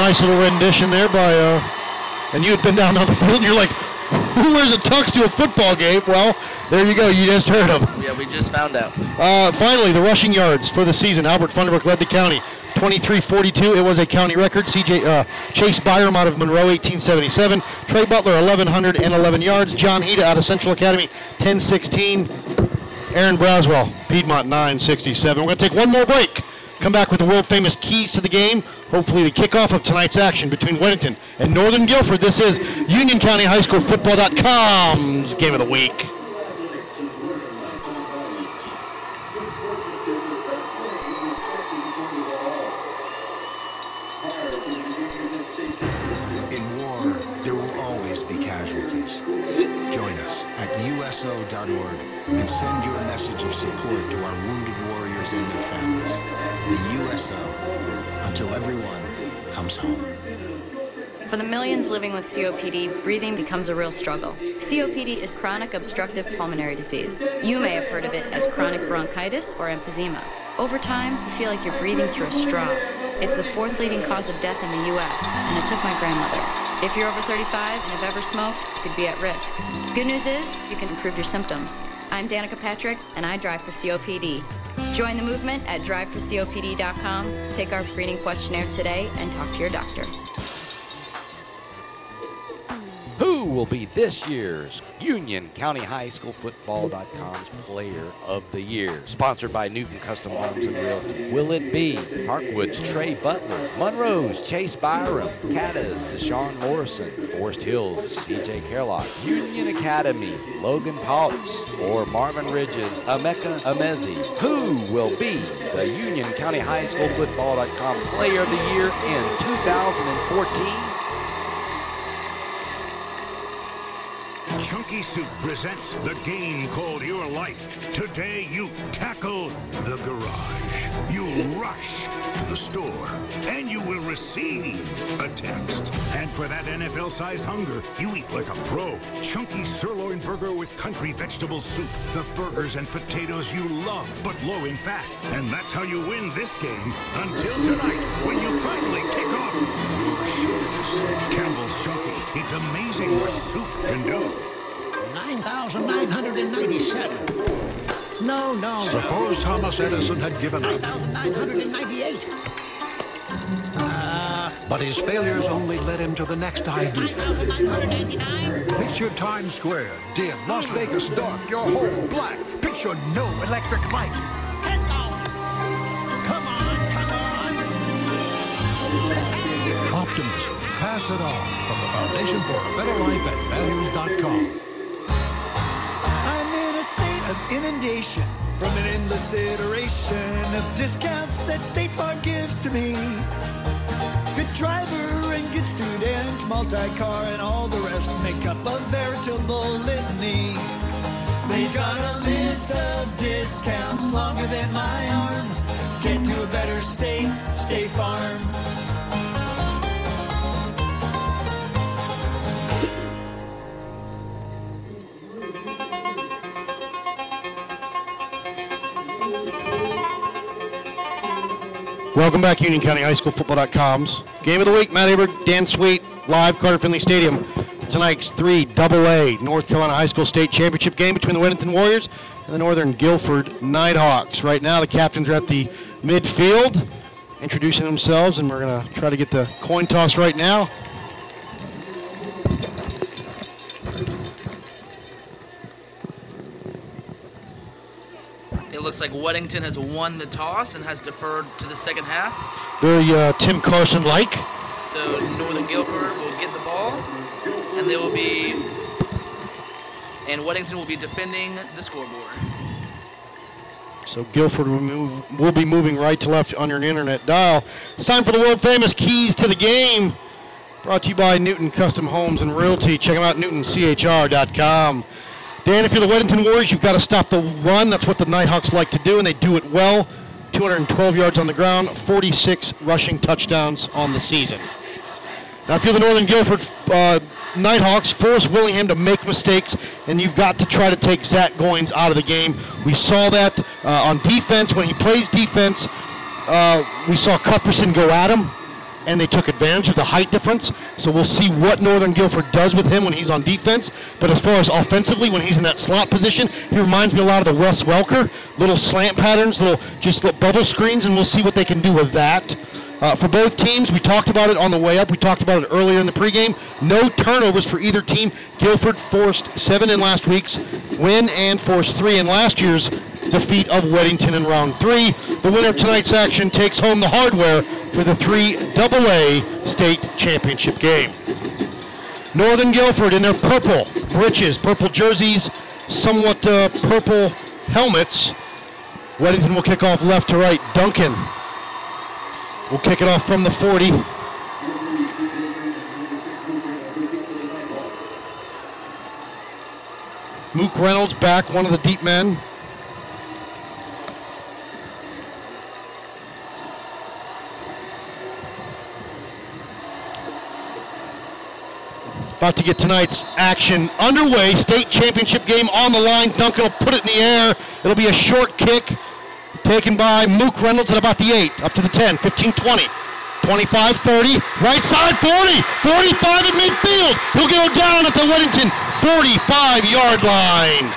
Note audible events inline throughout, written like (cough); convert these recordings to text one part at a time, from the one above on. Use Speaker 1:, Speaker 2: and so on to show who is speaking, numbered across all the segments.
Speaker 1: nice little rendition there by, uh, and you had been down on the field and you're like, who wears a tux to a football game? Well, there you go. You just heard them.
Speaker 2: Yeah, we just found out.
Speaker 1: Uh, finally, the rushing yards for the season. Albert Funderburk led the county. 23-42. It was a county record. CJ uh, Chase Byram out of Monroe, 1877. Trey Butler, 1,111 yards. John Heda out of Central Academy, 1016. Aaron Braswell, Piedmont, 967. We're going to take one more break. Come back with the world famous keys to the game. Hopefully, the kickoff of tonight's action between Weddington and Northern Guilford. This is Union County High School Football.com's game of the week.
Speaker 3: In war, there will always be casualties. Join us at USO.org and send your message of support to our wounded warriors and their families. The USO, until everyone comes home.
Speaker 4: For the millions living with COPD, breathing becomes a real struggle. COPD is chronic obstructive pulmonary disease. You may have heard of it as chronic bronchitis or emphysema. Over time, you feel like you're breathing through a straw. It's the fourth leading cause of death in the U.S., and it took my grandmother. If you're over 35 and have ever smoked, you could be at risk. Good news is, you can improve your symptoms. I'm Danica Patrick, and I drive for COPD. Join the movement at driveforcopd.com, take our screening questionnaire today, and talk to your doctor.
Speaker 5: Who will be this year's Union County High School Football.com's Player of the Year? Sponsored by Newton Custom Homes and Realty. Will it be Parkwood's Trey Butler, Monroe's Chase Byram, Cata's Deshaun Morrison, Forest Hills CJ Kerlock, Union Academy's Logan Potts, or Marvin Ridge's Emeka Amezi? Who will be the Union County High School Football.com Player of the Year in 2014?
Speaker 6: Chunky Soup presents the game called Your Life. Today you tackle the garage. You rush to the store. And you will receive a text. And for that NFL-sized hunger, you eat like a pro. Chunky sirloin burger with country vegetable soup. The burgers and potatoes you love, but low in fat. And that's how you win this game until tonight when you finally kick off your shoes. Campbell's Chunky. It's amazing what soup can do.
Speaker 7: 9,997. No, no.
Speaker 8: Suppose Thomas Edison had given up.
Speaker 7: 9,998.
Speaker 8: Uh, but his failures only led him to the next idea.
Speaker 7: 9,999.
Speaker 8: Picture Times Square, dim, Las Vegas dark, your home black. Picture no electric light.
Speaker 7: 10,000. Come on, come on.
Speaker 8: Optimism, pass it on from the Foundation for a Better Life at values.com.
Speaker 9: I'm in a state of inundation from an endless iteration of discounts that State Farm gives to me. Good driver and good student, multi-car and all the rest make up a veritable litany. They've got a list of discounts longer than my arm. Get to a better state, State Farm.
Speaker 1: Welcome back, Union County High School Football.com's game of the week. Matt Aber, Dan Sweet, live Carter Finley Stadium. Tonight's three double A North Carolina High School State Championship game between the Weddington Warriors and the Northern Guilford Nighthawks. Right now, the captains are at the midfield, introducing themselves, and we're going to try to get the coin toss right now.
Speaker 2: It looks like Weddington has won the toss and has deferred to the second half.
Speaker 1: Very uh, Tim Carson like.
Speaker 2: So Northern Guilford will get the ball, and they will be, and Weddington will be defending the scoreboard.
Speaker 1: So Guilford will, move, will be moving right to left on your internet dial. It's time for the world famous keys to the game. Brought to you by Newton Custom Homes and Realty. Check them out, newtonchr.com. Dan, if you're the Weddington Warriors, you've got to stop the run. That's what the Nighthawks like to do, and they do it well. 212 yards on the ground, 46 rushing touchdowns on the season. Now, if you're the Northern Guilford uh, Nighthawks, force Willingham to make mistakes, and you've got to try to take Zach Goins out of the game. We saw that uh, on defense when he plays defense. Uh, we saw Cuthbertson go at him, and they took advantage of the height difference. So we'll see what Northern Guilford does with him when he's on defense. But as far as offensively, when he's in that slot position, he reminds me a lot of the Wes Welker, little slant patterns, little just little bubble screens, and we'll see what they can do with that. Uh, for both teams, we talked about it on the way up. We talked about it earlier in the pregame. No turnovers for either team. Guilford forced seven in last week's win and forced three in last year's defeat of Weddington in round three. The winner of tonight's action takes home the hardware for the 3AA state championship game. Northern Guilford in their purple breeches, purple jerseys, somewhat uh, purple helmets. Weddington will kick off left to right. Duncan will kick it off from the 40. Mook Reynolds back, one of the deep men. About to get tonight's action underway. State championship game on the line. Duncan will put it in the air. It'll be a short kick taken by Mook Reynolds at about the 8, up to the 10, 15, 20. 25, 30, right side 40, 45 at midfield. He'll go down at the Weddington 45 yard line.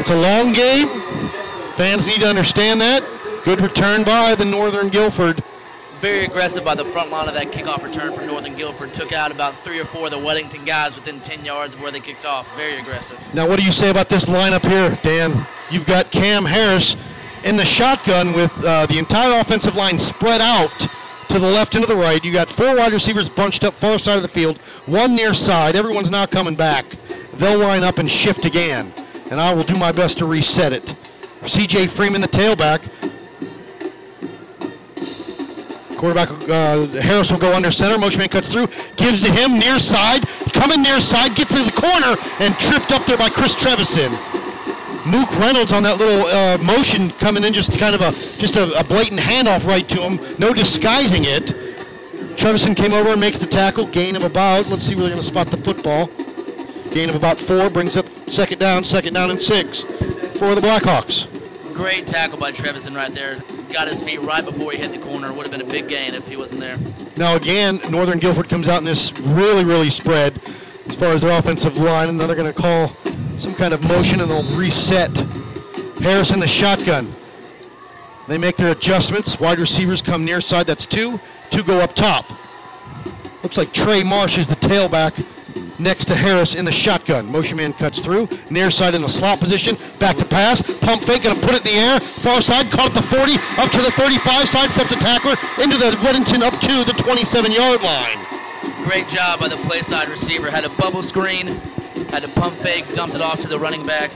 Speaker 1: It's a long game. Fans need to understand that. Good return by the Northern Guilford.
Speaker 2: Very aggressive by the front line of that kickoff return from Northern Guilford. Took out about three or four of the Weddington guys within 10 yards of where they kicked off. Very aggressive.
Speaker 1: Now, what do you say about this lineup here, Dan? You've got Cam Harris in the shotgun with uh, the entire offensive line spread out to the left and to the right. You got four wide receivers bunched up far side of the field, one near side. Everyone's now coming back. They'll line up and shift again, and I will do my best to reset it. C.J. Freeman, the tailback. Quarterback uh, Harris will go under center. Motion man cuts through, gives to him near side, coming near side, gets to the corner and tripped up there by Chris Trevison. Mook Reynolds on that little uh, motion coming in, just kind of a just a, a blatant handoff right to him, no disguising it. Trevison came over and makes the tackle, gain of about. Let's see where they're going to spot the football. Gain of about four brings up second down, second down and six for the Blackhawks.
Speaker 2: Great tackle by Trevison right there. Got his feet right before he hit the corner. Would have been a big gain if he wasn't there.
Speaker 1: Now again, Northern Guilford comes out in this really, really spread as far as their offensive line, and now they're going to call some kind of motion and they'll reset. Harris in the shotgun. They make their adjustments. Wide receivers come near side. That's two. Two go up top. Looks like Trey Marsh is the tailback next to Harris in the shotgun. Motion man cuts through. Near side in the slot position. Back to pass. Pump fake. To put it in the air. Far side. Caught at the 40. Up to the 35. Sidestep the tackler. Into the Weddington up to the 27 yard line.
Speaker 2: Great job by the play side receiver. Had a bubble screen, had a pump fake, dumped it off to the running back.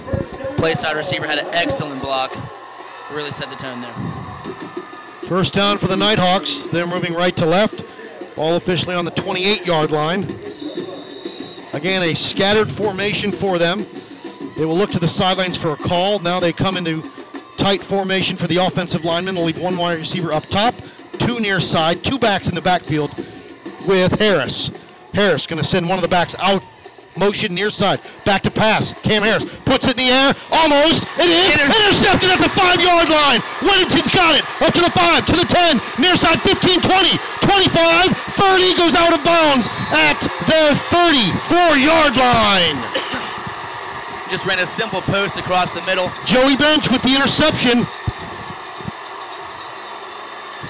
Speaker 2: Play side receiver had an excellent block. Really set the tone there.
Speaker 1: First down for the Nighthawks. They're moving right to left. Ball officially on the 28 yard line. Again, a scattered formation for them. They will look to the sidelines for a call. Now they come into tight formation for the offensive lineman. They'll leave one wide receiver up top, two near side, two backs in the backfield with Harris. Harris going to send one of the backs out. Motion near side. Back to pass. Cam Harris puts it in the air. Almost. It is. Intercepted at the five yard line. Weddington's got it. Up to the five, to the 10. Near side 15, 20, 25, 30. Goes out of bounds at the 34 yard line.
Speaker 2: Just ran a simple post across the middle.
Speaker 1: Joey Bench with the interception.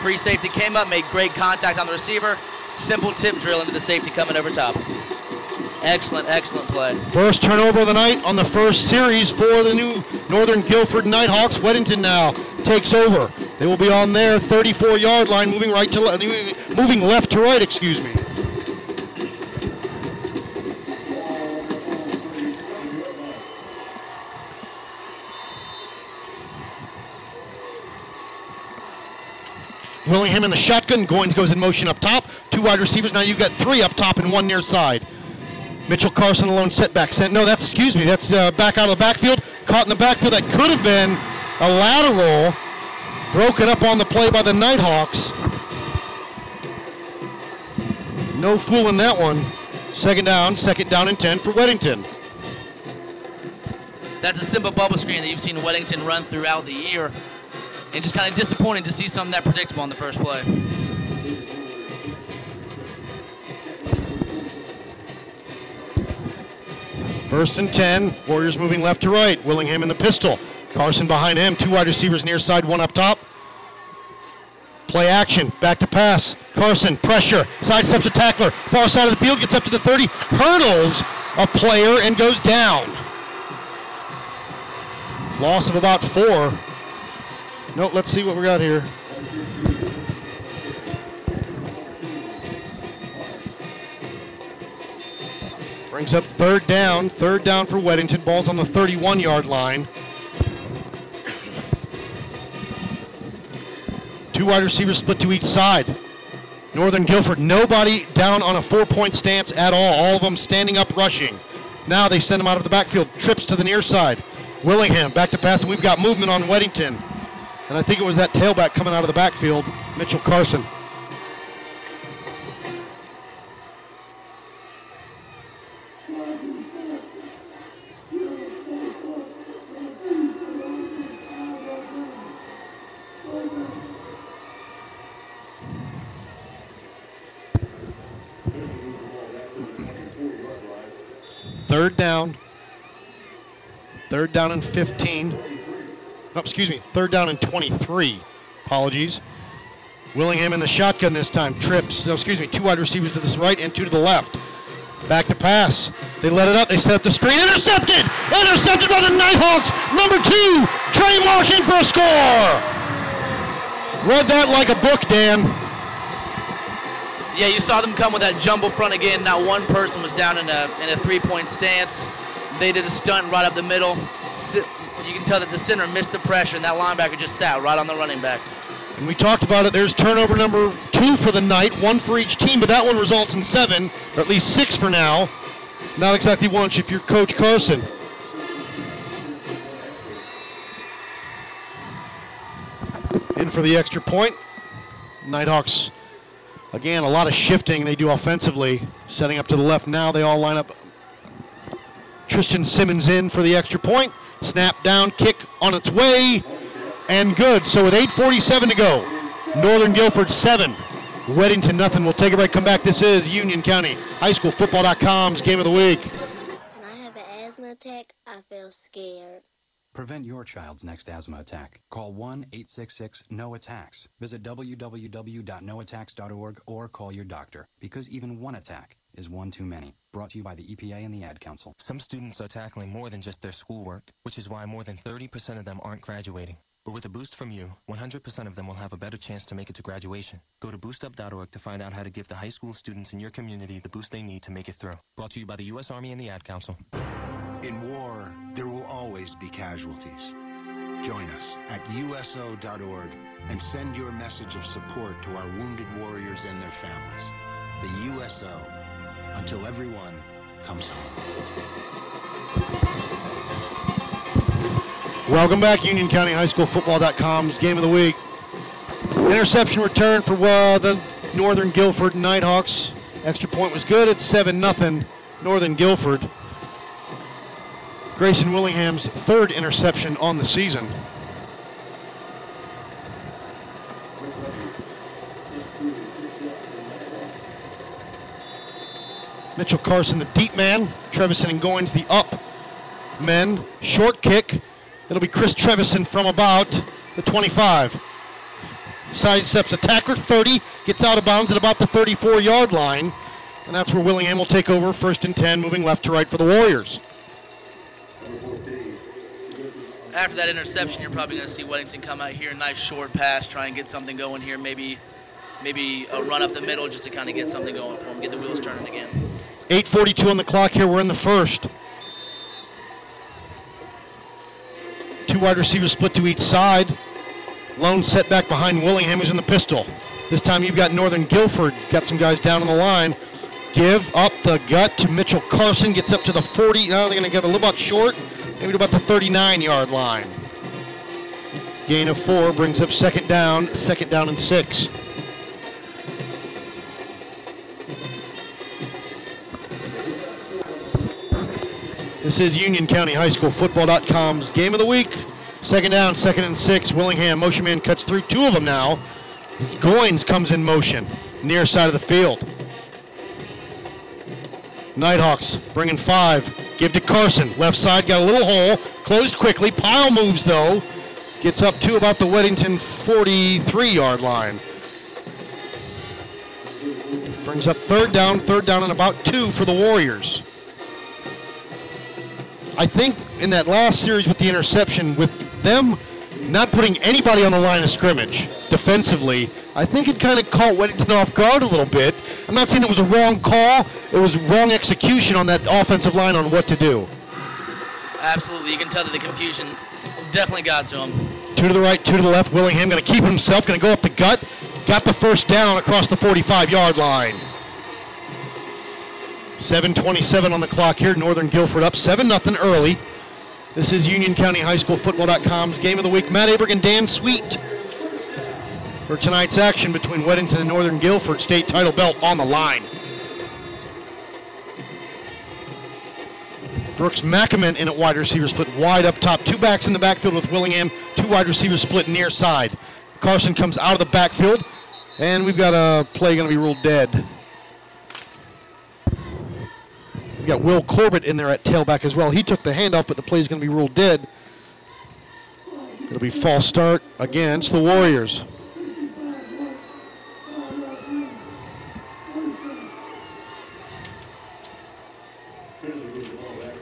Speaker 2: Free safety came up, made great contact on the receiver. Simple tip drill into the safety coming over top. Excellent, excellent play.
Speaker 1: First turnover of the night on the first series for the new Northern Guilford Nighthawks. Weddington now takes over. They will be on their 34-yard line, moving right to le- moving left to right. Excuse me. Willingham in the shotgun. Goins goes in motion up top. Two wide receivers. Now you've got three up top and one near side. Mitchell Carson alone setback. Sent, no, that's, excuse me, that's uh, back out of the backfield. Caught in the backfield. That could have been a lateral. Broken up on the play by the Nighthawks. No fooling that one. Second down, second down and 10 for Weddington.
Speaker 2: That's a simple bubble screen that you've seen Weddington run throughout the year. And just kind of disappointing to see something that predictable on the first play.
Speaker 1: First and 10. Warriors moving left to right. Willingham in the pistol. Carson behind him. Two wide receivers near side, one up top. Play action. Back to pass. Carson, pressure. Sidesteps a tackler. Far side of the field, gets up to the 30. Hurdles a player and goes down. Loss of about four. No, let's see what we got here. Brings up third down. Third down for Weddington. Ball's on the 31 yard line. Two wide receivers split to each side. Northern Guilford, nobody down on a four point stance at all. All of them standing up rushing. Now they send him out of the backfield. Trips to the near side. Willingham back to pass, and we've got movement on Weddington. And I think it was that tailback coming out of the backfield, Mitchell Carson. Third down. Third down and 15. No, excuse me. Third down and 23. Apologies. Willingham in the shotgun this time. Trips. No, excuse me. Two wide receivers to the right and two to the left. Back to pass. They let it up. They set up the screen. Intercepted! Intercepted by the Nighthawks. Number two, Trey Marsh in for a score. Read that like a book, Dan.
Speaker 2: Yeah, you saw them come with that jumble front again. Not one person was down in a in a three-point stance. They did a stunt right up the middle. You can tell that the center missed the pressure, and that linebacker just sat right on the running back.
Speaker 1: And we talked about it. There's turnover number two for the night, one for each team, but that one results in seven, or at least six for now. Not exactly one if you're Coach Carson. In for the extra point. Nighthawks, again, a lot of shifting they do offensively, setting up to the left. Now they all line up. Tristan Simmons in for the extra point. Snap down, kick on its way, and good. So with 8.47 to go, Northern Guilford 7, Weddington nothing. We'll take a break, come back. This is Union County High School Football.com's Game of the Week.
Speaker 10: When I have an asthma attack, I feel scared.
Speaker 11: Prevent your child's next asthma attack. Call 1 866 No Attacks. Visit www.noattacks.org or call your doctor because even one attack is one too many. Brought to you by the EPA and the Ad Council.
Speaker 12: Some students are tackling more than just their schoolwork, which is why more than 30% of them aren't graduating. But with a boost from you, 100% of them will have a better chance to make it to graduation. Go to boostup.org to find out how to give the high school students in your community the boost they need to make it through. Brought to you by the U.S. Army and the Ad Council.
Speaker 3: In war, there will always be casualties. Join us at USO.org and send your message of support to our wounded warriors and their families. The USO, until everyone comes home.
Speaker 1: Welcome back, Union County High School Football.com's Game of the Week. Interception return for uh, the Northern Guilford Nighthawks. Extra point was good. It's 7 0 Northern Guilford. Grayson Willingham's third interception on the season. Mitchell Carson, the deep man. Trevison and Goins, the up men. Short kick. It'll be Chris Trevison from about the 25. Sidesteps a tackler, 30, gets out of bounds at about the 34 yard line. And that's where Willingham will take over first and 10, moving left to right for the Warriors.
Speaker 2: After that interception, you're probably going to see Weddington come out here, nice short pass, try and get something going here. Maybe, maybe a run up the middle just to kind of get something going for him, get the wheels turning again.
Speaker 1: 8.42 on the clock here. We're in the first. Two wide receivers split to each side. Lone set back behind Willingham, who's in the pistol. This time you've got Northern Guilford, got some guys down on the line. Give up the gut to Mitchell Carson, gets up to the 40. Now they're going to get a little bit short, maybe to about the 39 yard line. Gain of four brings up second down, second down and six. This is Union County High School Football.com's game of the week. Second down, second and six. Willingham motion man cuts through two of them now. Goins comes in motion, near side of the field. Nighthawks bringing five. Give to Carson. Left side got a little hole. Closed quickly. Pile moves though. Gets up to about the Weddington 43 yard line. Brings up third down, third down, and about two for the Warriors. I think in that last series with the interception, with them not putting anybody on the line of scrimmage defensively, I think it kind of caught Weddington off guard a little bit. I'm not saying it was a wrong call, it was wrong execution on that offensive line on what to do.
Speaker 2: Absolutely. You can tell that the confusion definitely got to him.
Speaker 1: Two to the right, two to the left. Willingham going to keep it himself, going to go up the gut. Got the first down across the 45 yard line. 7.27 on the clock here. Northern Guilford up 7 0 early. This is Union County High School Football.com's game of the week. Matt Aberg and Dan Sweet for tonight's action between Weddington and Northern Guilford. State title belt on the line. Brooks Mackaman in at wide receiver split wide up top. Two backs in the backfield with Willingham. Two wide receivers split near side. Carson comes out of the backfield. And we've got a play going to be ruled dead. We've got Will Corbett in there at tailback as well. He took the handoff, but the play is going to be ruled dead. It'll be false start against the Warriors.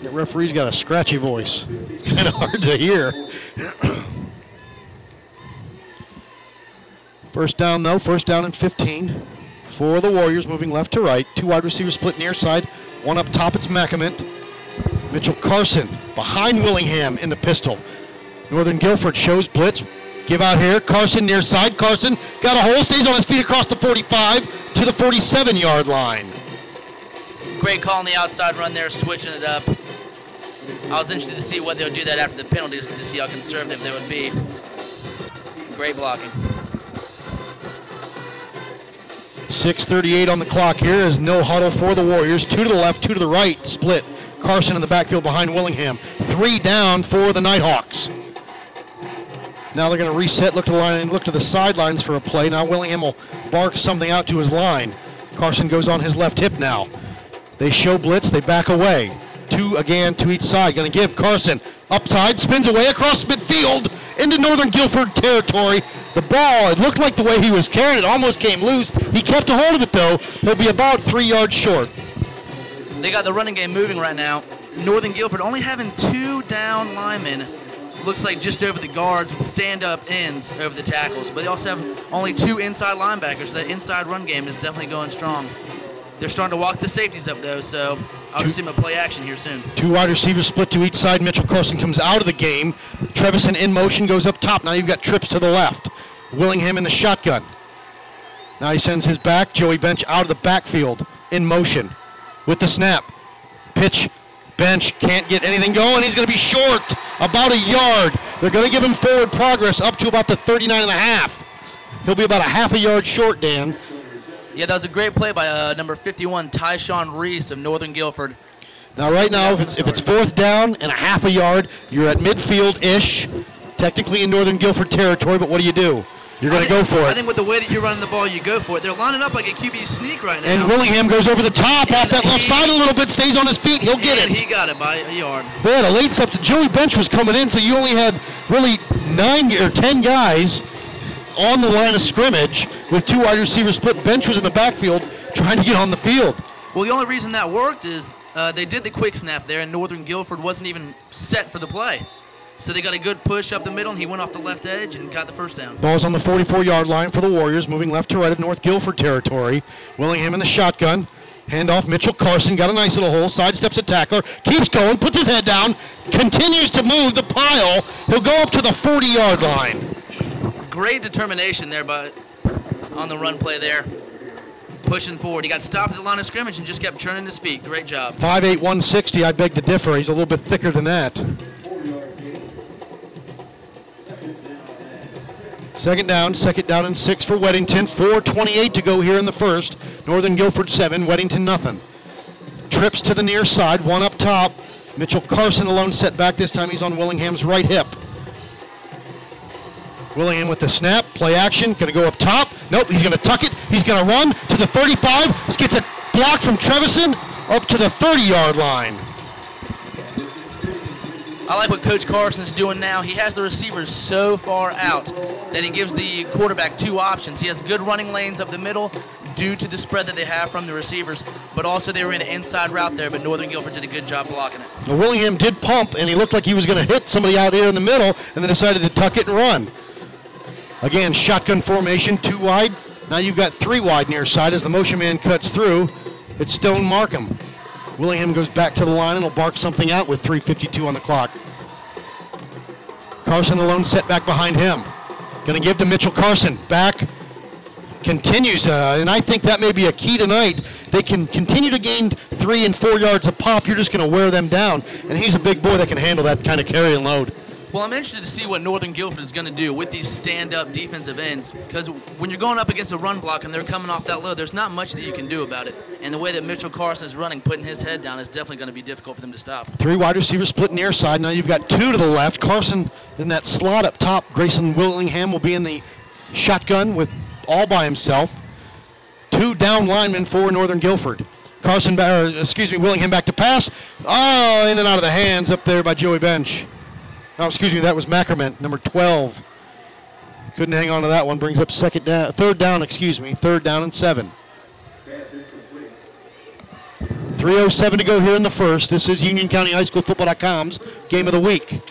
Speaker 1: The referee's got a scratchy voice. It's kind of hard to hear. First down, though. First down and 15 for the Warriors, moving left to right. Two wide receivers split near side. One up top, it's Macament. Mitchell Carson behind Willingham in the pistol. Northern Guilford shows blitz. Give out here. Carson near side. Carson got a hole, stays on his feet across the 45 to the 47 yard line.
Speaker 2: Great call on the outside run there, switching it up. I was interested to see what they would do that after the penalties to see how conservative they would be. Great blocking.
Speaker 1: 6.38 on the clock here is no huddle for the Warriors. Two to the left, two to the right, split. Carson in the backfield behind Willingham. Three down for the Nighthawks. Now they're going to reset, look to the line, look to the sidelines for a play. Now Willingham will bark something out to his line. Carson goes on his left hip now. They show blitz, they back away. Two again to each side. Going to give Carson upside, spins away across midfield into Northern Guilford territory. The ball, it looked like the way he was carrying it, almost came loose. He kept a hold of it though. He'll be about three yards short.
Speaker 2: They got the running game moving right now. Northern Guilford only having two down linemen. Looks like just over the guards with stand-up ends over the tackles. But they also have only two inside linebackers. So that inside run game is definitely going strong. They're starting to walk the safeties up though, so I'll see a play action here soon.
Speaker 1: Two wide receivers split to each side. Mitchell Carson comes out of the game. Trevison in motion goes up top. Now you've got trips to the left. Willingham in the shotgun. Now he sends his back. Joey Bench out of the backfield in motion with the snap. Pitch. Bench can't get anything going. He's going to be short about a yard. They're going to give him forward progress up to about the 39 and a half. He'll be about a half a yard short, Dan.
Speaker 2: Yeah, that was a great play by uh, number 51, Tyshawn Reese of Northern Guilford.
Speaker 1: Now, right now, if it's, if it's fourth down and a half a yard, you're at midfield-ish, technically in Northern Guilford territory, but what do you do? You're going to go for it.
Speaker 2: I think with the way that you're running the ball, you go for it. They're lining up like a QB sneak right now.
Speaker 1: And Willingham goes over the top off that left side a little bit, stays on his feet. He'll get
Speaker 2: And
Speaker 1: it.
Speaker 2: he got it by a yard.
Speaker 1: Boy, a late substitute. Joey Bench was coming in, so you only had really nine or ten guys on the line of scrimmage with two wide receivers split. Bench was in the backfield trying to get on the field.
Speaker 2: Well, the only reason that worked is uh, they did the quick snap there, and Northern Guilford wasn't even set for the play. So they got a good push up the middle, and he went off the left edge and got the first down.
Speaker 1: Ball's on the 44-yard line for the Warriors, moving left to right of North Guilford territory. Willingham in the shotgun. Handoff, Mitchell Carson got a nice little hole, sidesteps a tackler, keeps going, puts his head down, continues to move the pile. He'll go up to the 40-yard line.
Speaker 2: Great determination there, but on the run play there, pushing forward. He got stopped at the line of scrimmage and just kept turning his feet. Great job.
Speaker 1: 5'8", 160, I beg to differ. He's a little bit thicker than that. Second down, second down and six for Weddington. 4.28 to go here in the first. Northern Guilford seven, Weddington nothing. Trips to the near side, one up top. Mitchell Carson alone set back. This time he's on Willingham's right hip. Willingham with the snap, play action, gonna go up top. Nope, he's gonna tuck it. He's gonna run to the 35. This gets a block from Trevison up to the 30-yard line.
Speaker 2: I like what Coach Carson's doing now. He has the receivers so far out that he gives the quarterback two options. He has good running lanes up the middle due to the spread that they have from the receivers, but also they were in an inside route there, but Northern Guilford did a good job blocking it.
Speaker 1: Now, Willingham did pump, and he looked like he was going to hit somebody out here in the middle, and then decided to tuck it and run. Again, shotgun formation, two wide. Now you've got three wide near side as the motion man cuts through. It's Stone Markham. Willingham goes back to the line and will bark something out with 3.52 on the clock. Carson alone set back behind him. Going to give to Mitchell Carson. Back continues, uh, and I think that may be a key tonight. They can continue to gain three and four yards a pop. You're just going to wear them down, and he's a big boy that can handle that kind of carry and load.
Speaker 2: Well, I'm interested to see what Northern Guilford is going to do with these stand-up defensive ends because when you're going up against a run block and they're coming off that low, there's not much that you can do about it. And the way that Mitchell Carson is running, putting his head down, is definitely going to be difficult for them to stop.
Speaker 1: Three wide receivers split near side. Now you've got two to the left. Carson in that slot up top. Grayson Willingham will be in the shotgun with all by himself. Two down linemen for Northern Guilford. Carson, or, excuse me, Willingham back to pass. Oh, in and out of the hands up there by Joey Bench. Oh, excuse me, that was Mackerman, number 12. Couldn't hang on to that one. Brings up second down, third down, excuse me, third down and seven. 307 to go here in the first. This is Union County High School Football.com's game of the week.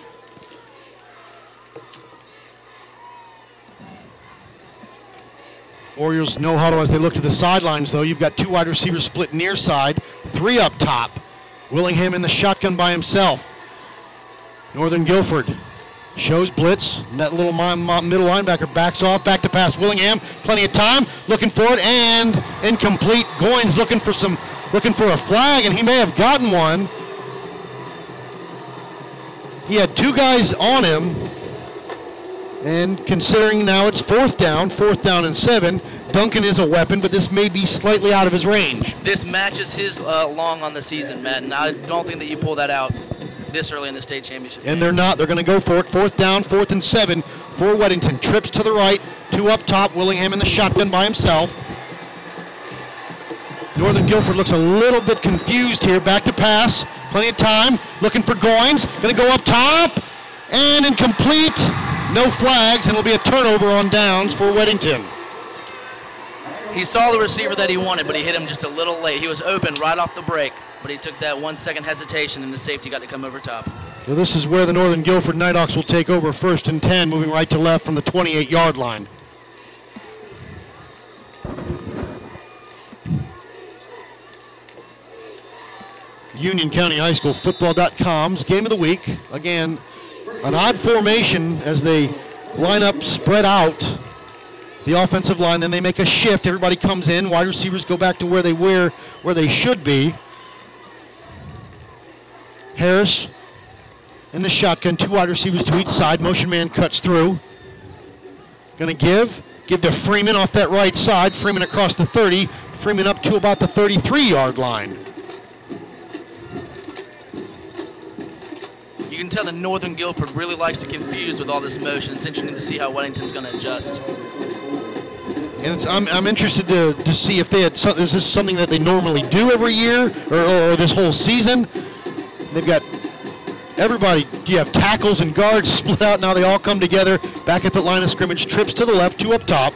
Speaker 1: Warriors no huddle as they look to the sidelines, though. You've got two wide receivers split near side, three up top. Willingham in the shotgun by himself. Northern Guilford shows blitz. And that little mi- mi- middle linebacker backs off, back to pass Willingham. Plenty of time, looking for it, and incomplete. Goins looking for some, looking for a flag, and he may have gotten one. He had two guys on him, and considering now it's fourth down, fourth down and seven, Duncan is a weapon, but this may be slightly out of his range.
Speaker 2: This matches his uh, long on the season, Matt, and I don't think that you pull that out this early in the state championship.
Speaker 1: And they're not. They're going to go for it. Fourth down, fourth and seven for Weddington. Trips to the right, two up top. Willingham in the shotgun by himself. Northern Guilford looks a little bit confused here. Back to pass. Plenty of time. Looking for Goins. Going to go up top. And incomplete. No flags, and it'll be a turnover on downs for Weddington.
Speaker 2: He saw the receiver that he wanted, but he hit him just a little late. He was open right off the break, but he took that one second hesitation, and the safety got to come over top.
Speaker 1: This is where the Northern Guilford Nighthawks will take over first and 10, moving right to left from the 28 yard line. Union County High School Football.com's game of the week. Again, an odd formation as they line up spread out the offensive line. Then they make a shift. Everybody comes in. Wide receivers go back to where they were, where they should be. Harris in the shotgun, two wide receivers to each side. Motion man cuts through. Going to give. Give to Freeman off that right side. Freeman across the 30. Freeman up to about the 33 yard line.
Speaker 2: You can tell that Northern Guilford really likes to confuse with all this motion. It's interesting to see how Weddington's going to adjust.
Speaker 1: And it's, I'm, I'm interested to, to see if they had some, is this something that they normally do every year or, or this whole season. They've got everybody. You have tackles and guards (laughs) split out. Now they all come together back at the line of scrimmage. Trips to the left, two up top.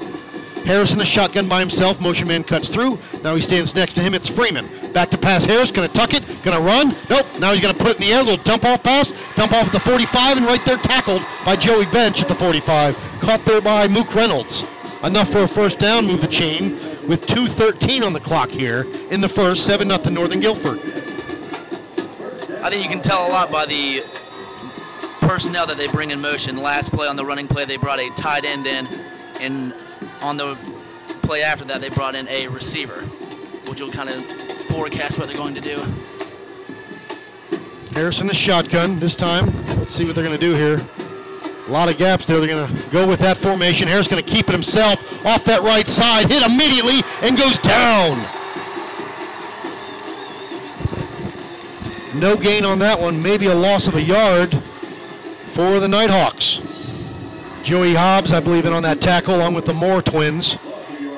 Speaker 1: Harris in the shotgun by himself. Motion man cuts through. Now he stands next to him. It's Freeman. Back to pass. Harris going to tuck it. Going to run. Nope. Now he's going to put it in the air. Little dump off pass. Dump off at the 45 and right there tackled by Joey Bench at the 45. Caught there by Mook Reynolds. Enough for a first down. Move the chain with 2:13 on the clock here in the first. Seven nothing Northern Guilford.
Speaker 2: I think you can tell a lot by the personnel that they bring in motion. Last play on the running play, they brought a tight end in, and on the play after that, they brought in a receiver, which will kind of forecast what they're going to do.
Speaker 1: Harris in the shotgun this time. Let's see what they're going to do here. A lot of gaps there. They're going to go with that formation. Harris going to keep it himself off that right side. Hit immediately and goes down. No gain on that one, maybe a loss of a yard for the Nighthawks. Joey Hobbs, I believe, in on that tackle, along with the Moore twins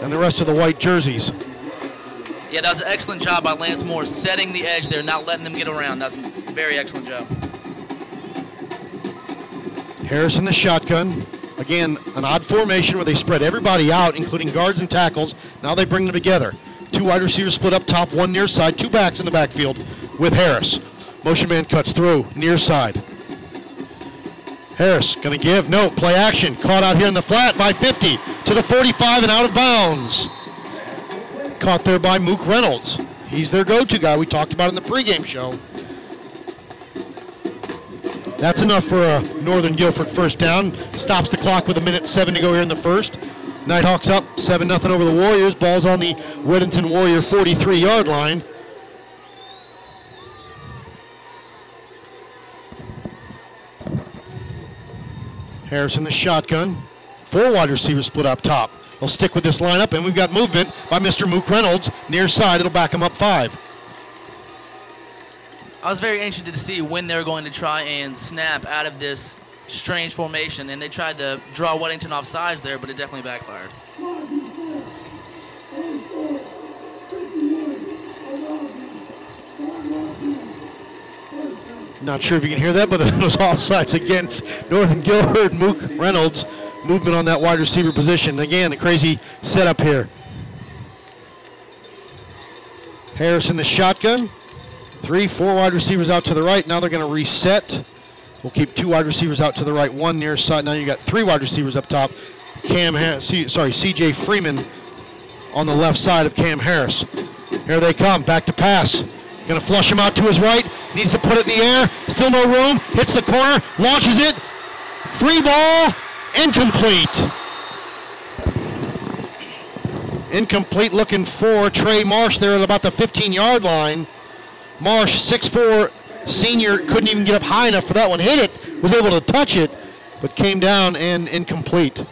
Speaker 1: and the rest of the white jerseys.
Speaker 2: Yeah, that was an excellent job by Lance Moore setting the edge there, not letting them get around. That's a very excellent job.
Speaker 1: Harris in the shotgun. Again, an odd formation where they spread everybody out, including guards and tackles. Now they bring them together. Two wide receivers split up top, one near side, two backs in the backfield with Harris. Motion man cuts through, near side. Harris gonna give, no, play action. Caught out here in the flat by 50 to the 45 and out of bounds. Caught there by Mook Reynolds. He's their go-to guy we talked about in the pregame show. That's enough for a Northern Guilford first down. Stops the clock with a minute seven to go here in the first. Nighthawks up 7 0 over the Warriors. Ball's on the Weddington Warrior 43 yard line. Harris in the shotgun. Four wide receivers split up top. They'll stick with this lineup, and we've got movement by Mr. Mook Reynolds near side. It'll back him up five.
Speaker 2: I was very interested to see when they were going to try and snap out of this strange formation, and they tried to draw Weddington off sides there, but it definitely backfired.
Speaker 1: Not sure if you can hear that, but it (laughs) those offsides against Northern Guilford. Mook Reynolds movement on that wide receiver position. Again, a crazy setup here. Harris in the shotgun. Three, four wide receivers out to the right. Now they're going to reset. We'll keep two wide receivers out to the right, one near side. Now you got three wide receivers up top. Cam, C- sorry, C.J. Freeman on the left side of Cam Harris. Here they come, back to pass. To flush him out to his right. Needs to put it in the air. Still no room. Hits the corner. Launches it. Free ball. Incomplete. Incomplete looking for Trey Marsh there at about the 15 yard line. Marsh, 6'4 senior, couldn't even get up high enough for that one. Hit it, was able to touch it, but came down and incomplete.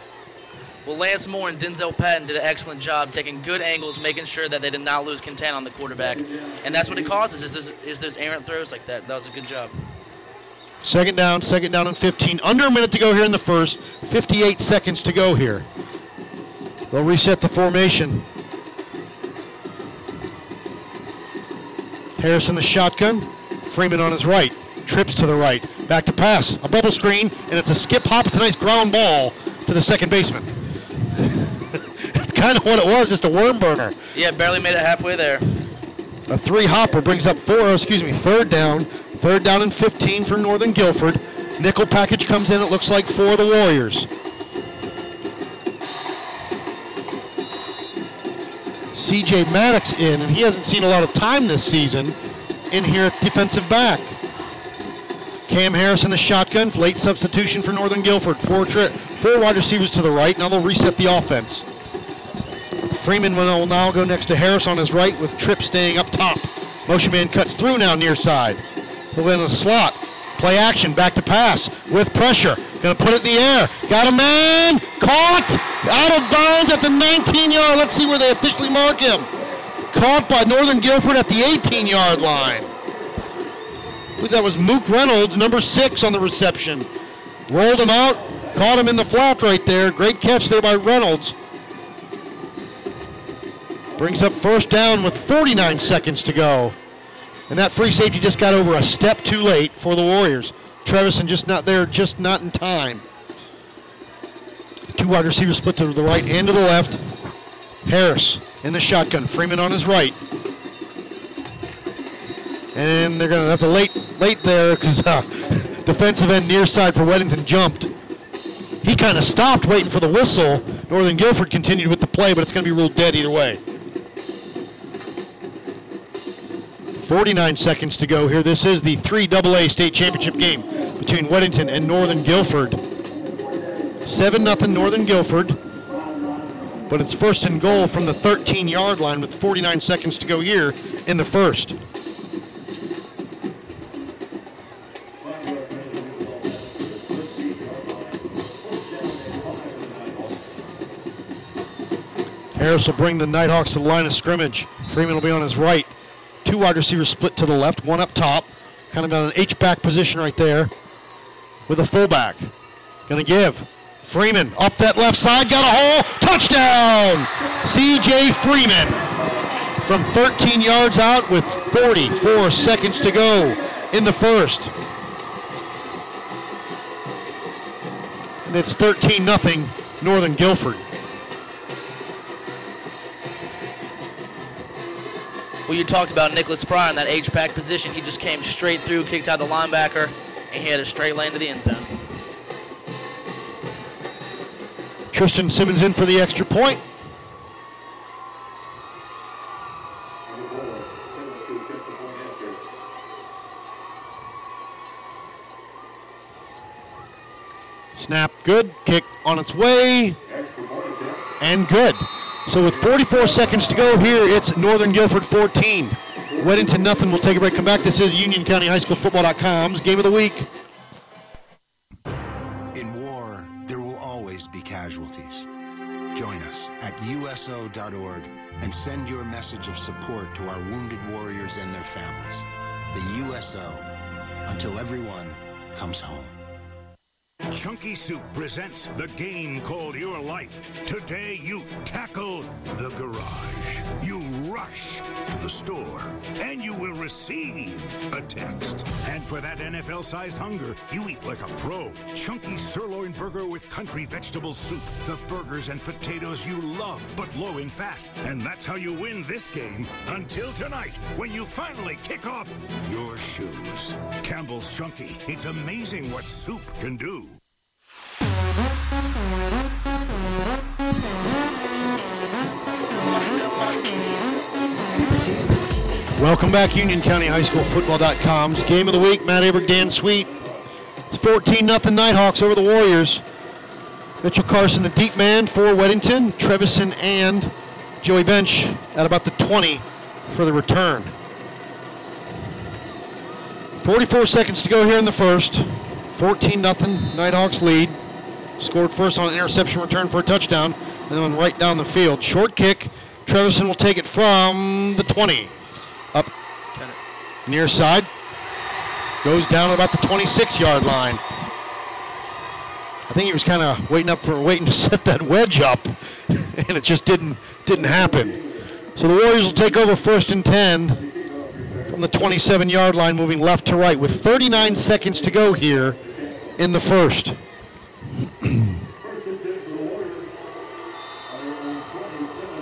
Speaker 2: Well, Lance Moore and Denzel Patton did an excellent job taking good angles, making sure that they did not lose content on the quarterback. And that's what it causes is those, is those errant throws like that. That was a good job.
Speaker 1: Second down, second down and 15. Under a minute to go here in the first. 58 seconds to go here. They'll reset the formation. Harris in the shotgun. Freeman on his right. Trips to the right. Back to pass. A bubble screen, and it's a skip hop. It's a nice ground ball to the second baseman. That's kind of what it was, just a worm burner.
Speaker 2: Yeah, barely made it halfway there.
Speaker 1: A three hopper brings up four, oh, excuse me, third down. Third down and 15 for Northern Guilford. Nickel package comes in, it looks like for the Warriors. CJ Maddox in, and he hasn't seen a lot of time this season in here at defensive back. Cam Harris in the shotgun, late substitution for Northern Guilford. Four, tri- four wide receivers to the right. Now they'll reset the offense. Freeman will now go next to Harris on his right with Tripp staying up top. Motion man cuts through now near side. He'll in the slot. Play action, back to pass with pressure. Gonna put it in the air. Got a man. Caught. Out of bounds at the 19 yard. Let's see where they officially mark him. Caught by Northern Guilford at the 18 yard line. Believe that was Mook Reynolds, number six on the reception. Rolled him out, caught him in the flat right there. Great catch there by Reynolds. Brings up first down with 49 seconds to go. And that free safety just got over a step too late for the Warriors. Trevison just not there, just not in time. Two wide receivers split to the right and to the left. Harris in the shotgun. Freeman on his right. And they're gonna. That's a late, late there because uh, (laughs) defensive end near side for Weddington jumped. He kind of stopped waiting for the whistle. Northern Guilford continued with the play, but it's to be ruled dead either way. 49 seconds to go here. This is the 3AA state championship game between Weddington and Northern Guilford. 7 0 Northern Guilford. But it's first and goal from the 13 yard line with 49 seconds to go here in the first. Harris will bring the Nighthawks to the line of scrimmage. Freeman will be on his right. Two wide receivers split to the left, one up top. kind of on an H-back position right there with a fullback. Going to give. Freeman up that left side, got a hole, touchdown! C.J. Freeman from 13 yards out with 44 seconds to go in the first. And it's 13 nothing Northern Guilford.
Speaker 2: Well, you talked about Nicholas Fryer in that H-back position. He just came straight through, kicked out the linebacker, and he had a straight lane to the end zone.
Speaker 1: Tristan Simmons in for the extra point. Snap good, kick on its way, and good. So with 44 seconds to go here, it's Northern Guilford 14. Weddington nothing. We'll take a break. Come back. This is Union County High School Football.com's game of the week.
Speaker 3: In war, there will always be casualties. Join us at USO.org and send your message of support to our wounded warriors and their families. The USO, until everyone comes home.
Speaker 6: Chunky Soup presents the game called Your Life. Today you tackle the garage. You rush to the store and you will receive a text. And for that NFL sized hunger, you eat like a pro. Chunky sirloin burger with country vegetable soup. The burgers and potatoes you love, but low in fat. And that's how you win this game until tonight when you finally kick off your shoes. Campbell's Chunky. It's amazing what soup can do.
Speaker 1: Welcome back, Union County High School Football.com's game of the week. Matt Aber, Dan Sweet. It's 14 0 Nighthawks over the Warriors. Mitchell Carson, the deep man for Weddington. Trevison and Joey Bench at about the 20 for the return. 44 seconds to go here in the first. 14 0 Nighthawks lead. Scored first on an interception return for a touchdown, and then right down the field. Short kick. Trevison will take it from the 20. Up near side. Goes down about the 26 yard line. I think he was kind of waiting up for waiting to (laughs) set that wedge up, (laughs) and it just didn't didn't happen. So the Warriors will take over first and 10 from the 27 yard line, moving left to right with 39 seconds to go here in the first. (clears throat)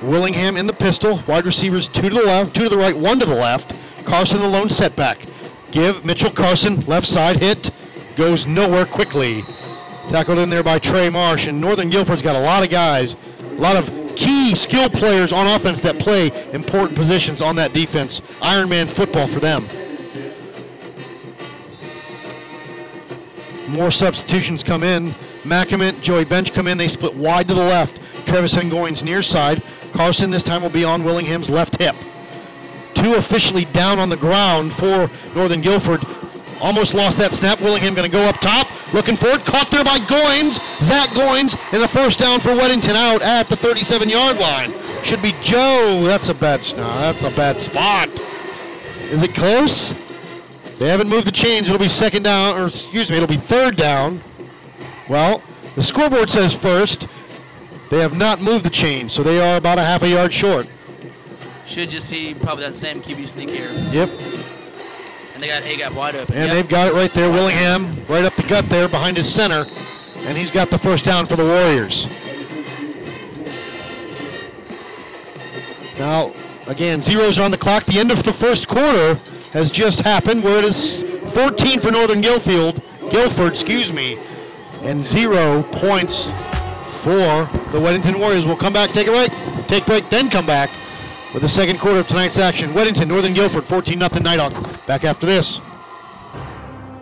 Speaker 1: Willingham in the pistol. Wide receivers two to the left, two to the right, one to the left. Carson the lone setback. Give Mitchell Carson left side hit. Goes nowhere quickly. Tackled in there by Trey Marsh. And Northern Guilford's got a lot of guys, a lot of key skill players on offense that play important positions on that defense. Ironman football for them. More substitutions come in. Macament, Joey Bench come in. They split wide to the left. Trevison Goins near side. Carson this time will be on Willingham's left hip. Two officially down on the ground for Northern Guilford. Almost lost that snap. Willingham going to go up top. Looking for it. Caught there by Goins. Zach Goins. And the first down for Weddington out at the 37 yard line. Should be Joe. That's a bad snap. That's a bad spot. Is it close? They haven't moved the chains. It'll be second down, or excuse me, it'll be third down. Well, the scoreboard says first. They have not moved the chain, so they are about a half a yard short.
Speaker 2: Should just see probably that same QB sneak here.
Speaker 1: Yep.
Speaker 2: And they got A gap wide open.
Speaker 1: And
Speaker 2: Yep.
Speaker 1: they've got it right there. Willingham right up the gut there behind his center. And he's got the first down for the Warriors. Now, again, zeros are on the clock. The end of the first quarter has just happened where it is 14 for Northern Guilfield, Guilford, excuse me, and zero points for the Weddington Warriors. We'll come back, take a break, take break, then come back with the second quarter of tonight's action. Weddington, Northern Guilford, 14 0 Nighthawk. Back after this.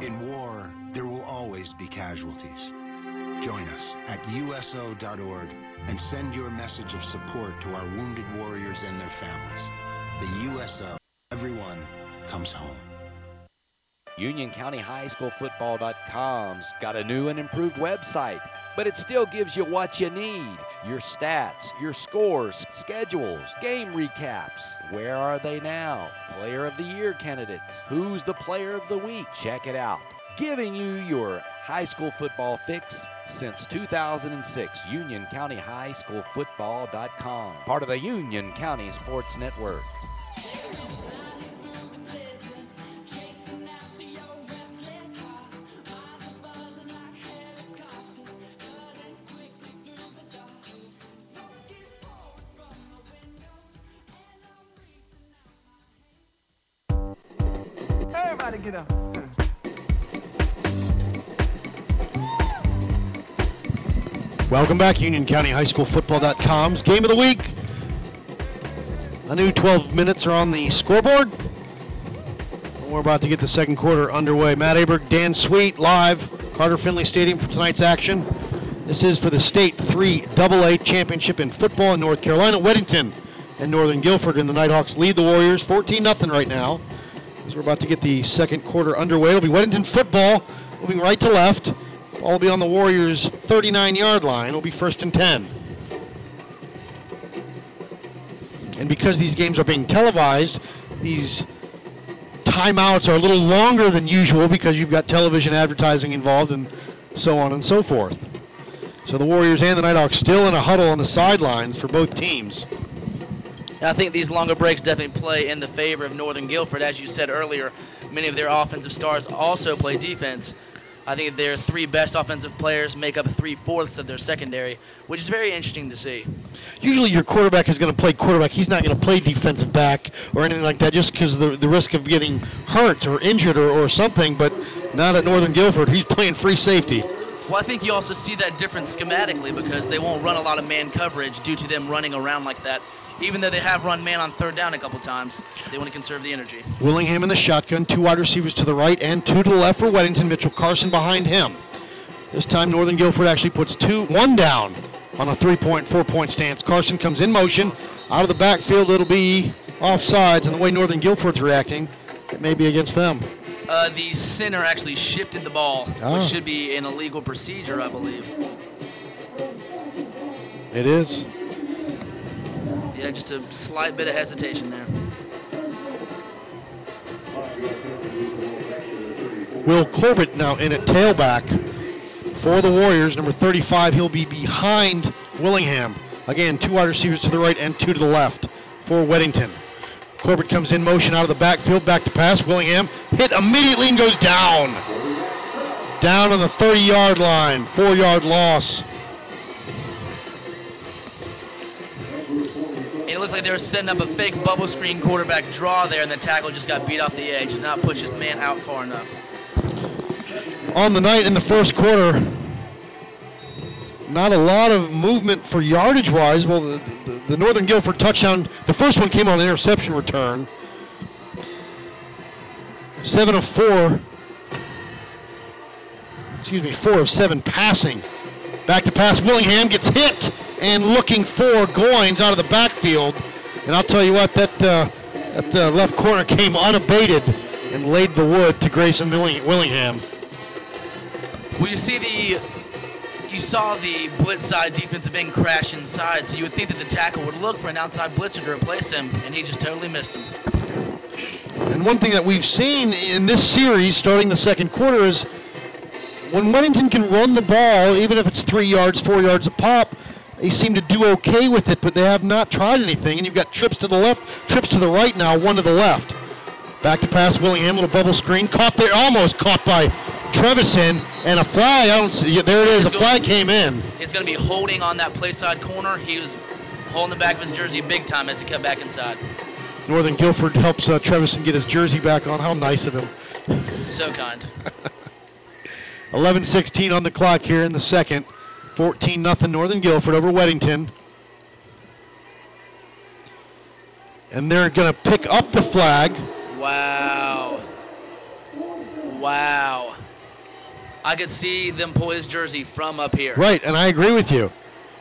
Speaker 3: In war, there will always be casualties. Join us at USO.org and send your message of support to our wounded warriors and their families. The USO, everyone comes home.
Speaker 5: Union County High School Football.com's got a new and improved website, but it still gives you what you need your stats, your scores, schedules, game recaps. Where are they now? Player of the Year candidates. Who's the player of the week? Check it out. Giving you your high school football fix since 2006. Union County High School Football.com. Part of the Union County Sports Network.
Speaker 1: Welcome back, Union County High School Football.com's game of the week. A new 12 minutes are on the scoreboard. We're about to get the second quarter underway. Matt Aberg, Dan Sweet, live, Carter Finley Stadium for tonight's action. This is for the state 3 AA championship in football in North Carolina. Weddington and Northern Guilford and the Nighthawks lead the Warriors 14 0 right now. As we're about to get the second quarter underway, it'll be Weddington football moving right to left. Ball will be on the Warriors' 39 yard line. It'll be first and 10. And because these games are being televised, these timeouts are a little longer than usual because you've got television advertising involved and so on and so forth. So the Warriors and the Nighthawks still in a huddle on the sidelines for both teams.
Speaker 2: I think these longer breaks definitely play in the favor of Northern Guilford. As you said earlier, many of their offensive stars also play defense. I think their three best offensive players make up three fourths of their secondary, which is very interesting to see.
Speaker 1: Usually your quarterback is going to play quarterback. He's not going to play defensive back or anything like that just because of the, the risk of getting hurt or injured or, or something, but not at Northern Guilford. He's playing free safety.
Speaker 2: Well, I think you also see that difference schematically because they won't run a lot of man coverage due to them running around like that. Even though they have run man on third down a couple times, they want to conserve the energy.
Speaker 1: Willingham in the shotgun, two wide receivers to the right and two to the left for Weddington. Mitchell Carson behind him. This time Northern Guilford actually puts two, one down on a three-point, four-point stance. Carson comes in motion out of the backfield. It'll be offsides, and the way Northern Guilford's reacting, it may be against them.
Speaker 2: Uh, the center actually shifted the ball,
Speaker 1: Ah.
Speaker 2: which should be an illegal procedure, I believe.
Speaker 1: It is.
Speaker 2: Yeah, just a slight bit of hesitation there.
Speaker 1: Will Corbett now in at tailback for the Warriors. Number 35, he'll be behind Willingham. Again, two wide receivers to the right and two to the left for Weddington. Corbett comes in motion out of the backfield, back to pass. Willingham hit immediately and goes down. Down on the 30 yard line, four yard loss.
Speaker 2: It looked like they were setting up a fake bubble screen quarterback draw there, and the tackle just got beat off the edge. Did not push his man out far enough.
Speaker 1: on the night in the first quarter. Not a lot of movement for yardage wise. Well, the, the, the Northern Guilford touchdown, the first one came on an interception return. Seven of four, excuse me, four of seven passing. Back to pass. Willingham gets hit and looking for Goins out of the backfield. And I'll tell you what, that, uh, that uh, left corner came unabated and laid the wood to Grayson Willing- Willingham.
Speaker 2: Well, you see the, you saw the blitz side defensive end crash inside, so you would think that the tackle would look for an outside blitzer to replace him, and he just totally missed him.
Speaker 1: And one thing that we've seen in this series, starting the second quarter, is when Weddington can run the ball, even if it's three yards, four yards a pop, they seem to do okay with it, but they have not tried anything. And you've got trips to the left, trips to the right now, one to the left. Back to pass, Willingham, little bubble screen, caught there, almost caught by Trevison, and a flag. I don't see. There it is. A flag came in.
Speaker 2: He's going to be holding on that play side corner. He was holding the back of his jersey big time as he cut back inside.
Speaker 1: Northern Guilford helps uh, Trevison get his jersey back on. How nice of him.
Speaker 2: So kind. (laughs)
Speaker 1: 11-16 on the clock here in the second. 14 nothing Northern Guilford over Weddington. And they're going to pick up the flag.
Speaker 2: Wow. Wow. I could see them pull his jersey from up here.
Speaker 1: Right, and I agree with you.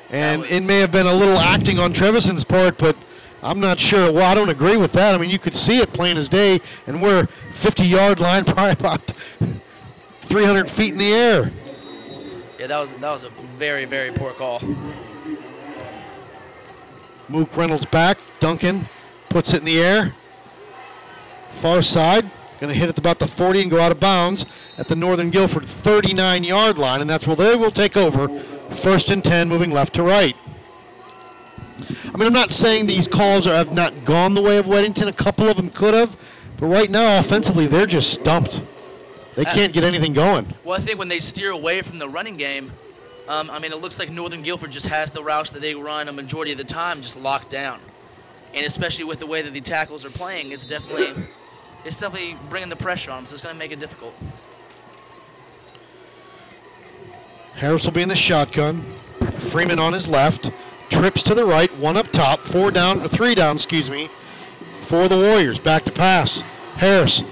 Speaker 1: And it may have been a little acting on Trevison's part, but I'm not sure. Well, I don't agree with that. I mean, you could see it plain as day, and we're 50-yard line, (laughs) probably about 300 feet in the air.
Speaker 2: Yeah, that was that was a very very poor call.
Speaker 1: Mook Reynolds back. Duncan puts it in the air. Far side. Going to hit it about the 40 and go out of bounds at the Northern Guilford 39 yard line, and that's where they will take over. First and 10, moving left to right. I mean, I'm not saying these calls are, have not gone the way of Weddington. A couple of them could have, but right now, offensively, they're just stumped. They can't get anything going.
Speaker 2: Well, I think when they steer away from the running game, um, I mean, it looks like Northern Guilford just has the routes that they run a majority of the time just locked down. And especially with the way that the tackles are playing, it's definitely, it's definitely bringing the pressure on them, so it's going to make it difficult.
Speaker 1: Harris will be in the shotgun. Freeman on his left. Trips to the right. One up top. Four down. Three down, excuse me. For the Warriors. Back to pass. Harris.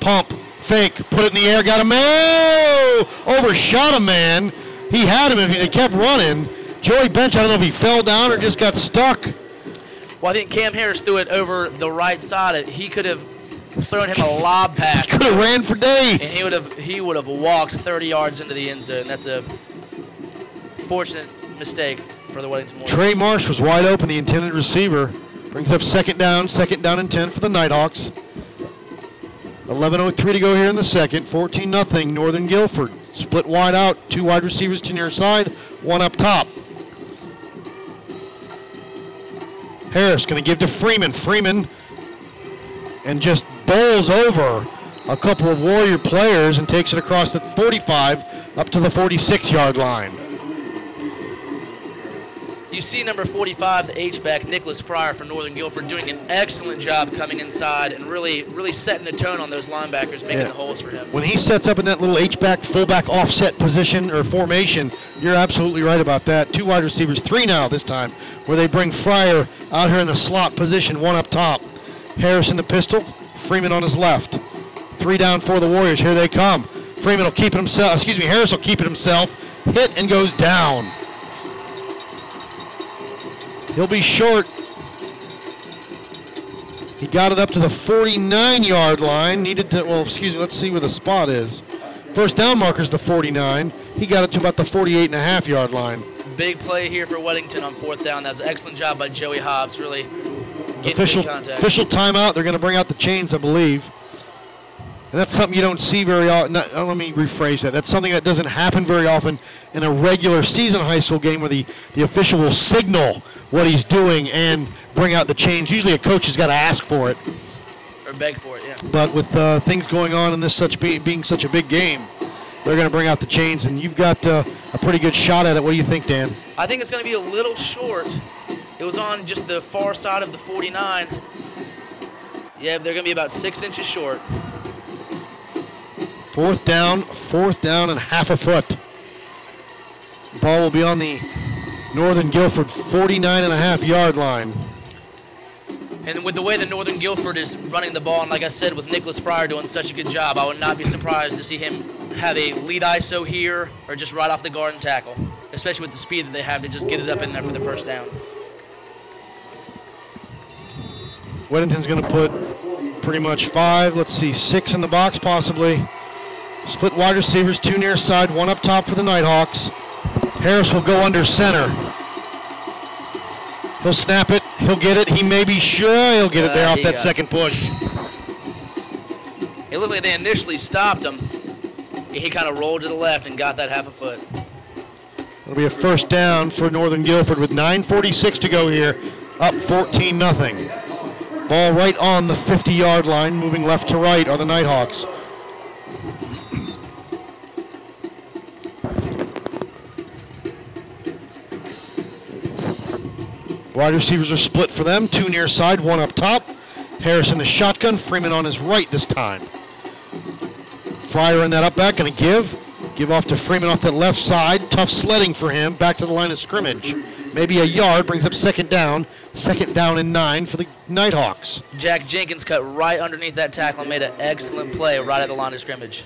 Speaker 1: Pump. Fake. Put it in the air. Got a man. Overshot a man. He had him if he kept running. Joey Bench, I don't know if he fell down or just got stuck.
Speaker 2: Well, I think Cam Harris threw it over the right side. He could have thrown him a lob pass. (laughs)
Speaker 1: Could have ran for days.
Speaker 2: And he would have he would have walked 30 yards into the end zone. That's a fortunate mistake for the Weddington Warriors.
Speaker 1: Trey Marsh was wide open, the intended receiver. Brings up second down, second down and 10 for the Nighthawks. 11.03 to go here in the second. 14 0 Northern Guilford. Split wide out, two wide receivers to near side, one up top. Harris going to give to Freeman. Freeman and just bowls over a couple of Warrior players and takes it across the 45 up to the 46 yard line.
Speaker 2: You see number 45, the H-back, Nicholas Fryer from Northern Guilford, doing an excellent job coming inside and really, really setting the tone on those linebackers, making
Speaker 1: Yeah.
Speaker 2: the holes for him.
Speaker 1: When he sets up in that little H-back, fullback offset position or formation, you're absolutely right about that. Two wide receivers, three now this time, where they bring Fryer out here in the slot position, one up top. Harris in the pistol, Freeman on his left. Three down for the Warriors. Here they come. Freeman will keep it himself. Excuse me, Harris will keep it himself. Hit and goes down. He'll be short. He got it up to the 49 yard line. Needed to, well, excuse me, let's see where the spot is. First down marker's the 49. He got it to about the 48 and a half yard line.
Speaker 2: Big play here for Weddington on fourth down. That was an excellent job by Joey Hobbs, really
Speaker 1: Official, official timeout. They're going to bring out the chains, I believe. And that's something you don't see very often. Not, uh, let me rephrase that. That's something that doesn't happen very often in a regular season high school game where the, the official will signal what he's doing and bring out the chains. Usually a coach has got to ask for it.
Speaker 2: Or beg for it, yeah.
Speaker 1: But with uh, things going on in this such be, being such a big game, they're going to bring out the chains, and you've got uh, a pretty good shot at it. What do you think, Dan?
Speaker 2: I think it's going to be a little short. It was on just the far side of the 49. Yeah, they're going to be about six inches short.
Speaker 1: Fourth down, fourth down, and half a foot. Ball will be on the Northern Guilford 49 and a half yard line.
Speaker 2: And with the way that Northern Guilford is running the ball, and like I said, with Nicholas Fryer doing such a good job, I would not be surprised to see him have a lead ISO here or just right off the guard and tackle, especially with the speed that they have to just get it up in there for the first down.
Speaker 1: Weddington's going to put pretty much five, let's see, six in the box possibly. Split wide receivers, two near side, one up top for the Nighthawks. Harris will go under center. He'll snap it. He'll get it. He may be sure he'll get it there
Speaker 2: Uh,
Speaker 1: off that second push.
Speaker 2: It looked like they initially stopped him. He kind of rolled to the left and got that half a foot.
Speaker 1: It'll be a first down for Northern Guilford with 9.46 to go here, up 14 0. Ball right on the 50 yard line, moving left to right are the Nighthawks. Wide receivers are split for them, two near side, one up top. Harris in the shotgun, Freeman on his right this time. Fryer in that up back, going to give. Give off to Freeman off that left side. Tough sledding for him. Back to the line of scrimmage. Maybe a yard brings up second down. Second down and nine for the Nighthawks.
Speaker 2: Jack Jenkins cut right underneath that tackle and made an excellent play right at the line of scrimmage.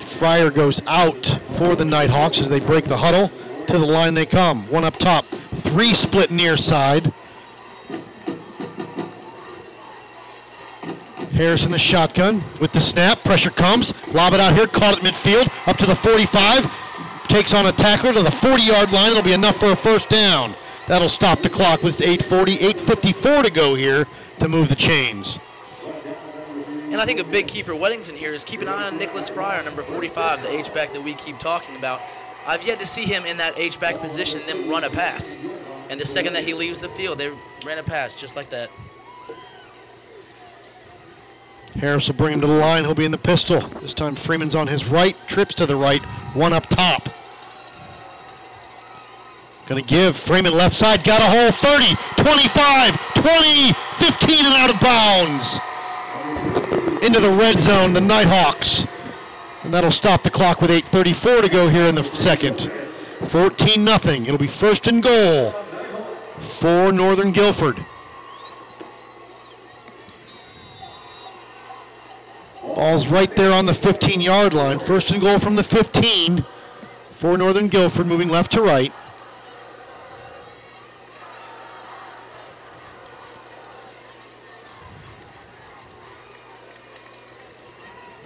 Speaker 1: Fryer goes out for the Nighthawks as they break the huddle. To the line they come. One up top. Three split near side. Harris in the shotgun with the snap. Pressure comes. Lob it out here. Caught at midfield. Up to the 45. takes on a tackler to the 40-yard line. It'll be enough for a first down. That'll stop the clock with 8:40, 8:54 to go here to move the chains.
Speaker 2: And I think a big key for Weddington here is keep an eye on Nicholas Fryer, number 45, the H-back that we keep talking about. I've yet to see him in that H-back position and then run a pass. And the second that he leaves the field, they ran a pass just like that.
Speaker 1: Harris will bring him to the line. He'll be in the pistol. This time Freeman's on his right, trips to the right, one up top. Going to give Freeman left side, got a hole 30, 25, 20, 15 and out of bounds. Into the red zone, the Nighthawks. And that'll stop the clock with 8.34 to go here in the second. 14 nothing. It'll be first and goal for Northern Guilford. Ball's right there on the 15 yard line. First and goal from the 15 for Northern Guilford, moving left to right.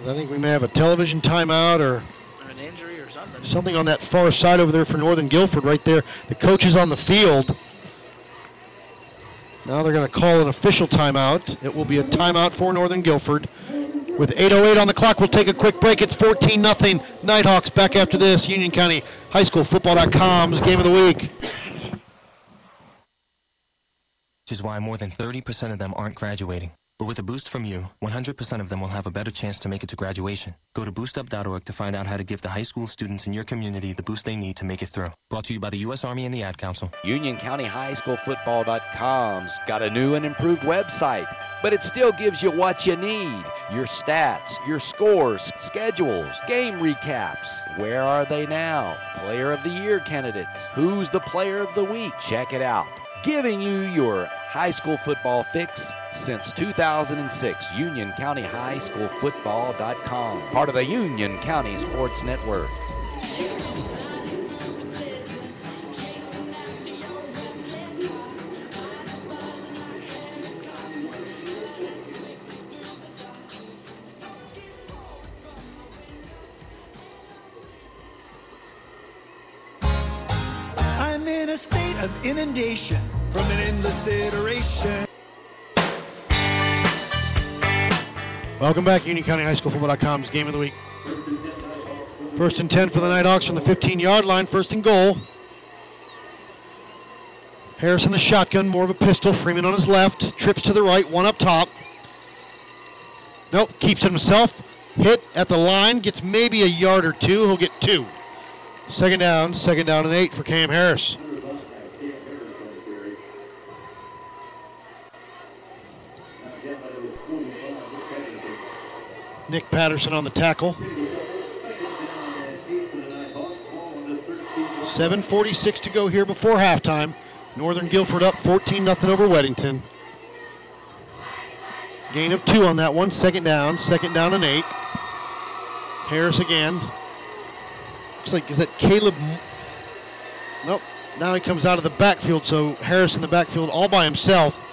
Speaker 1: I think we may have a television timeout or
Speaker 2: Or an injury or something.
Speaker 1: something on that far side over there for Northern Guilford right there. The coach is on the field. Now they're going to call an official timeout. It will be a timeout for Northern Guilford. With 8.08 on the clock, we'll take a quick break. It's 14 0 Nighthawks back after this. Union County High School Football.com's game of the week.
Speaker 12: Which is why more than 30% of them aren't graduating. But with a boost from you, 100% of them will have a better chance to make it to graduation. Go to boostup.org to find out how to give the high school students in your community the boost they need to make it through. Brought to you by the U.S. Army and the Ad Council.
Speaker 5: Union County High School Football.com's got a new and improved website, but it still gives you what you need your stats, your scores, schedules, game recaps. Where are they now? Player of the Year candidates. Who's the player of the week? Check it out. Giving you your high school football fix since 2006. Union County High School Football.com, part of the Union County Sports Network.
Speaker 9: I'm in a state of inundation from an endless iteration.
Speaker 1: Welcome back, Union County High School Football.com's game of the week. First and 10 for the Nighthawks from the 15 yard line, first and goal. Harris in the shotgun, more of a pistol. Freeman on his left, trips to the right, one up top. Nope, keeps it himself. Hit at the line, gets maybe a yard or two. He'll get two. Second down, second down and eight for Cam Harris. Nick Patterson on the tackle. 7.46 to go here before halftime. Northern Guilford up 14 0 over Weddington. Gain of two on that one. Second down. Second down and eight. Harris again. Looks like, is that Caleb? Nope. Now he comes out of the backfield, so Harris in the backfield all by himself.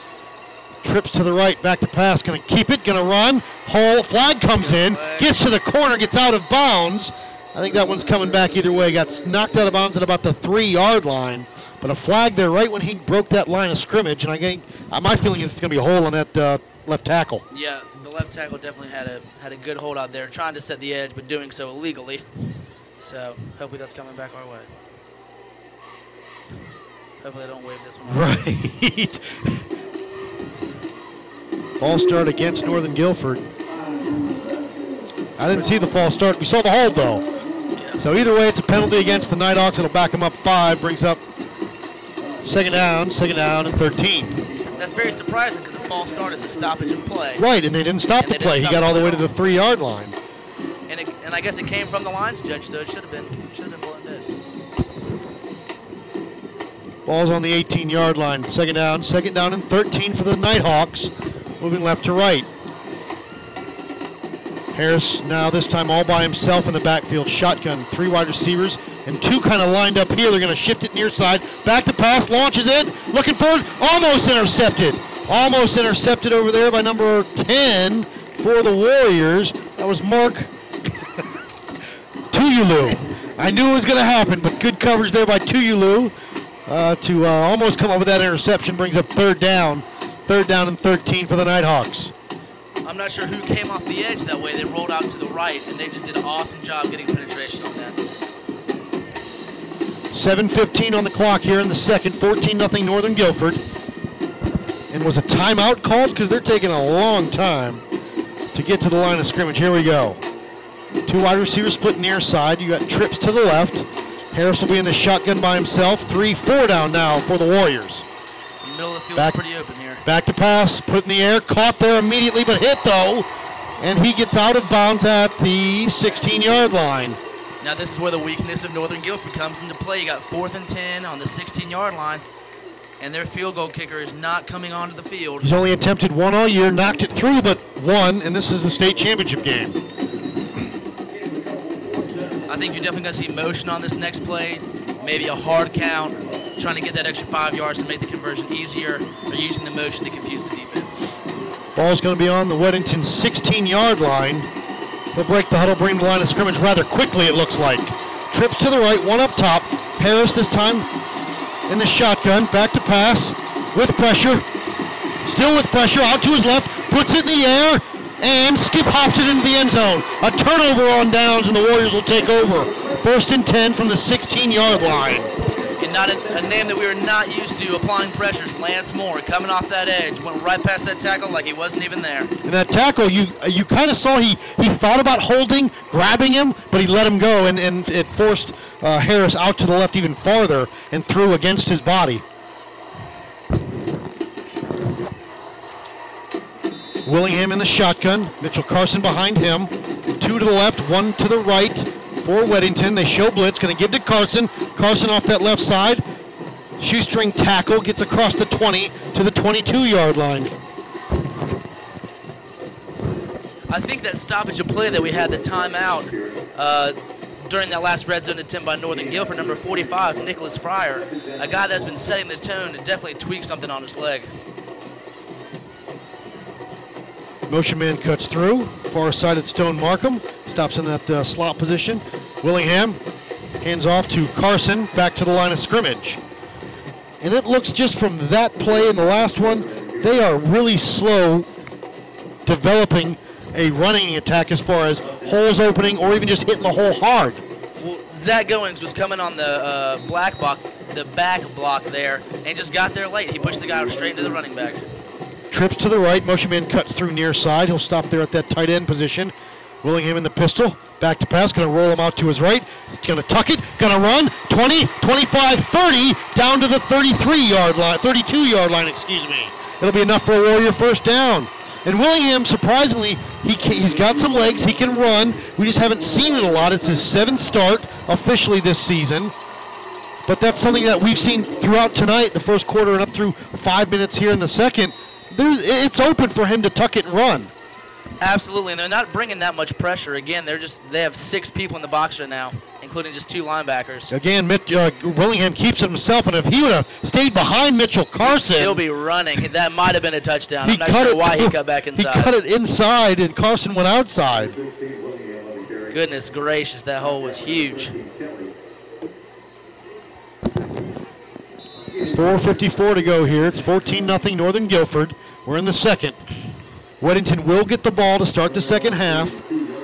Speaker 1: Trips to the right, back to pass. Going to keep it, going to run. Hole, flag comes in, gets to the corner, gets out of bounds. I think that one's coming back either way. Got knocked out of bounds at about the three yard line. But a flag there right when he broke that line of scrimmage. And I think, uh, my feeling is it's going to be a hole on that uh, left tackle.
Speaker 2: Yeah, the left tackle definitely had a had a good hold out there, trying to set the edge, but doing so illegally. So hopefully that's coming back our way. Hopefully they don't wave this one. (laughs)
Speaker 1: Right. False start against Northern Guilford. I didn't see the false start. We saw the hold though. So either way, it's a penalty against the Nighthawks. It'll back them up five, brings up second down, second down, and 13.
Speaker 2: That's very surprising because a false start is a stoppage of play.
Speaker 1: Right, and they didn't stop
Speaker 2: And
Speaker 1: the play. He got all the way to the three-yard line.
Speaker 2: And it, and I guess it came from the lines judge, so it should have been should have been blown dead.
Speaker 1: Ball's on the 18-yard line. Second down, second down, and 13 for the Nighthawks. Moving left to right. Harris now this time all by himself in the backfield. Shotgun, three wide receivers, and two kind of lined up here. They're going to shift it near side. Back to pass, launches it, looking for it, almost intercepted. Almost intercepted over there by number 10 for the Warriors. That was Mark (laughs) Tuyulu. I knew it was going to happen, but good coverage there by Tuyulu uh, to uh, almost come up with that interception. Brings up third down. Third down and 13 for the Nighthawks.
Speaker 2: I'm not sure who came off the edge that way. They rolled out to the right, and they just did an awesome job getting penetration on that.
Speaker 1: 7.15 on the clock here in the second. 14 0 Northern Guilford. And was a timeout called? Because they're taking a long time to get to the line of scrimmage. Here we go. Two wide receivers split near side. You got trips to the left. Harris will be in the shotgun by himself. Three, four down now for the Warriors.
Speaker 2: Middle of the field
Speaker 1: Back-
Speaker 2: is pretty open here.
Speaker 1: Back to pass, put in the air, caught there immediately, but hit though. And he gets out of bounds at the 16 yard line.
Speaker 2: Now this is where the weakness of Northern Guilford comes into play. You got fourth and 10 on the 16-yard line, and their field goal kicker is not coming onto the field.
Speaker 1: He's only attempted one all year, knocked it through, but one, and this is the state championship game.
Speaker 2: I think you're definitely going to see motion on this next play, maybe a hard count, trying to get that extra five yards to make the conversion easier, or using the motion to confuse the defense.
Speaker 1: Ball's going to be on the Weddington 16 yard line. They'll break the huddle, bring the line of scrimmage rather quickly, it looks like. Trips to the right, one up top. Harris this time in the shotgun, back to pass with pressure. Still with pressure, out to his left, puts it in the air, and skip hops it into the end zone. A turnover on downs, and the Warriors will take over. First and 10 from the 16 yard line.
Speaker 2: And not a, a name that we were not used to applying pressures. Lance Moore coming off that edge, went right past that tackle like he wasn't even there.
Speaker 1: And that tackle, you you kind of saw he he thought about holding, grabbing him, but he let him go, and, and it forced uh, Harris out to the left even farther and threw against his body. Willingham in the shotgun. Mitchell Carson behind him. Two to the left, one to the right for Weddington. They show blitz, going to give to Carson. Carson off that left side. Shoestring tackle gets across the 20 to the 22 yard line.
Speaker 2: I think that stoppage of play that we had, the timeout, uh, during that last red zone attempt by Northern Guilford, number 45, Nicholas Fryer, a guy that's been setting the tone to definitely tweak something on his leg.
Speaker 1: Motion man cuts through. Far side at Stone Markham. Stops in that uh, slot position. Willingham hands off to Carson. Back to the line of scrimmage. And it looks just from that play and the last one, they are really slow developing a running attack as far as holes opening or even just hitting the hole hard.
Speaker 2: Well, Zach Goins was coming on the uh, black block, the back block there, and just got there late. He pushed the guy straight into the running back.
Speaker 1: Trips to the right. Motion man cuts through near side. He'll stop there at that tight end position. Willingham in the pistol. Back to pass. Going to roll him out to his right. He's going to tuck it. Going to run. 20, 25, 30. Down to the 33 yard line. 32 yard line, excuse me. It'll be enough for a Warrior first down. And Willingham, surprisingly, he he's got some legs. He can run. We just haven't seen it a lot. It's his seventh start officially this season. But that's something that we've seen throughout tonight, the first quarter and up through five minutes here in the second. There's, it's open for him to tuck it and run.
Speaker 2: Absolutely, and they're not bringing that much pressure. Again, they're just they have six people in the box right now, including just two linebackers.
Speaker 1: Again, Mitch, uh, Willingham keeps it himself, and if he would have stayed behind Mitchell Carson,
Speaker 2: He'll be running. That might have been a touchdown. I'm not sure
Speaker 1: it.
Speaker 2: why he cut back inside.
Speaker 1: He cut it inside, and Carson went outside.
Speaker 2: Goodness gracious, that hole was huge.
Speaker 1: 4.54 to go here. It's 14 0 Northern Guilford. We're in the second. Weddington will get the ball to start the second half.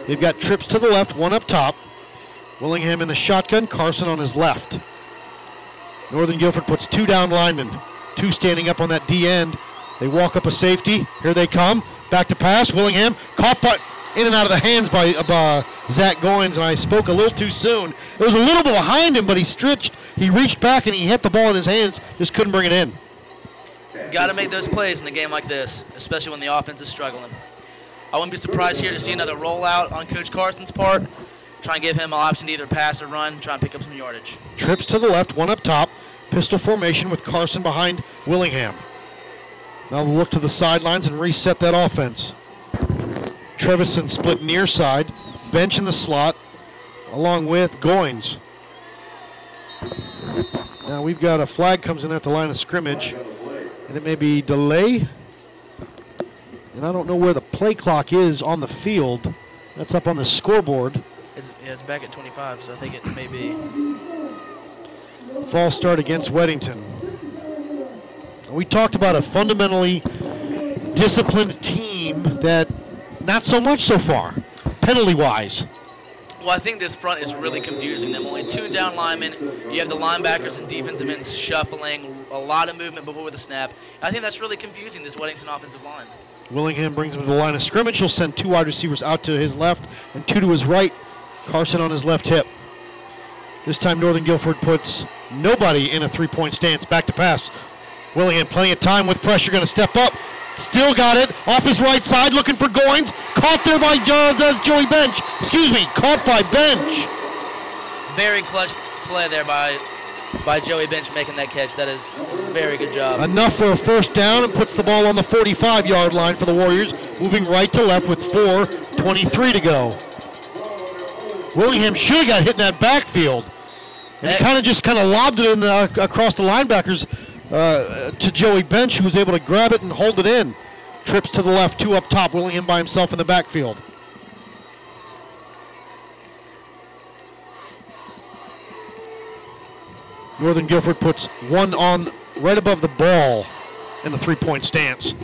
Speaker 1: They've got trips to the left, one up top. Willingham in the shotgun, Carson on his left. Northern Guilford puts two down linemen, two standing up on that D end. They walk up a safety. Here they come. Back to pass. Willingham caught but in and out of the hands by uh, Zach Goins, and I spoke a little too soon. It was a little bit behind him, but he stretched. He reached back and he hit the ball in his hands. Just couldn't bring it in.
Speaker 2: Got to make those plays in a game like this, especially when the offense is struggling. I wouldn't be surprised here to see another rollout on Coach Carson's part. Try and give him an option to either pass or run, try and pick up some yardage.
Speaker 1: Trips to the left, one up top. Pistol formation with Carson behind Willingham. Now look to the sidelines and reset that offense. Trevison split near side, Bench in the slot, along with Goins. Now we've got a flag comes in at the line of scrimmage, and it may be delay. And I don't know where the play clock is on the field. That's up on the scoreboard.
Speaker 2: It's, yeah, it's back at 25, so I think it may be.
Speaker 1: False start against Weddington. We talked about a fundamentally disciplined team that not so much so far, penalty wise.
Speaker 2: Well, I think this front is really confusing them. Only two down linemen. You have the linebackers and defensive ends shuffling, a lot of movement before the snap. I think that's really confusing this Weddington offensive line.
Speaker 1: Willingham brings him to the line of scrimmage. He'll send two wide receivers out to his left and two to his right. Carson on his left hip. This time Northern Guilford puts nobody in a three-point stance. Back to pass. Willingham plenty of time with pressure, going to step up. Still got it off his right side, looking for Goins. Caught there by uh, Joey Bench. Excuse me, caught by Bench.
Speaker 2: Very clutch play there by by Joey Bench making that catch. That is very good job.
Speaker 1: Enough for a first down and puts the ball on the 45-yard line for the Warriors, moving right to left with 4:23 to go. Willingham should have got hit in that backfield. And he kind of just kind of lobbed it in the, across the linebackers uh, to Joey Bench, who was able to grab it and hold it in. Trips to the left, two up top. Willingham by himself in the backfield. Northern Guilford puts one on right above the ball in the three-point stance.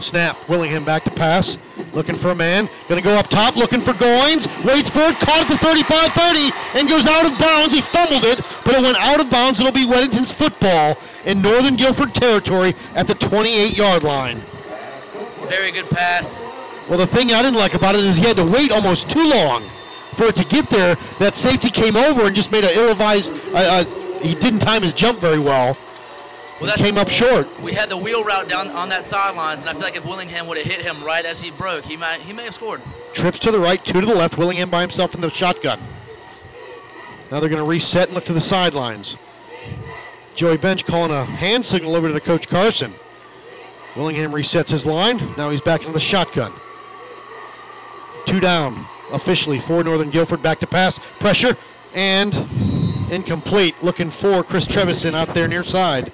Speaker 1: Snap. Willingham back to pass. Looking for a man. Going to go up top. Looking for Goins. Waits for it. Caught at the 35-30 and goes out of bounds. He fumbled it, but it went out of bounds. It'll be Weddington's football in Northern Guilford territory at the 28-yard line.
Speaker 2: Very good pass.
Speaker 1: Well, the thing I didn't like about it is he had to wait almost too long for it to get there. That safety came over and just made an ill-advised. Uh, uh, he didn't time his jump very well.
Speaker 2: Well,
Speaker 1: He came up short.
Speaker 2: We had the wheel route down on that sidelines, and I feel like if Willingham would have hit him right as he broke, he might he may have scored.
Speaker 1: Trips to the right, two to the left. Willingham by himself in the shotgun. Now they're going to reset and look to the sidelines. Joey Bench calling a hand signal over to the coach Carson. Willingham resets his line. Now he's back into the shotgun. Two down officially for Northern Guilford. Back to pass. Pressure and incomplete. Looking for Chris Trevison out there near side.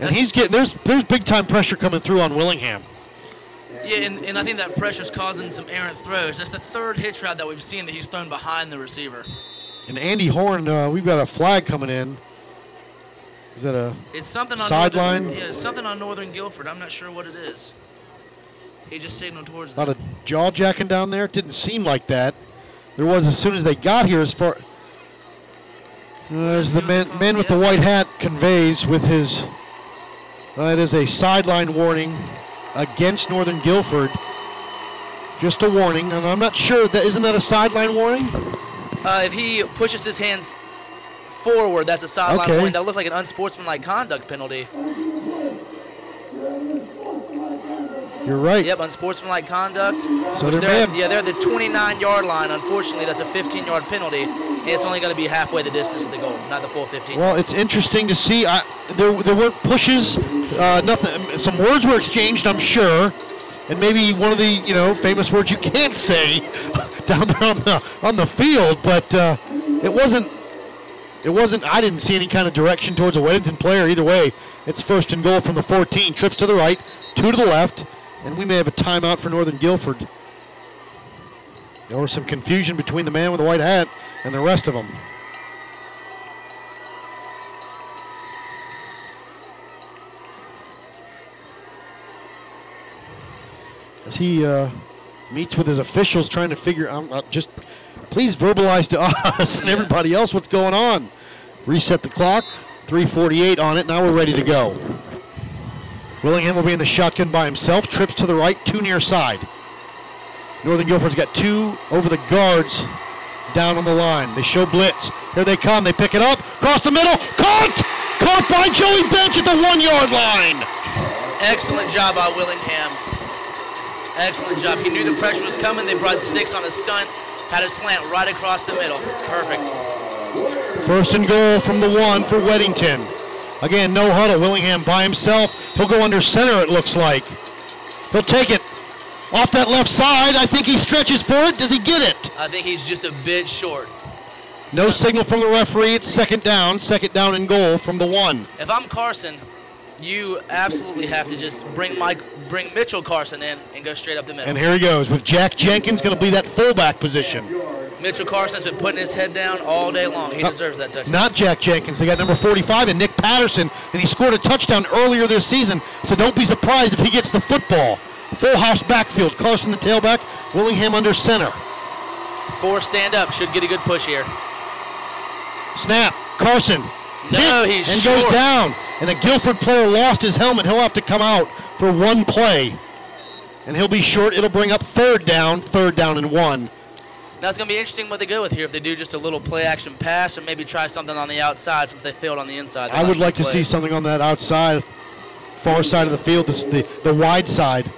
Speaker 1: And he's getting there's there's big time pressure coming through on Willingham.
Speaker 2: Yeah, and, and I think that pressure's causing some errant throws. That's the third hitch route that we've seen that he's thrown behind the receiver.
Speaker 1: And Andy Horn, uh, we've got a flag coming in. Is that a
Speaker 2: It's something on
Speaker 1: sideline?
Speaker 2: Yeah, it's something on Northern Guilford. I'm not sure what it is. He just signaled towards
Speaker 1: A lot
Speaker 2: them.
Speaker 1: of jaw jacking down there. It didn't seem like that. There was as soon as they got here. As far Uh, there's the man, man with the white hat conveys with his. It is a sideline warning against Northern Guilford. Just a warning, and I'm not sure that isn't that a sideline warning.
Speaker 2: Uh, if he pushes his hands forward, that's a sideline
Speaker 1: Okay.
Speaker 2: warning. That looked like an unsportsmanlike conduct penalty.
Speaker 1: You're right.
Speaker 2: Yep, unsportsmanlike conduct.
Speaker 1: So
Speaker 2: they're,
Speaker 1: have-
Speaker 2: yeah, they're at the 29-yard line. Unfortunately, that's a 15-yard penalty, and it's only going to be halfway the distance to the goal, not the full 15.
Speaker 1: Well, it's interesting to see. I, there, there weren't pushes. Uh, nothing. Some words were exchanged, I'm sure, and maybe one of the you know famous words you can't say (laughs) down there on the on the field. But uh, it wasn't. It wasn't. I didn't see any kind of direction towards a Weddington player either way. It's first and goal from the 14. Trips to the right, two to the left, and we may have a timeout for Northern Guilford. There was some confusion between the man with the white hat and the rest of them. as he uh, meets with his officials, trying to figure out uh, just please verbalize to (laughs) us and everybody else what's going on. Reset the clock. 3:48 on it. Now we're ready to go. Willingham will be in the shotgun by himself. Trips to the right, two near side. Northern Guilford's got two over the guards down on the line. They show blitz. Here they come. They pick it up. Cross the middle. Caught! Caught by Joey Bench at the one yard line.
Speaker 2: Excellent job by Willingham. Excellent job. He knew the pressure was coming. They brought six on a stunt, had a slant right across the middle. Perfect.
Speaker 1: First and goal from the one for Weddington. Again, no huddle. Willingham by himself. He'll go under center, it looks like. He'll take it off that left side. I think he stretches for it. Does he get it?
Speaker 2: I think he's just a bit short.
Speaker 1: No signal from the referee. It's second down. Second down and goal from the one.
Speaker 2: If I'm Carson, you absolutely have to just bring Mike, bring Mitchell Carson in and go straight up the middle.
Speaker 1: And here he goes with Jack Jenkins going to be that fullback position.
Speaker 2: Mitchell Carson's been putting his head down all day long. He
Speaker 1: No,
Speaker 2: deserves that touchdown.
Speaker 1: Not Jack Jenkins. They got number 45 and Nick Patterson, and he scored a touchdown earlier this season. So don't be surprised if he gets the football. Full house backfield. Carson the tailback. Willingham under center.
Speaker 2: Four stand up should get a good push here.
Speaker 1: Snap. Carson.
Speaker 2: No, he's
Speaker 1: and
Speaker 2: short.
Speaker 1: goes down. And a Guilford player lost his helmet. He'll have to come out for one play, and he'll be short. It'll bring up third down. Third down and one.
Speaker 2: Now it's going to be interesting what they go with here. If they do just a little play action pass, or maybe try something on the outside since they failed on the inside.
Speaker 1: I would like to see something on that outside, far side of the field, the the wide side.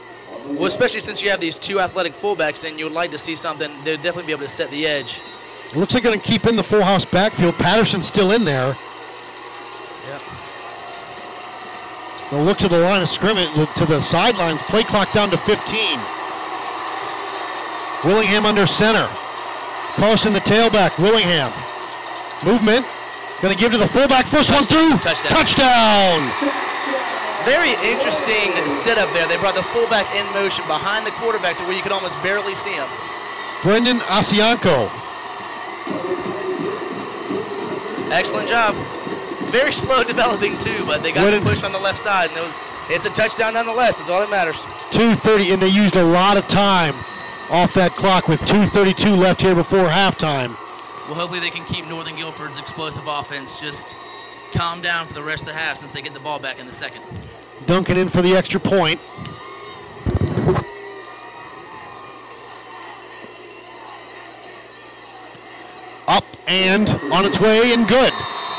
Speaker 2: Well, especially since you have these two athletic fullbacks, and you would like to see something. They'd definitely be able to set the edge.
Speaker 1: It looks like they're going to keep in the full house backfield. Patterson's still in there.
Speaker 2: Yep.
Speaker 1: They'll look to the line of scrimmage, to the sidelines. Play clock down to 15. Willingham under center. Carson the tailback. Willingham. Movement. Going to give to the fullback. First one through.
Speaker 2: Touchdown.
Speaker 1: Touchdown.
Speaker 2: Very interesting setup there. They brought the fullback in motion behind the quarterback to where you could almost barely see him.
Speaker 1: Brendan Asianko.
Speaker 2: Excellent job. Very slow (laughs) developing too, but they got
Speaker 1: What
Speaker 2: the push on the left side, and it was it's a touchdown nonetheless. That's all that matters.
Speaker 1: 2.30, and they used a lot of time off that clock with 2.32 left here before halftime.
Speaker 2: Well, hopefully they can keep Northern Guilford's explosive offense just calm down for the rest of the half since they get the ball back in the second.
Speaker 1: Duncan in for the extra point. Up and on its way and good.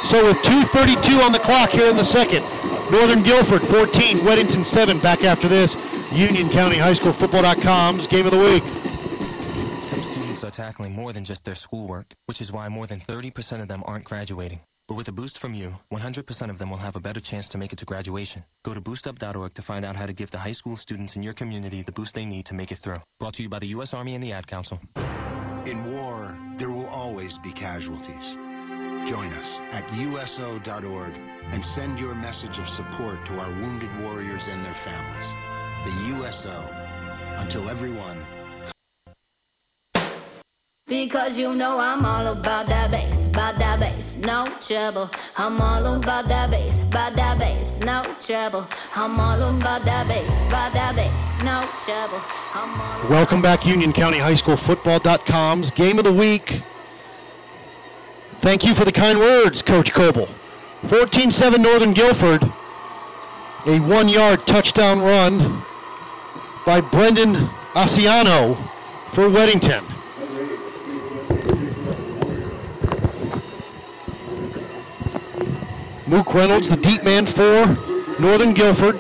Speaker 1: So with 2.32 on the clock here in the second, Northern Guilford 14, Weddington 7. Back after this, Union County High School Football.com's Game of the Week.
Speaker 12: Some students are tackling more than just their schoolwork, which is why more than 30% of them aren't graduating. But with a boost from you, 100% of them will have a better chance to make it to graduation. Go to boostup.org to find out how to give the high school students in your community the boost they need to make it through. Brought to you by the U.S. Army and the Ad Council.
Speaker 3: In war, there will always be casualties. Join us at USO.org and send your message of support to our wounded warriors and their families. The USO, until everyone
Speaker 13: Because you know I'm all about that bass, about that bass, no trouble. I'm all about that bass, about that bass, no trouble. I'm all about that bass, about that bass, no trouble. I'm all
Speaker 1: Welcome back, Union County High School Football.com's Game of the Week. Thank you for the kind words, Coach Coble. 14-7 Northern Guilford. A one-yard touchdown run by Brendan Asiano for Weddington. Mook Reynolds, the deep man for Northern Guilford.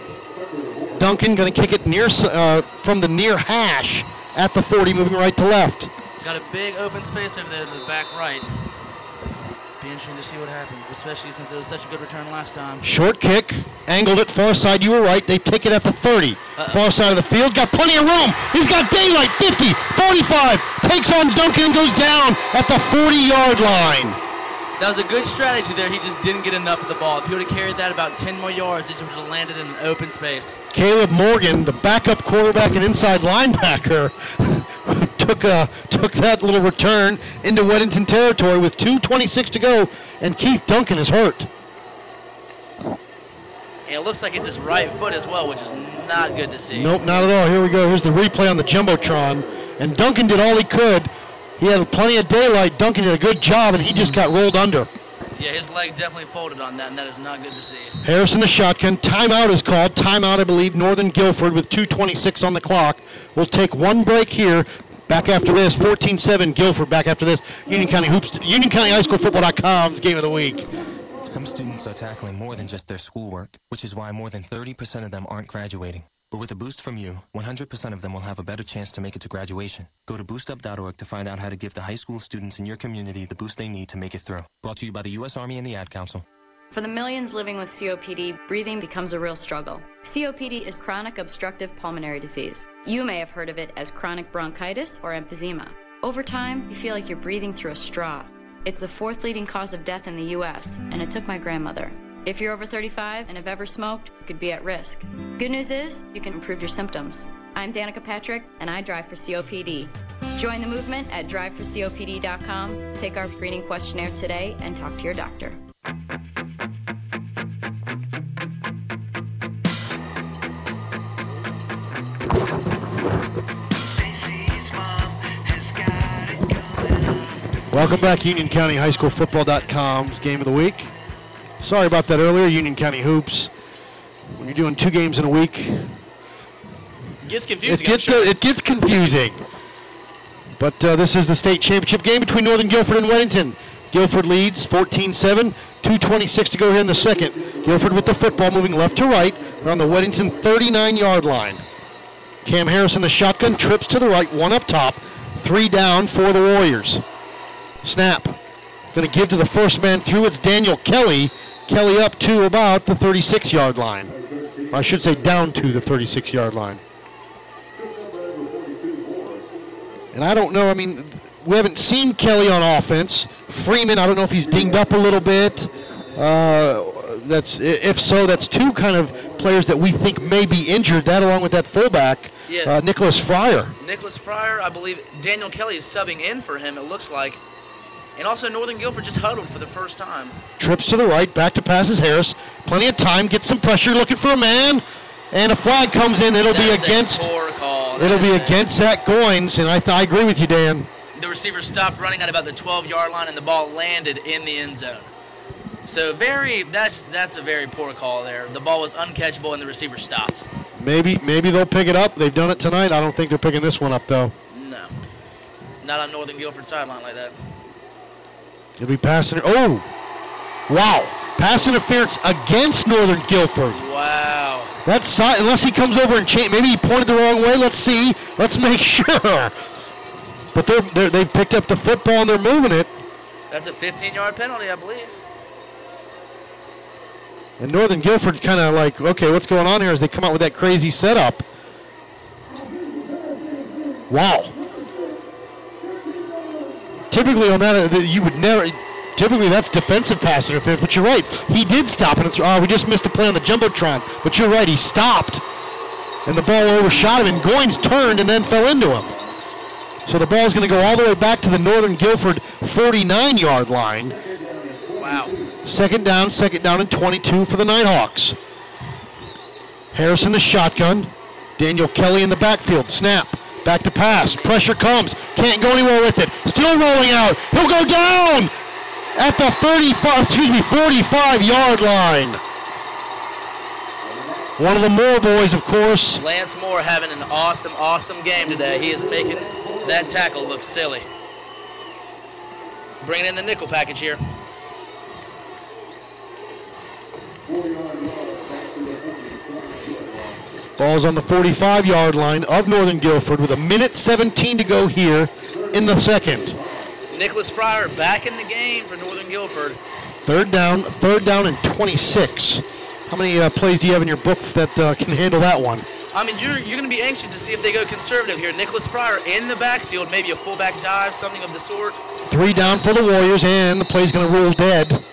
Speaker 1: Duncan going to kick it near uh, from the near hash at the 40, moving right to left.
Speaker 2: Got a big open space over there to the back right. Interesting to see what happens, especially since it was such a good return last time.
Speaker 1: Short kick, angled it far side. You were right. They take it at the 30.
Speaker 2: Uh-oh.
Speaker 1: Far side of the field. Got plenty of room. He's got daylight. 50, 45. Takes on Duncan and goes down at the 40 yard line.
Speaker 2: That was a good strategy there. He just didn't get enough of the ball. If he would have carried that about 10 more yards, he would have landed in an open space.
Speaker 1: Caleb Morgan, the backup quarterback and inside linebacker, took uh, took that little return into Weddington territory with 2.26 to go, and Keith Duncan is hurt.
Speaker 2: And it looks like it's his right foot as well, which is not good to see.
Speaker 1: Nope, not at all. Here we go. Here's the replay on the Jumbotron. And Duncan did all he could. He had plenty of daylight. Duncan did a good job, and he just got rolled under.
Speaker 2: Yeah, his leg definitely folded on that, and that is not good to see.
Speaker 1: Harris in the shotgun. Timeout is called. Timeout, I believe. Northern Guilford with 2.26 on the clock. We'll take one break here. Back after this, 14-7 Guilford. Back after this, Union County Hoops, Union County High School Football.com's game of the week.
Speaker 12: Some students are tackling more than just their schoolwork, which is why more than 30% of them aren't graduating. But with a boost from you, 100% of them will have a better chance to make it to graduation. Go to boostup.org to find out how to give the high school students in your community the boost they need to make it through. Brought to you by the U.S. Army and the Ad Council.
Speaker 4: For the millions living with COPD, breathing becomes a real struggle. COPD is chronic obstructive pulmonary disease. You may have heard of it as chronic bronchitis or emphysema. Over time, you feel like you're breathing through a straw. It's the fourth leading cause of death in the US, and it took my grandmother. If you're over 35 and have ever smoked, you could be at risk. Good news is, you can improve your symptoms. I'm Danica Patrick, and I drive for COPD. Join the movement at driveforcopd.com. Take our screening questionnaire today and talk to your doctor.
Speaker 1: Welcome back, Union County High School Football.com's game of the week. Sorry about that earlier, Union County Hoops. When you're doing two games in a week,
Speaker 2: Gets
Speaker 1: it gets
Speaker 2: sure.
Speaker 1: it gets confusing. But uh, this is the state championship game between Northern Guilford and Weddington. Guilford leads 14-7, 2:26 to go here in the second. Guilford with the football moving left to right around the Weddington 39-yard line. Cam Harris in, the shotgun, trips to the right, one up top, three down for the Warriors. Snap. Going to give to the first man through. It's Daniel Kelly. Kelly up to about the 36 yard line. Or I should say down to the 36 yard line. And I don't know, I mean, we haven't seen Kelly on offense. Freeman, I don't know if he's dinged up a little bit. Uh, that's If so, that's two kind of players that we think may be injured, that along with that fullback,
Speaker 2: Yeah.
Speaker 1: uh, Nicholas Fryer.
Speaker 2: Nicholas Fryer, I believe Daniel Kelly is subbing in for him, it looks like. And also Northern Guilford just huddled for the first time.
Speaker 1: Trips to the right, back to passes Harris. Plenty of time, gets some pressure, looking for a man. And a flag comes in. It'll
Speaker 2: That
Speaker 1: be against.
Speaker 2: call.
Speaker 1: It'll be
Speaker 2: a-
Speaker 1: against Zach Goins, and I, th- I agree with you, Dan.
Speaker 2: The receiver stopped running at about the 12-yard line, and the ball landed in the end zone. So very, that's that's a very poor call there. The ball was uncatchable, and the receiver stopped.
Speaker 1: Maybe maybe they'll pick it up. They've done it tonight. I don't think they're picking this one up though.
Speaker 2: No, not on Northern Guilford sideline like that.
Speaker 1: It'll be passing. Oh, wow! Pass interference against Northern Guilford.
Speaker 2: Wow.
Speaker 1: That's side, unless he comes over and change. Maybe he pointed the wrong way. Let's see. Let's make (laughs) sure. But they're, they're they've picked up the football and they're moving it.
Speaker 2: That's a 15-yard penalty, I believe.
Speaker 1: And Northern Guilford's kind of like, okay, what's going on here as they come out with that crazy setup. Wow. Typically on that, uh, you would never. Typically that's defensive pass interference, but you're right. He did stop, and it's, oh, we just missed a play on the jumbotron. But you're right, he stopped, and the ball overshot him, and Goins turned and then fell into him. So the ball's going to go all the way back to the Northern Guilford 49-yard line.
Speaker 2: Wow.
Speaker 1: Second down, second down and 22 for the Nighthawks. Harris in the shotgun. Daniel Kelly in the backfield. Snap. Back to pass. Pressure comes. Can't go anywhere with it. Still rolling out. He'll go down at the 35, excuse me, 45 yard line. One of the Moore boys, of course.
Speaker 2: Lance Moore having an awesome, awesome game today. He is making that tackle look silly. Bringing in the nickel package here.
Speaker 1: Ball's on the 45 yard line of Northern Guilford with a minute 17 to go here in the second.
Speaker 2: Nicholas Fryer back in the game for Northern Guilford.
Speaker 1: Third down, third down and 26. How many uh, plays do you have in your book that uh, can handle that one?
Speaker 2: I mean, you're, you're going to be anxious to see if they go conservative here. Nicholas Fryer in the backfield, maybe a fullback dive, something of the sort.
Speaker 1: Three down for the Warriors, and the play's going to roll dead.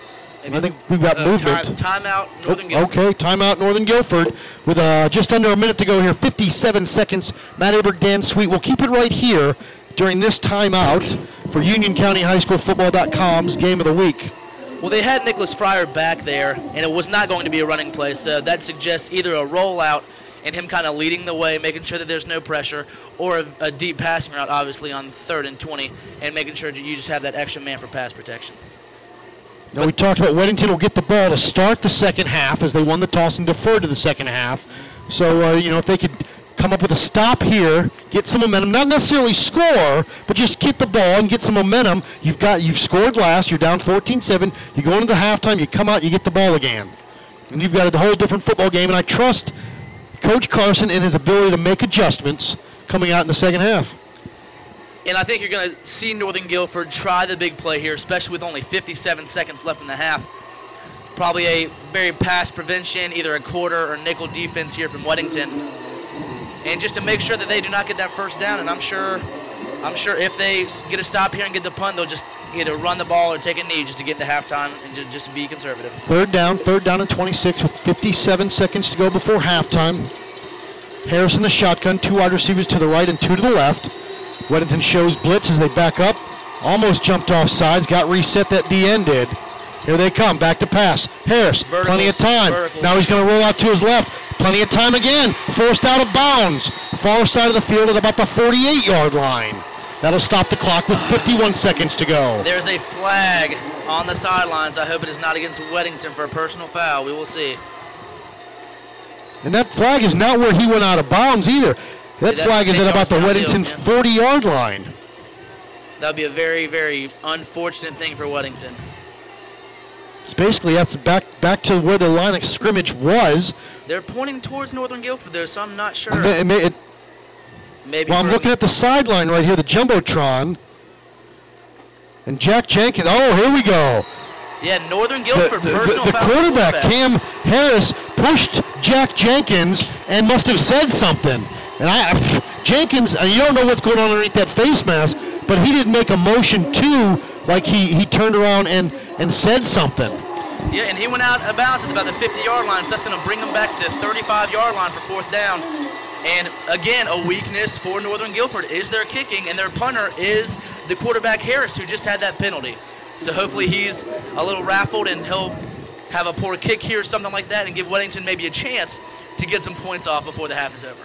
Speaker 1: I think we've got
Speaker 2: Uh,
Speaker 1: movement.
Speaker 2: time, timeout,
Speaker 1: Oh,
Speaker 2: Northern Guilford.
Speaker 1: okay, timeout Northern Guilford with uh, just under a minute to go here, 57 seconds. Matt Aber, Dan Sweet. We'll keep it right here during this timeout for Union County High School Football.com's game of the week.
Speaker 2: Well, they had Nicholas Fryer back there, and it was not going to be a running play, so that suggests either a rollout and him kind of leading the way, making sure that there's no pressure, or a, a deep passing route, obviously, on third and 20, and making sure that you just have that extra man for pass protection.
Speaker 1: Now we talked about Weddington will get the ball to start the second half as they won the toss and deferred to the second half. So uh, you know if they could come up with a stop here, get some momentum, not necessarily score, but just get the ball and get some momentum. You've got you've scored last. You're down 14-7. You go into the halftime. You come out. You get the ball again, and you've got a whole different football game. And I trust Coach Carson and his ability to make adjustments coming out in the second half.
Speaker 2: And I think you're going to see Northern Guilford try the big play here, especially with only 57 seconds left in the half. Probably a very pass prevention, either a quarter or nickel defense here from Weddington. And just to make sure that they do not get that first down, and I'm sure I'm sure if they get a stop here and get the punt, they'll just either run the ball or take a knee just to get to halftime and ju- just be conservative.
Speaker 1: Third down, third down and 26 with 57 seconds to go before halftime. Harris in the shotgun, two wide receivers to the right and two to the left. Weddington shows blitz as they back up. Almost jumped off sides, got reset that D end did. Here they come, back to pass. Harris, plenty of time.
Speaker 2: verticals.
Speaker 1: Now he's going to roll out to his left. Plenty of time again. Forced out of bounds. Far side of the field at about the 48 yard line. That'll stop the clock with 51 seconds to go.
Speaker 2: There's a flag on the sidelines. I hope it is not against Weddington for a personal foul. We will see.
Speaker 1: And that flag is not where he went out of bounds either. That flag is at about the Weddington 40 yard line.
Speaker 2: That would be a very, very unfortunate thing for Weddington.
Speaker 1: It's basically that's back back to where the line of scrimmage was.
Speaker 2: They're pointing towards Northern Guilford there, so I'm not sure.
Speaker 1: It may- it may- it-
Speaker 2: Maybe.
Speaker 1: well, I'm looking at the sideline right here, the jumbotron, and Jack Jenkins. Oh, here we go.
Speaker 2: Yeah, Northern
Speaker 1: The,
Speaker 2: Guilford
Speaker 1: the- the
Speaker 2: on the
Speaker 1: quarterback Cam Harris pushed Jack Jenkins and must have said something. And I, (laughs) Jenkins, uh, you don't know what's going on underneath that face mask, but he didn't make a motion too, like he, he turned around and, and said something.
Speaker 2: Yeah, and he went out of bounds at about the 50-yard line, so that's going to bring him back to the 35-yard line for fourth down. And again, a weakness for Northern Guilford is their kicking, and their punter is the quarterback Harris, who just had that penalty. So hopefully he's a little raffled and he'll have a poor kick here or something like that, and give Weddington maybe a chance to get some points off before the half is over.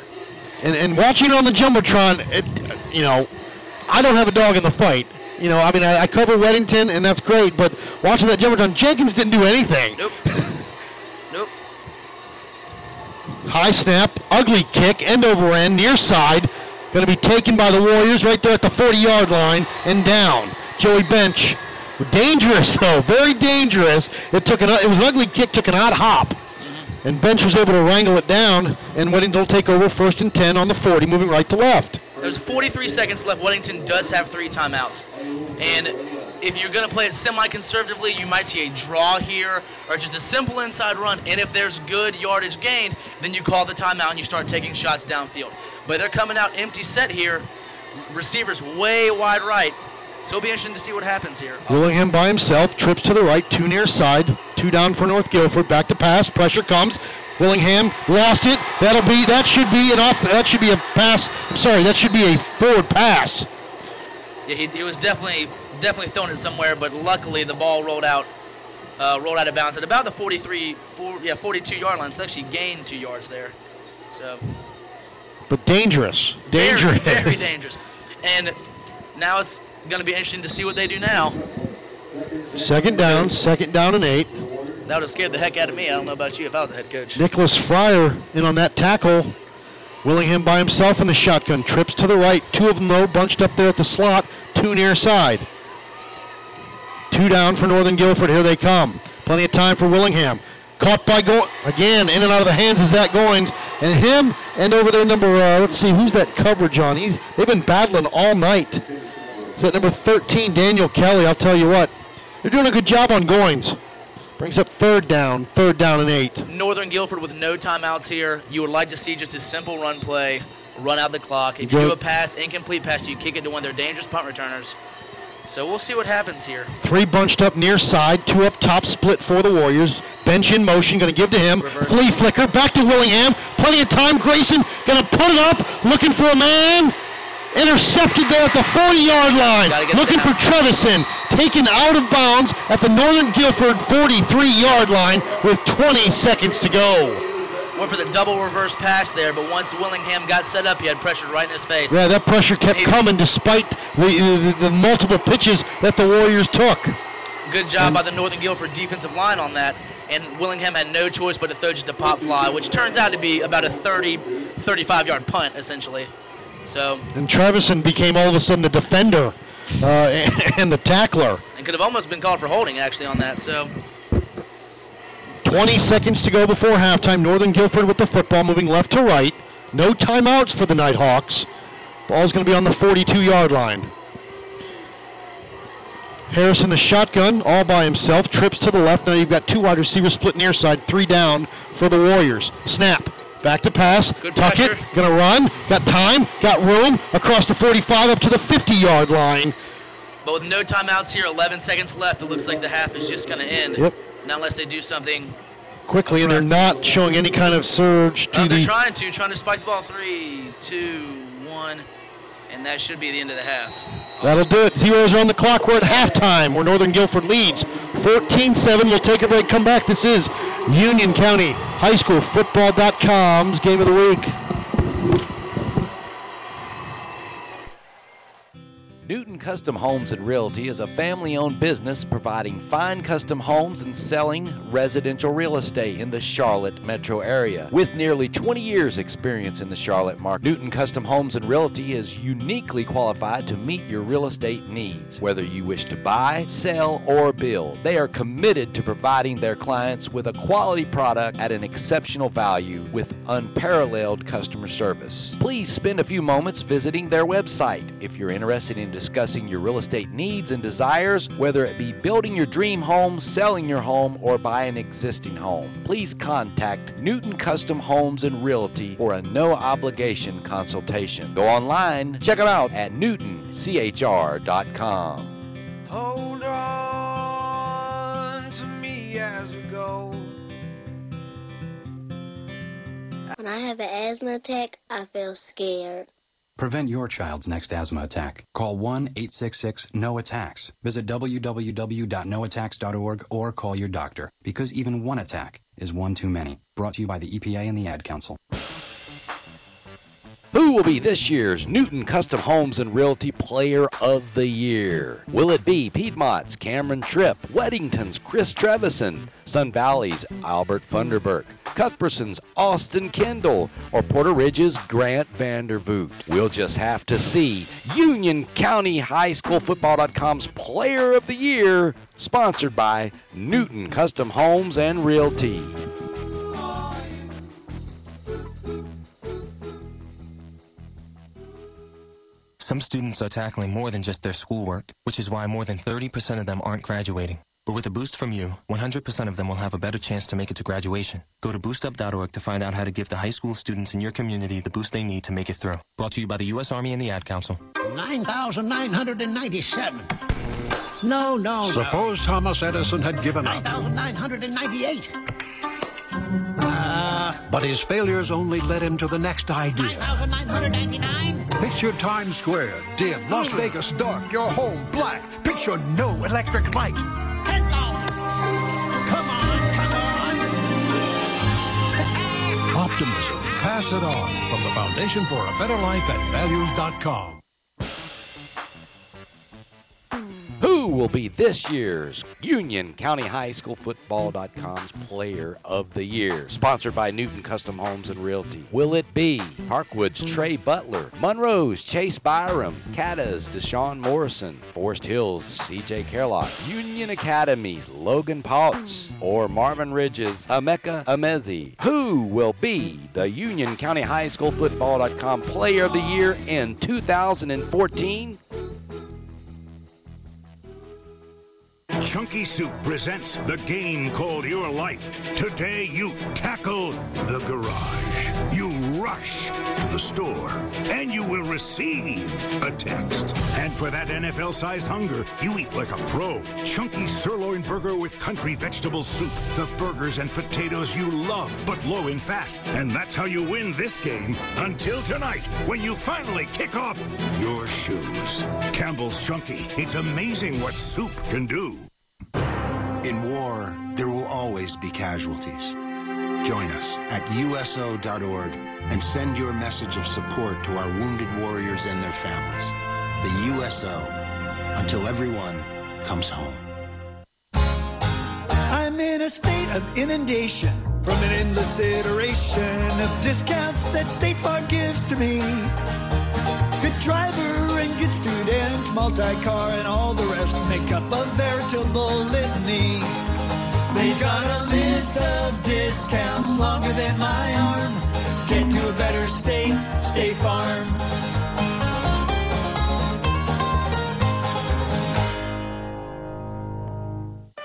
Speaker 1: And, and watching on the jumbotron, it, you know, I don't have a dog in the fight. You know, I mean, I, I cover Weddington, and that's great. But watching that jumbotron, Jenkins didn't do anything.
Speaker 2: Nope. nope.
Speaker 1: High snap, ugly kick, end over end, near side. Going to be taken by the Warriors right there at the 40-yard line and down. Joey Bench, dangerous though, very dangerous. It took an it was an ugly kick, took an odd hop, and Bench was able to wrangle it down. And Weddington will take over first and 10 on the 40, moving right to left.
Speaker 2: There's 43 seconds left. Weddington does have three timeouts. And if you're going to play it semi-conservatively, you might see a draw here or just a simple inside run. And if there's good yardage gained, then you call the timeout and you start taking shots downfield. But they're coming out empty set here. Receivers way wide right. So it'll be interesting to see what happens here.
Speaker 1: Willingham by himself, trips to the right, two near side, two down for North Guilford. Back to pass, pressure comes. Willingham lost it. That'll be that should be an off. That should be a pass. I'm sorry, that should be a forward pass.
Speaker 2: Yeah, he, he was definitely definitely throwing it somewhere, but luckily the ball rolled out uh, rolled out of bounds at about the 43, four, yeah, 42 yard line. So they actually gained two yards there. So
Speaker 1: But dangerous, dangerous.
Speaker 2: Very, very dangerous. And now it's going to be interesting to see what they do now.
Speaker 1: Second down, second down and eight.
Speaker 2: That would have scared the heck out of me. I don't know about you if I was a head coach.
Speaker 1: Nicholas Fryer in on that tackle. Willingham by himself in the shotgun. Trips to the right. Two of them, though, bunched up there at the slot. Two near side. Two down for Northern Guilford. Here they come. Plenty of time for Willingham. Caught by Go again, in and out of the hands of Zach Goins. And him and over there, number, uh, let's see, who's that coverage on? He's They've been battling all night. Is that number 13, Daniel Kelly? I'll tell you what. They're doing a good job on Goins. Brings up third down, third down and eight.
Speaker 2: Northern Guilford with no timeouts here. You would like to see just a simple run play, run out the clock. If you do a pass, incomplete pass, you kick it to one of their dangerous punt returners. So we'll see what happens here.
Speaker 1: Three bunched up near side, two up top, split for the Warriors. Bench in motion, going to give to him. Flea flicker, back to Willingham. Plenty of time. Grayson going to put it up, looking for a man. Intercepted there at the 40-yard line. Looking for Trevison. Taken out of bounds at the Northern Guilford 43-yard line with 20 seconds to go.
Speaker 2: Went for the double reverse pass there, but once Willingham got set up, he had pressure right in his face.
Speaker 1: Yeah, that pressure kept coming despite the, the, the multiple pitches that the Warriors took.
Speaker 2: Good job by the Northern Guilford defensive line on that. And Willingham had no choice but to throw just a pop fly, which turns out to be about a 30, 35 yard punt, essentially. So,
Speaker 1: And Trevison became all of a sudden the defender uh, (laughs) and the tackler.
Speaker 2: and could have almost been called for holding, actually, on that. So,
Speaker 1: 20 seconds to go before halftime. Northern Guilford with the football moving left to right. No timeouts for the Nighthawks. Ball's going to be on the 42 yard line. Harris in, the shotgun, all by himself, trips to the left. Now you've got two wide receivers split near side, three down for the Warriors. Snap. Back to pass. Tuck it. Going to run. Got time. Got room. Across the 45 up to the 50 yard line.
Speaker 2: but with no timeouts here, 11 seconds left, it looks like the half is just going to end.
Speaker 1: Yep.
Speaker 2: Not unless they do something.
Speaker 1: Quickly, and they're not showing any kind of surge to
Speaker 2: Uh, they're
Speaker 1: the.
Speaker 2: trying to, trying to spike the ball. Three, two, one. and that should be the end of the half.
Speaker 1: That'll do it. Zeros are on the clock. We're at halftime where Northern Guilford leads 14-7. We'll take a break, come back. This is Union County High School Football.com's game of the week.
Speaker 5: Newton Custom Homes and Realty is a family owned business providing fine custom homes and selling residential real estate in the Charlotte metro area. With nearly 20 years' experience in the Charlotte market, Newton Custom Homes and Realty is uniquely qualified to meet your real estate needs. Whether you wish to buy, sell, or build, they are committed to providing their clients with a quality product at an exceptional value with unparalleled customer service. Please spend a few moments visiting their website if you're interested in discussing your real estate needs and desires, whether it be building your dream home, selling your home, or buying an existing home. Please contact Newton Custom Homes and Realty for a no obligation consultation. Go online, check them out at newtonchr.com.
Speaker 14: Hold on to me as we go.
Speaker 10: When I have an asthma attack, I feel scared.
Speaker 11: Prevent your child's next asthma attack. Call 1 866 No Attacks. Visit www.noattacks.org or call your doctor because even one attack is one too many. Brought to you by the EPA and the Ad Council.
Speaker 5: Who will be this year's Newton Custom Homes and Realty Player of the Year? Will it be Piedmont's Cameron Tripp, Weddington's Chris Trevison, Sun Valley's Albert Funderburk, Cuthbertson's Austin Kendall, or Porter Ridge's Grant Vandervoot? We'll just have to see. Union County High School Football.com's Player of the Year, sponsored by Newton Custom Homes and Realty.
Speaker 12: Some students are tackling more than just their schoolwork, which is why more than 30% of them aren't graduating. But with a boost from you, 100% of them will have a better chance to make it to graduation. Go to boostup.org to find out how to give the high school students in your community the boost they need to make it through. Brought to you by the U.S. Army and the Ad Council.
Speaker 7: 9,997. No, no,
Speaker 8: Suppose Thomas Edison had given up.
Speaker 7: 9,998. Uh,
Speaker 8: But his failures only led him to the next idea.
Speaker 7: 9,999.
Speaker 8: Picture Times Square, dim, Las Vegas dark, your home black. Picture no electric light.
Speaker 7: 10,000. Come on, come on.
Speaker 8: Optimism. Pass it on from the Foundation for a Better Life at values.com.
Speaker 5: Who will be this year's Union County High School Football.com's Player of the Year? Sponsored by Newton Custom Homes and Realty. Will it be Parkwood's Trey Butler, Monroe's Chase Byram, Cata's Deshaun Morrison, Forest Hills CJ Kerlock, Union Academy's Logan Potts, or Marvin Ridge's Emeka Amezi? Who will be the Union County High School Football.com Player of the Year in 2014?
Speaker 6: Chunky Soup presents the game called Your Life. Today you tackle the garage. Rush to the store and you will receive a text. And for that NFL sized hunger, you eat like a pro. Chunky sirloin burger with country vegetable soup. The burgers and potatoes you love, but low in fat. And that's how you win this game until tonight when you finally kick off your shoes. Campbell's Chunky. It's amazing what soup can do.
Speaker 3: In war, there will always be casualties. Join us at USO.org and send your message of support to our wounded warriors and their families. The USO, until everyone comes home.
Speaker 9: I'm in a state of inundation from an endless iteration of discounts that State Farm gives to me. Good driver and good student, multi-car and all the rest make up a veritable litany. They've got a list of discounts longer than my arm. Get to a better state, State Farm.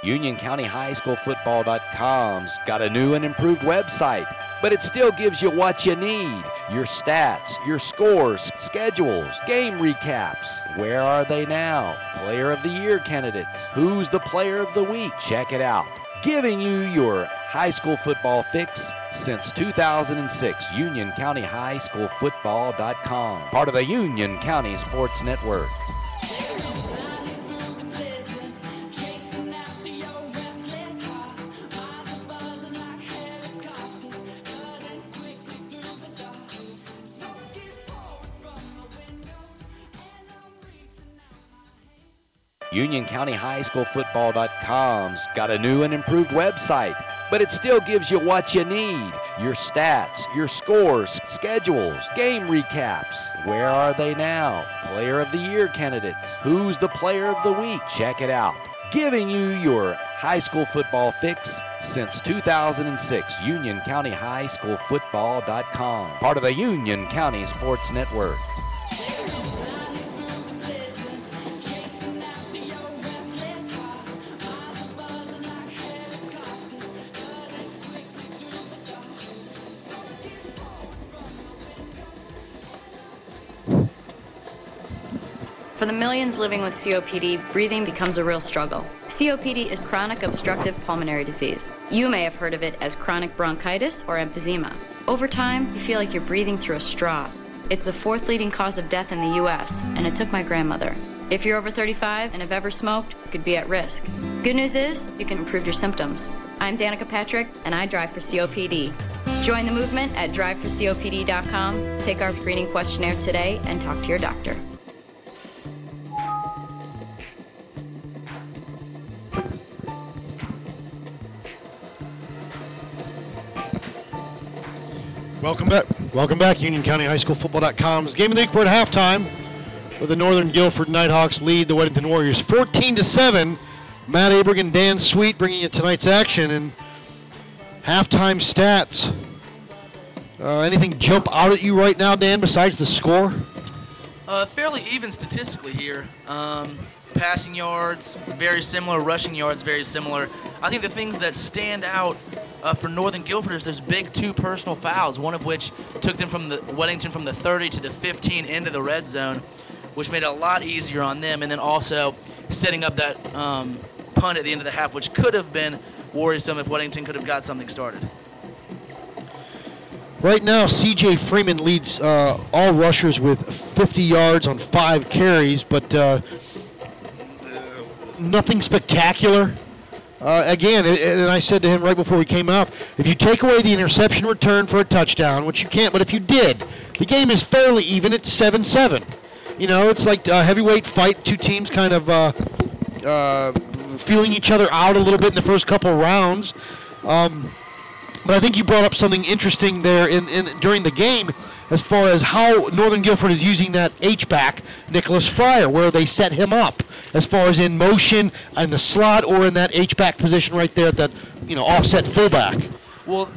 Speaker 5: Union County High School Football.com's got a new and improved website, but it still gives you what you need your stats, your scores, schedules, game recaps. Where are they now? Player of the Year candidates. Who's the player of the week? Check it out. Giving you your high school football fix Since 2006, UnionCountyHighSchoolFootball.com, part of the Union County Sports Network. UnionCountyHighSchoolFootball.com's got a new and improved website, but it still gives you what you need your stats, your scores, schedules, game recaps. Where are they now? Player of the Year candidates. Who's the player of the week? Check it out. Giving you your high school football fix since 2006. UnionCountyHighSchoolFootball.com, part of the Union County Sports Network.
Speaker 4: Millions living with COPD, breathing becomes a real struggle. COPD is chronic obstructive pulmonary disease. You may have heard of it as chronic bronchitis or emphysema. Over time, you feel like you're breathing through a straw. It's the fourth leading cause of death in the U.S., and it took my grandmother. If you're over 35 and have ever smoked, you could be at risk. Good news is, you can improve your symptoms. I'm Danica Patrick, and I drive for COPD. Join the movement at driveforcopd.com, take our screening questionnaire today, and talk to your doctor.
Speaker 1: Welcome back. Welcome back, Union County High School Football.com's game of the week. We're at halftime with the Northern Guilford Nighthawks lead the Weddington Warriors 14 to 7. Matt Abergen, Dan Sweet bringing you tonight's action and halftime stats. Uh, anything jump out at you right now, Dan, besides the score?
Speaker 2: Uh, fairly even statistically here. Um, passing yards, very similar. Rushing yards, very similar. I think the things that stand out uh, for Northern Guilford is there's big two personal fouls, one of which took them from the Weddington from the 30 to the 15 into the red zone, which made it a lot easier on them, and then also setting up that um, punt at the end of the half, which could have been worrisome if Weddington could have got something started.
Speaker 1: Right now, CJ Freeman leads uh, all rushers with 50 yards on five carries, but uh, nothing spectacular. Uh, again, and I said to him right before we came out, if you take away the interception return for a touchdown, which you can't, but if you did, the game is fairly even at 7 7. You know, it's like a heavyweight fight, two teams kind of uh, uh, feeling each other out a little bit in the first couple rounds. Um, but I think you brought up something interesting there in, in during the game as far as how Northern Guilford is using that H-back, Nicholas Fryer, where they set him up as far as in motion in the slot or in that H-back position right there, that you know offset fullback.
Speaker 2: Well,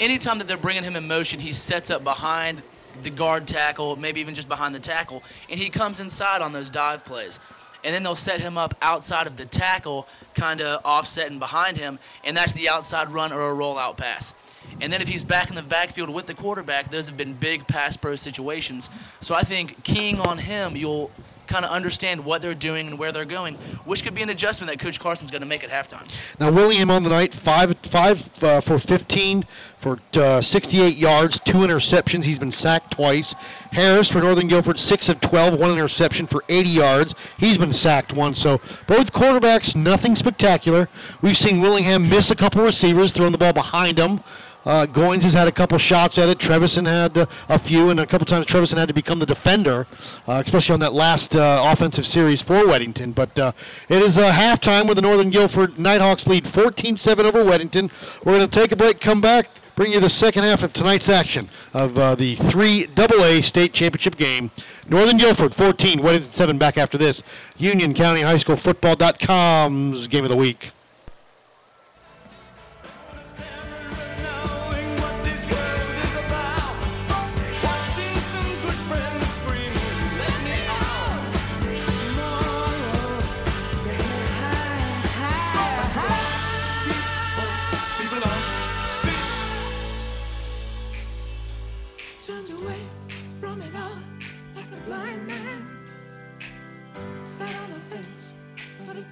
Speaker 2: anytime that they're bringing him in motion, he sets up behind the guard tackle, maybe even just behind the tackle, and he comes inside on those dive plays. And then they'll set him up outside of the tackle, kind of offsetting behind him, and that's the outside run or a rollout pass. And then if he's back in the backfield with the quarterback, those have been big pass pro situations. So I think keying on him, you'll kind of understand what they're doing and where they're going, which could be an adjustment that Coach Carson's going to make at halftime.
Speaker 1: Now William on the night, five five uh, for 15 for uh, 68 yards, two interceptions. He's been sacked twice. Harris for Northern Guilford, six of 12, one interception for 80 yards. He's been sacked once. So both quarterbacks, nothing spectacular. We've seen Willingham miss a couple receivers, throwing the ball behind him. Uh, Goins has had a couple shots at it. Trevison had uh, a few, and a couple times Trevison had to become the defender, uh, especially on that last uh, offensive series for Weddington. But uh, it is uh, halftime with the Northern Guilford Nighthawks lead 14-7 over Weddington. We're going to take a break, come back, bring you the second half of tonight's action of the 3 AA state championship game. Northern Guilford 14, Weddington 7 back after this. Union County High School Football.com's game of the week.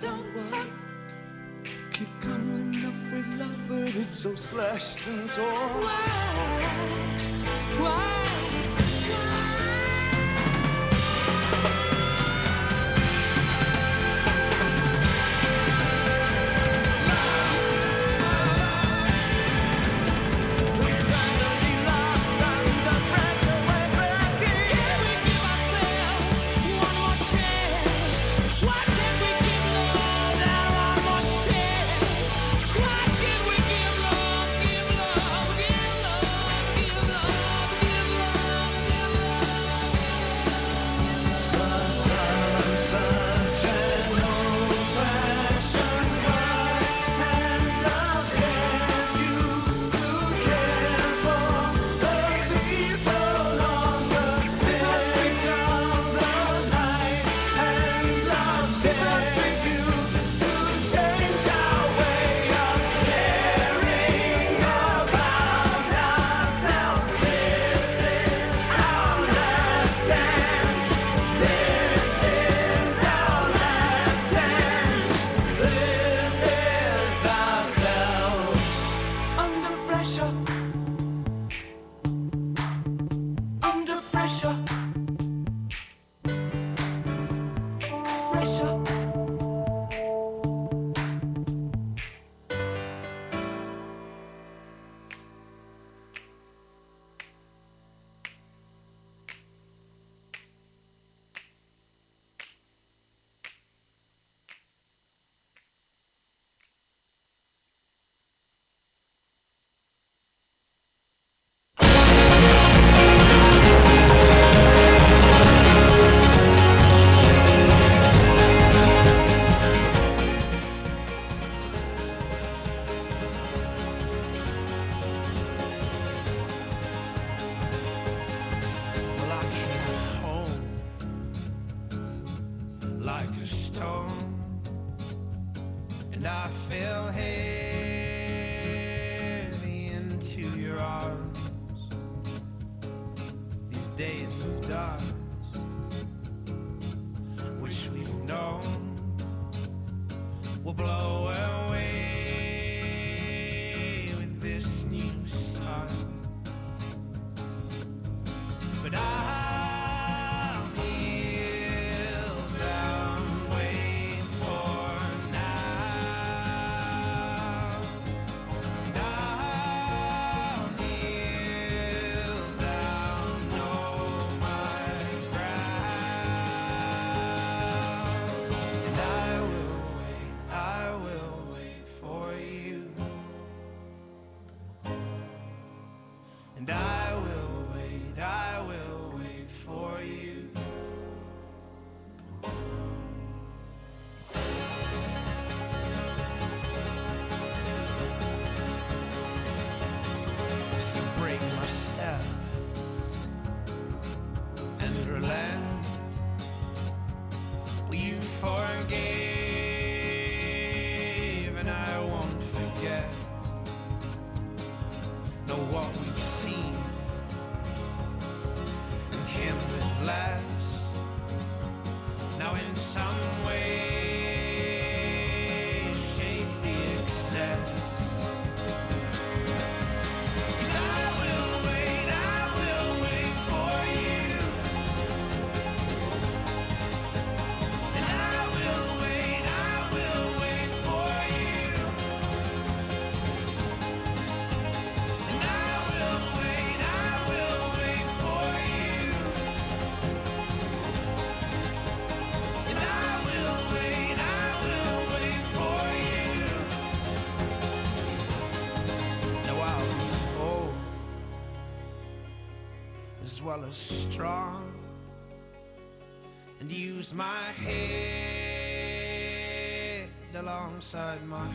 Speaker 15: don't worry.
Speaker 9: Keep coming up with love, but it's so slashed and torn.
Speaker 14: Why? Why? strong and use my head alongside my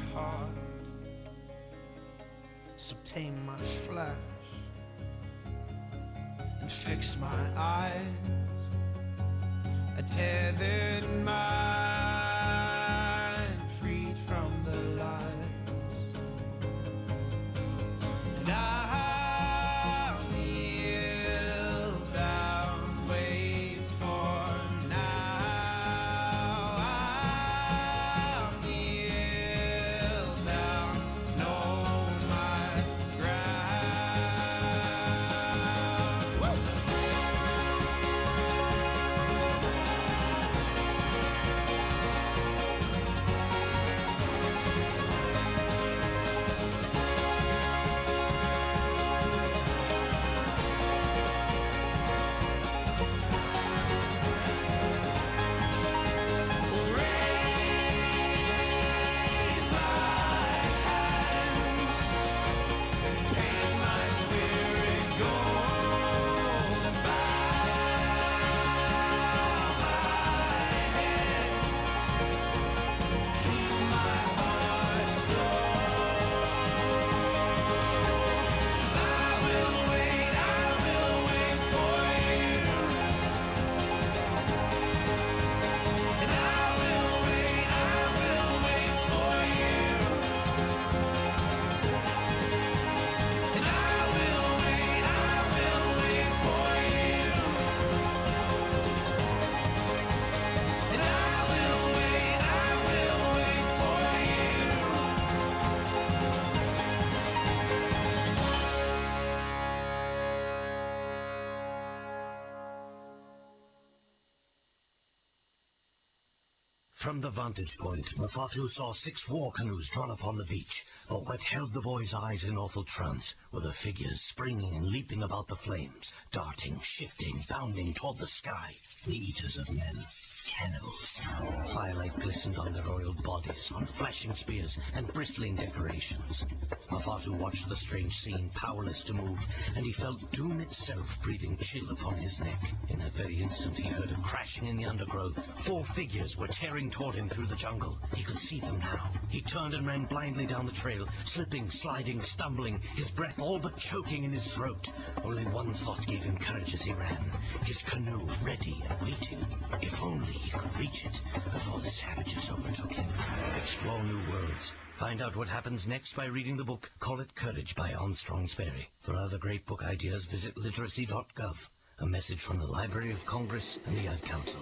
Speaker 16: vantage point, Mafatu saw six war canoes drawn up on the beach. But what held the boy's eyes in awful trance were the figures springing and leaping about the flames, darting, shifting, bounding toward the sky. The eaters of men. Cannibals. Firelight glistened on their royal bodies, on flashing spears and bristling decorations. Mafatu watched the strange scene, powerless to move, and he felt doom itself breathing chill upon his neck. In that very instant, he heard a crashing in the undergrowth. Four figures were tearing toward him through the jungle. He could see them now. He turned and ran blindly down the trail, slipping, sliding, stumbling, his breath all but choking in his throat. Only one thought gave him courage as he ran. His canoe ready and waiting. If only he could reach it before the savages overtook him. Explore new worlds. Find out what happens next by reading the book Call It Courage by Armstrong Sperry. For other great book ideas, visit literacy.gov. A message from the Library of Congress and the Ad Council.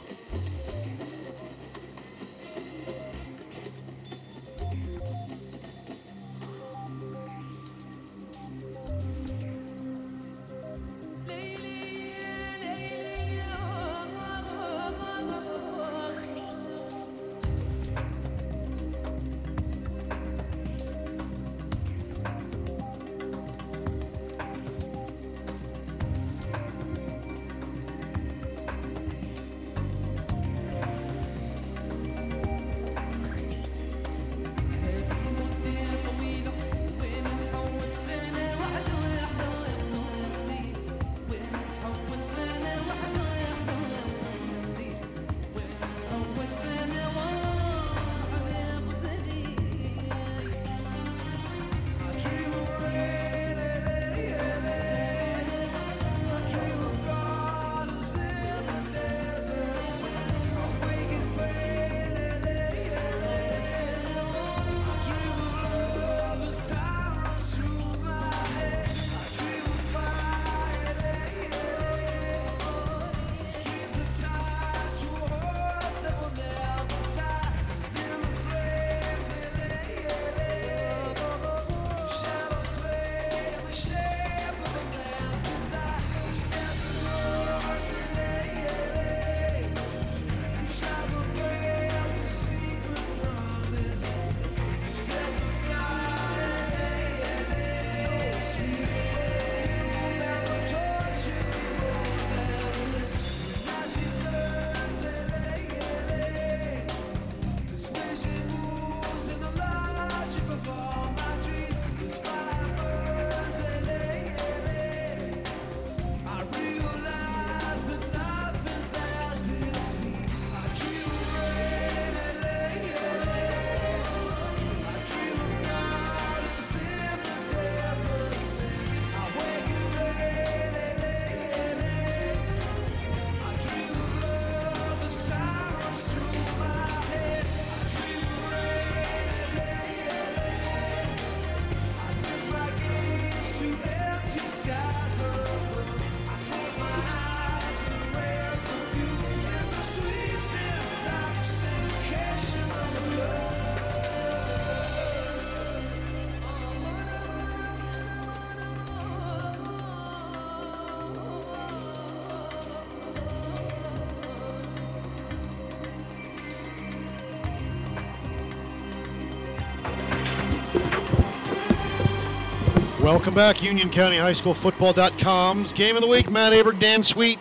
Speaker 1: Welcome back, Union County High School Football.com's game of the week. Matt Aberg, Dan Sweet.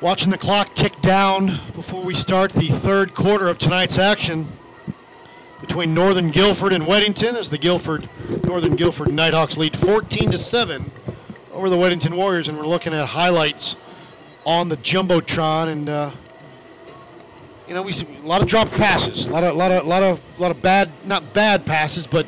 Speaker 1: Watching the clock tick down before we start the third quarter of tonight's action between Northern Guilford and Weddington as the Guilford Northern Guilford Nighthawks lead 14 to 7 over the Weddington Warriors, and we're looking at highlights on the jumbotron and. Uh, you know, we see a lot of drop passes, a lot of, lot of, lot of, lot of bad, not bad passes, but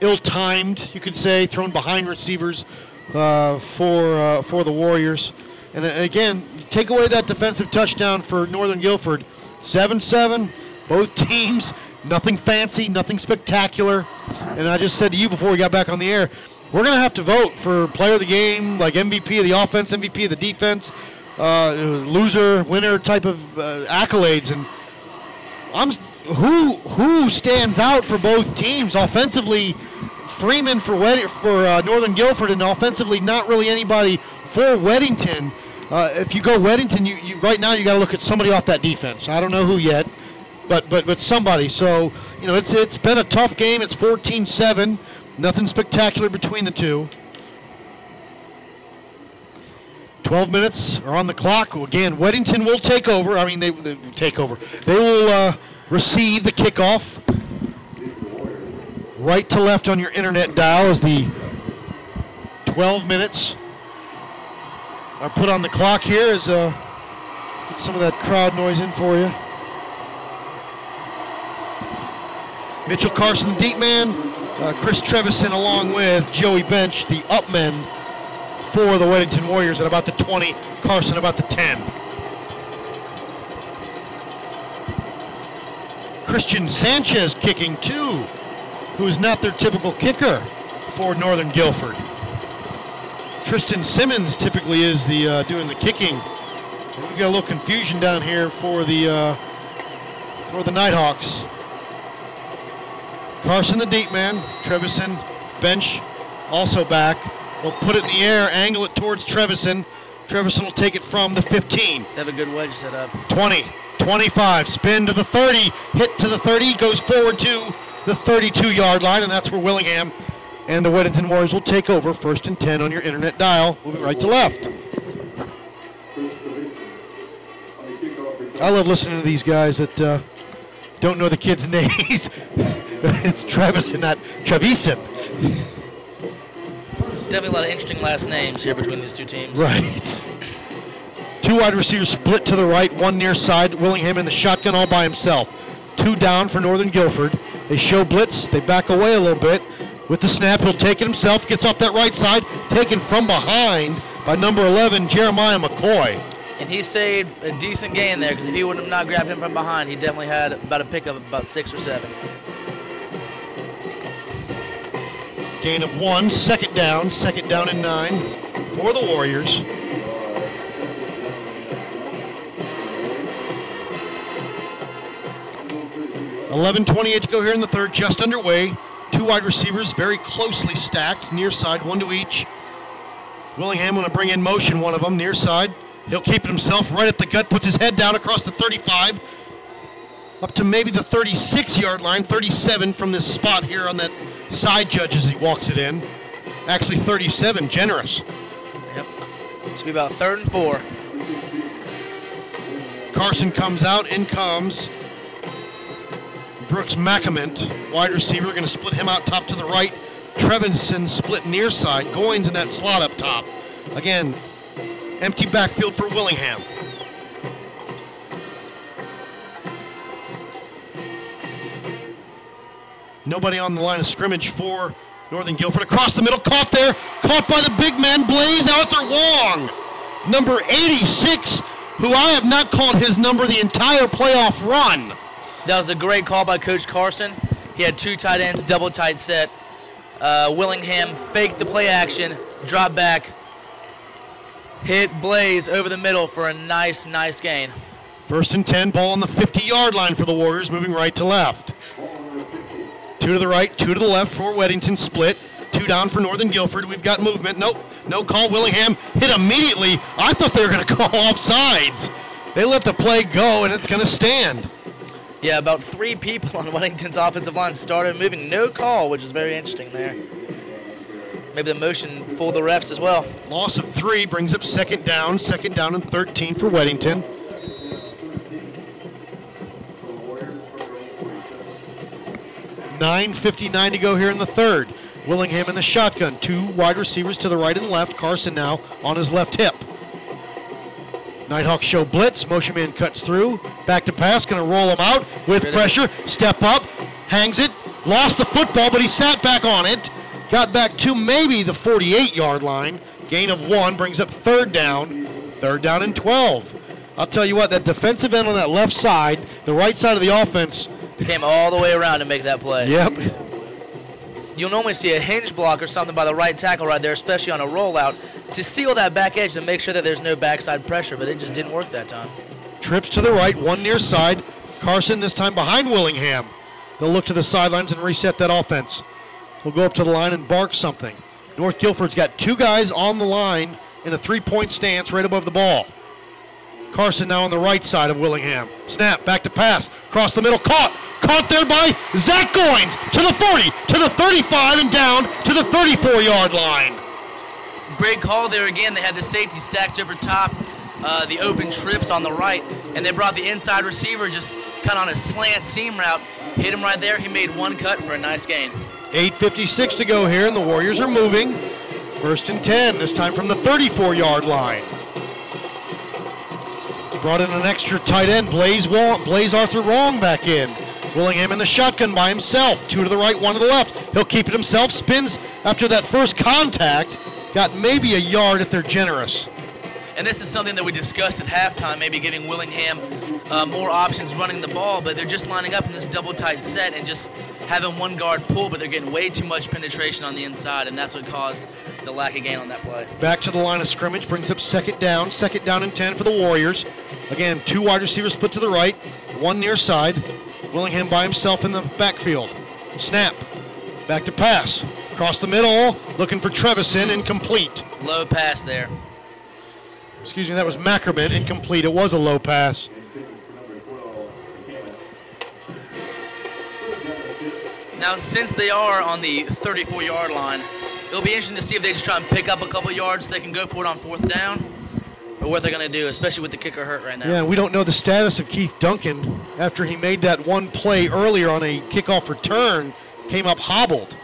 Speaker 1: ill-timed, you could say, thrown behind receivers uh, for uh, for the Warriors. And uh, again, take away that defensive touchdown for Northern Guilford, seven-seven. Both (laughs) teams, nothing fancy, nothing spectacular. And I just said to you before we got back on the air, we're going to have to vote for player of the game, like MVP of the offense, MVP of the defense, uh, loser, winner type of uh, accolades. And I'm who who stands out for both teams offensively. Freeman for Wed- for uh, Northern Guilford, and offensively, not really anybody for Weddington. Uh, if you go Weddington, you, you right now you got to look at somebody off that defense. I don't know who yet. but but but somebody. So you know, it's it's been a tough game. It's 14-7. Nothing spectacular between the two. 12 minutes are on the clock. Again, Weddington will take over. I mean, they, they take over. They will uh, receive the kickoff. Right to left on your internet dial is the 12 minutes are put on the clock here. As uh, get some of that crowd noise in for you. Mitchell Carson, the deep man. Uh, Chris Trevison, along with Joey Bench, the up men for the Weddington Warriors at about the 20. Carson about the 10. Christian Sanchez kicking too, who is not their typical kicker for Northern Guilford. Tristan Simmons typically is the uh, doing the kicking. And we've got a little confusion down here for the uh, for the Nighthawks. Carson the deep man, Trevison bench also back. They'll put it in the air, angle it towards Trevison. Trevison will take it from the 15.
Speaker 2: They have a good wedge set up.
Speaker 1: 20, 25, spin to the 30, hit to the 30, goes forward to the 32 yard line, and that's where Willingham and the Weddington Warriors will take over first and 10 on your internet dial, moving right to left. I love listening to these guys that uh, don't know the kids' (laughs) names. it's Travis and not Trevisan.
Speaker 2: Definitely a lot of interesting last names here between these two teams.
Speaker 1: Right. Two wide receivers split to the right, one near side. Willingham in the shotgun all by himself. Two down for Northern Guilford. They show blitz. They back away a little bit. With the snap, he'll take it himself. Gets off that right side. Taken from behind by number 11, Jeremiah McCoy.
Speaker 2: And he saved a decent gain there because if he would have not grabbed him from behind, he definitely had about a pickup of about six or seven.
Speaker 1: Gain of one, second down, second down and nine for the Warriors. Eleven twenty-eight to go here in the third, just underway. Two wide receivers, very closely stacked, near side, one to each. Willingham going to bring in motion, one of them near side. He'll keep it himself right at the gut, puts his head down across the 35, up to maybe the 36 yard line, 37 from this spot here on that side judge as he walks it in. Actually, 37, generous.
Speaker 2: Yep. Should be about third and four.
Speaker 1: Carson comes out, in comes Brooks Macament, wide receiver, going to split him out top to the right. Trevinson split near side. Goins in that slot up top. Again, empty backfield for Willingham. Nobody on the line of scrimmage for Northern Guilford. Across the middle, caught there, caught by the big man, Blaze Arthur Wong. Number 86, who I have not called his number the entire playoff run.
Speaker 2: That was a great call by Coach Carson. He had two tight ends, double tight set. Uh, Willingham faked the play action, drop back, hit Blaze over the middle for a nice, nice gain.
Speaker 1: First and 10, ball on the 50 yard line for the Warriors, moving right to left. Two to the right, two to the left for Weddington split. Two down for Northern Guilford. We've got movement. Nope, no call. Willingham hit immediately. I thought they were going (laughs) to call offsides. They let the play go, and it's going to stand.
Speaker 2: Yeah, about three people on Weddington's offensive line started moving. No call, which is very interesting there. Maybe the motion fooled the refs as well.
Speaker 1: Loss of three brings up second down. Second down and 13 for Weddington. Nine fifty-nine to go here in the third. Willingham in the shotgun. Two wide receivers to the right and left. Carson now on his left hip. Nighthawks show blitz. Motion man cuts through. Back to pass. Going to roll him out with pressure. Step up. Hangs it. Lost the football, but he sat back on it. Got back to maybe the 48 yard line. Gain of one brings up third down. Third down and 12. I'll tell you what, that defensive end on that left side, the right side of the offense.
Speaker 2: Came all the way around to make that play.
Speaker 1: Yep.
Speaker 2: You'll normally see a hinge block or something by the right tackle right there, especially on a rollout, to seal that back edge to make sure that there's no backside pressure, but it just didn't work that time.
Speaker 1: Trips to the right, one near side. Carson this time behind Willingham. They'll look to the sidelines and reset that offense. We'll go up to the line and bark something. North Guilford's got two guys on the line in a three point stance right above the ball. Carson now on the right side of Willingham. Snap, back to pass, across the middle, caught. Caught there by Zach Goins to the 40, to the 35, and down to the 34 yard line.
Speaker 2: Great call there again. They had the safety stacked over top, uh, the open trips on the right, and they brought the inside receiver just kind of on a slant seam route. Hit him right there. He made one cut for a nice gain.
Speaker 1: 8.56 to go here, and the Warriors are moving. First and 10, this time from the 34 yard line. Brought in an extra tight end, Blaze, Wall, Blaze Arthur Wong back in. Willingham in the shotgun by himself. Two to the right, one to the left. He'll keep it himself. Spins after that first contact. Got maybe a yard if they're generous.
Speaker 2: And this is something that we discussed at halftime, maybe giving Willingham uh, more options running the ball, but they're just lining up in this double tight set and just having one guard pull, but they're getting way too much penetration on the inside, and that's what caused the lack of gain on that play.
Speaker 1: Back to the line of scrimmage, brings up second down. Second down and 10 for the Warriors. Again, two wide receivers split to the right, one near side. Willingham by himself in the backfield. Snap. Back to pass. Across the middle, looking for Trevison, incomplete.
Speaker 2: Low pass there.
Speaker 1: Excuse me, that was Mackerman, incomplete. It was a low pass.
Speaker 2: Now, since they are on the 34 yard line, it'll be interesting to see if they just try and pick up a couple yards so they can go for it on fourth down, or what they're going to do, especially with the kicker hurt right now.
Speaker 1: Yeah, we don't know the status of Keith Duncan after he made that one play earlier on a kickoff return, came up hobbled.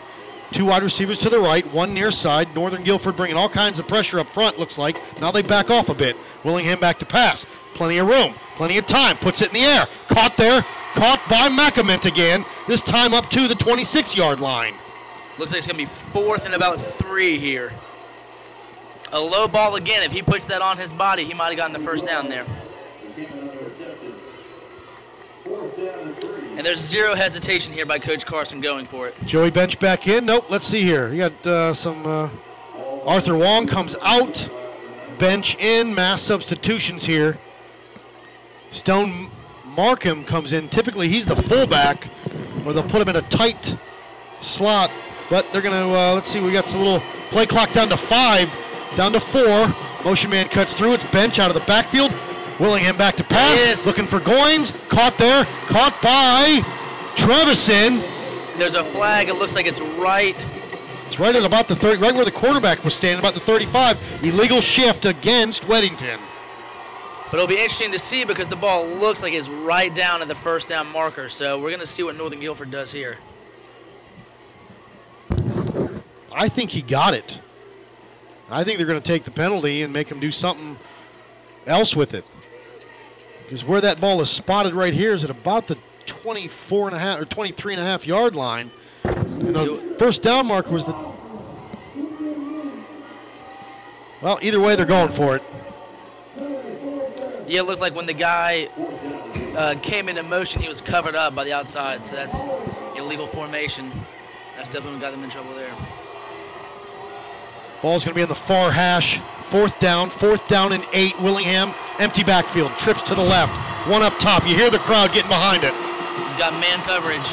Speaker 1: Two wide receivers to the right, one near side. Northern Guilford bringing all kinds of pressure up front, looks like. Now they back off a bit. Willingham back to pass. Plenty of room, plenty of time. Puts it in the air. Caught there. Caught by Macament again. This time up to the 26 yard line.
Speaker 2: Looks like it's going to be fourth and about three here. A low ball again. If he puts that on his body, he might have gotten the first down there. And there's zero hesitation here by Coach Carson going for it.
Speaker 1: Joey Bench back in. Nope, let's see here. You got uh, some. Uh, Arthur Wong comes out. Bench in. Mass substitutions here. Stone Markham comes in. Typically, he's the fullback, or they'll put him in a tight slot. But they're going to, uh, let's see, we got a little play clock down to five, down to four. Motion man cuts through. It's Bench out of the backfield. Willingham back to pass. Looking for Goins. Caught there. Caught by Trevison.
Speaker 2: There's a flag. It looks like it's right.
Speaker 1: It's right at about the 30, right where the quarterback was standing, about the 35. Illegal shift against Weddington.
Speaker 2: But it'll be interesting to see because the ball looks like it's right down at the first down marker. So we're going to see what Northern Guilford does here.
Speaker 1: I think he got it. I think they're going to take the penalty and make him do something else with it. Because where that ball is spotted right here is at about the 24 and a half or 23 and a half yard line. And the first down marker was the. Well, either way, they're going for it.
Speaker 2: Yeah, it looked like when the guy uh, came into motion, he was covered up by the outside. So that's illegal formation. That's definitely what got them in trouble there.
Speaker 1: Ball's going to be in the far hash. Fourth down, fourth down and eight. Willingham, empty backfield, trips to the left. One up top. You hear the crowd getting behind it.
Speaker 2: You've got man coverage.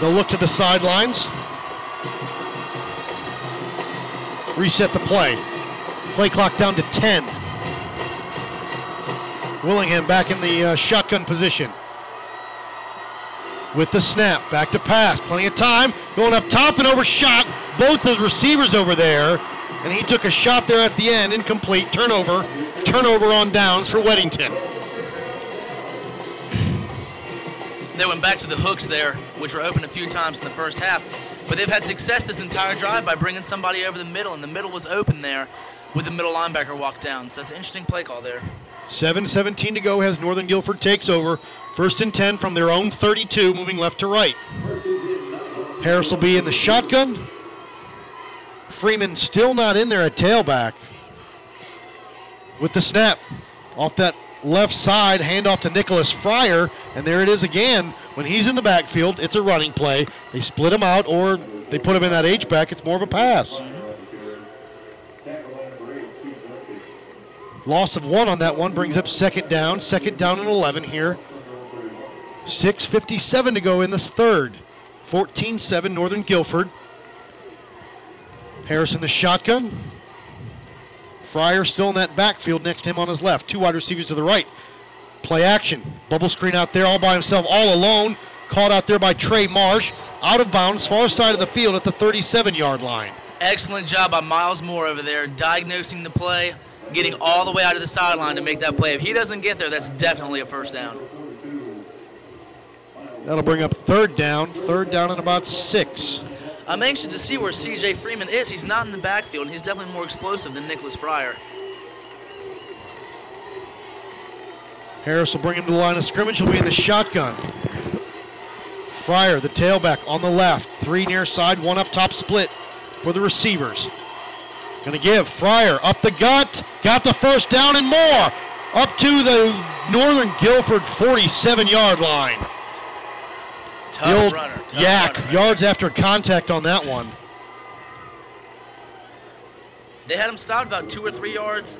Speaker 1: They'll look to the sidelines. Reset the play. Play clock down to 10. Willingham back in the uh, shotgun position. With the snap, back to pass. Plenty of time. Going up top and overshot both the receivers over there. And he took a shot there at the end, incomplete. Turnover. Turnover on downs for Weddington.
Speaker 2: They went back to the hooks there, which were open a few times in the first half. But they've had success this entire drive by bringing somebody over the middle, and the middle was open there with the middle linebacker walk down. So that's an interesting play call there.
Speaker 1: 7-17 to go as Northern Guilford takes over. First and 10 from their own 32, moving left to right. Harris will be in the shotgun. Freeman still not in there at tailback. With the snap off that left side, handoff to Nicholas Fryer, and there it is again. When he's in the backfield, it's a running play. They split him out, or they put him in that H back. It's more of a pass. Loss of one on that one brings up second down. Second down and 11 here. 6.57 to go in this third. 14 7 Northern Guilford. Harris in the shotgun. Fryer still in that backfield next to him on his left. Two wide receivers to the right. Play action. Bubble screen out there all by himself, all alone. Caught out there by Trey Marsh. Out of bounds, far side of the field at the 37 yard line.
Speaker 2: Excellent job by Miles Moore over there, diagnosing the play, getting all the way out of the sideline to make that play. If he doesn't get there, that's definitely a first down.
Speaker 1: That'll bring up third down. Third down and about six.
Speaker 2: I'm anxious to see where C.J. Freeman is. He's not in the backfield, and he's definitely more explosive than Nicholas Fryer.
Speaker 1: Harris will bring him to the line of scrimmage. He'll be in the shotgun. Fryer, the tailback on the left. Three near side, one up top split for the receivers. Going to give Fryer up the gut. Got the first down and more. Up to the Northern Guilford 47 yard line.
Speaker 2: Tough
Speaker 1: the old
Speaker 2: runner,
Speaker 1: yak,
Speaker 2: runner.
Speaker 1: yards after contact on that one.
Speaker 2: They had him stopped about two or three yards.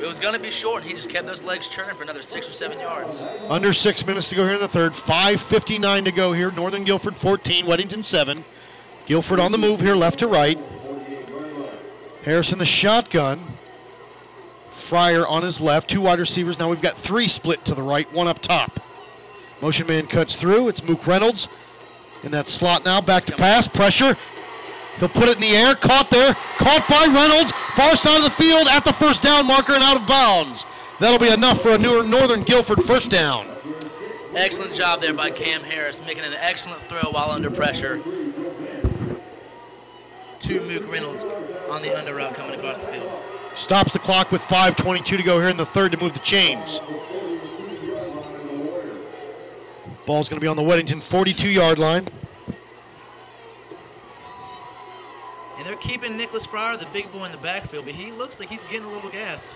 Speaker 2: It was going to be short, and he just kept those legs churning for another six or seven yards.
Speaker 1: Under six minutes to go here in the third. 5.59 to go here. Northern Guilford 14, Weddington 7. Guilford on the move here, left to right. Harris in the shotgun. Fryer on his left. Two wide receivers. Now we've got three split to the right, one up top. Motion man cuts through. It's Mook Reynolds in that slot now. Back to pass. Pressure. He'll put it in the air. Caught there. Caught by Reynolds. Far side of the field at the first down marker and out of bounds. That'll be enough for a newer Northern Guilford first down.
Speaker 2: Excellent job there by Cam Harris, making an excellent throw while under pressure. To Mook Reynolds on the under route coming across the field.
Speaker 1: Stops the clock with 5.22 to go here in the third to move the chains. Ball's going to be on the Weddington 42 yard line.
Speaker 2: And they're keeping Nicholas Fryer, the big boy in the backfield, but he looks like he's getting a little gassed.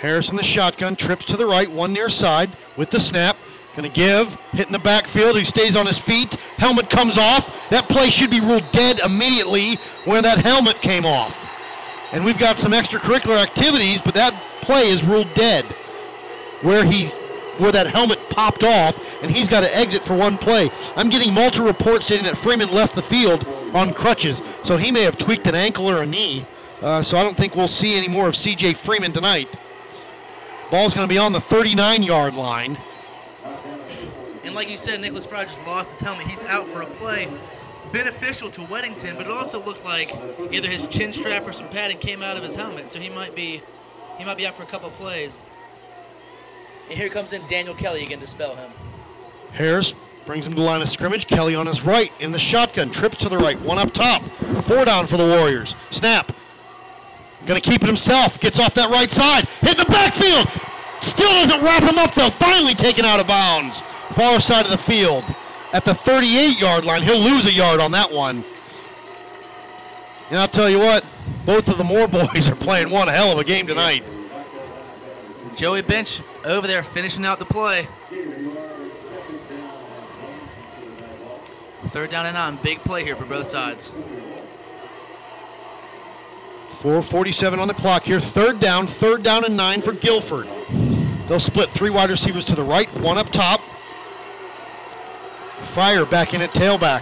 Speaker 1: Harris in the shotgun trips to the right, one near side with the snap. Going to give, hitting the backfield. He stays on his feet. Helmet comes off. That play should be ruled dead immediately when that helmet came off. And we've got some extracurricular activities, but that play is ruled dead. Where he, where that helmet popped off, and he's got to exit for one play. I'm getting multiple reports stating that Freeman left the field on crutches, so he may have tweaked an ankle or a knee. Uh, so I don't think we'll see any more of C.J. Freeman tonight. Ball's going to be on the 39-yard line.
Speaker 2: And like you said, Nicholas Fryer just lost his helmet. He's out for a play beneficial to Weddington, but it also looks like either his chin strap or some padding came out of his helmet, so he might be he might be out for a couple plays. And here comes in Daniel Kelly again to spell him.
Speaker 1: Harris brings him to the line of scrimmage. Kelly on his right in the shotgun. Trips to the right. One up top. Four down for the Warriors. Snap. To keep it himself. Gets off that right side. Hit the backfield. Still doesn't wrap him up though. Finally taken out of bounds. Far side of the field. At the 38 yard line. He'll lose a yard on that one. And I'll tell you what, both of the Moore (laughs) boys are playing one hell of a game tonight.
Speaker 2: Joey Bench over there finishing out the play. Third down and nine. Big play here for both sides.
Speaker 1: 447 on the clock here. Third down, third down and nine for Guilford. They'll split three wide receivers to the right, one up top. Fryer back in at tailback.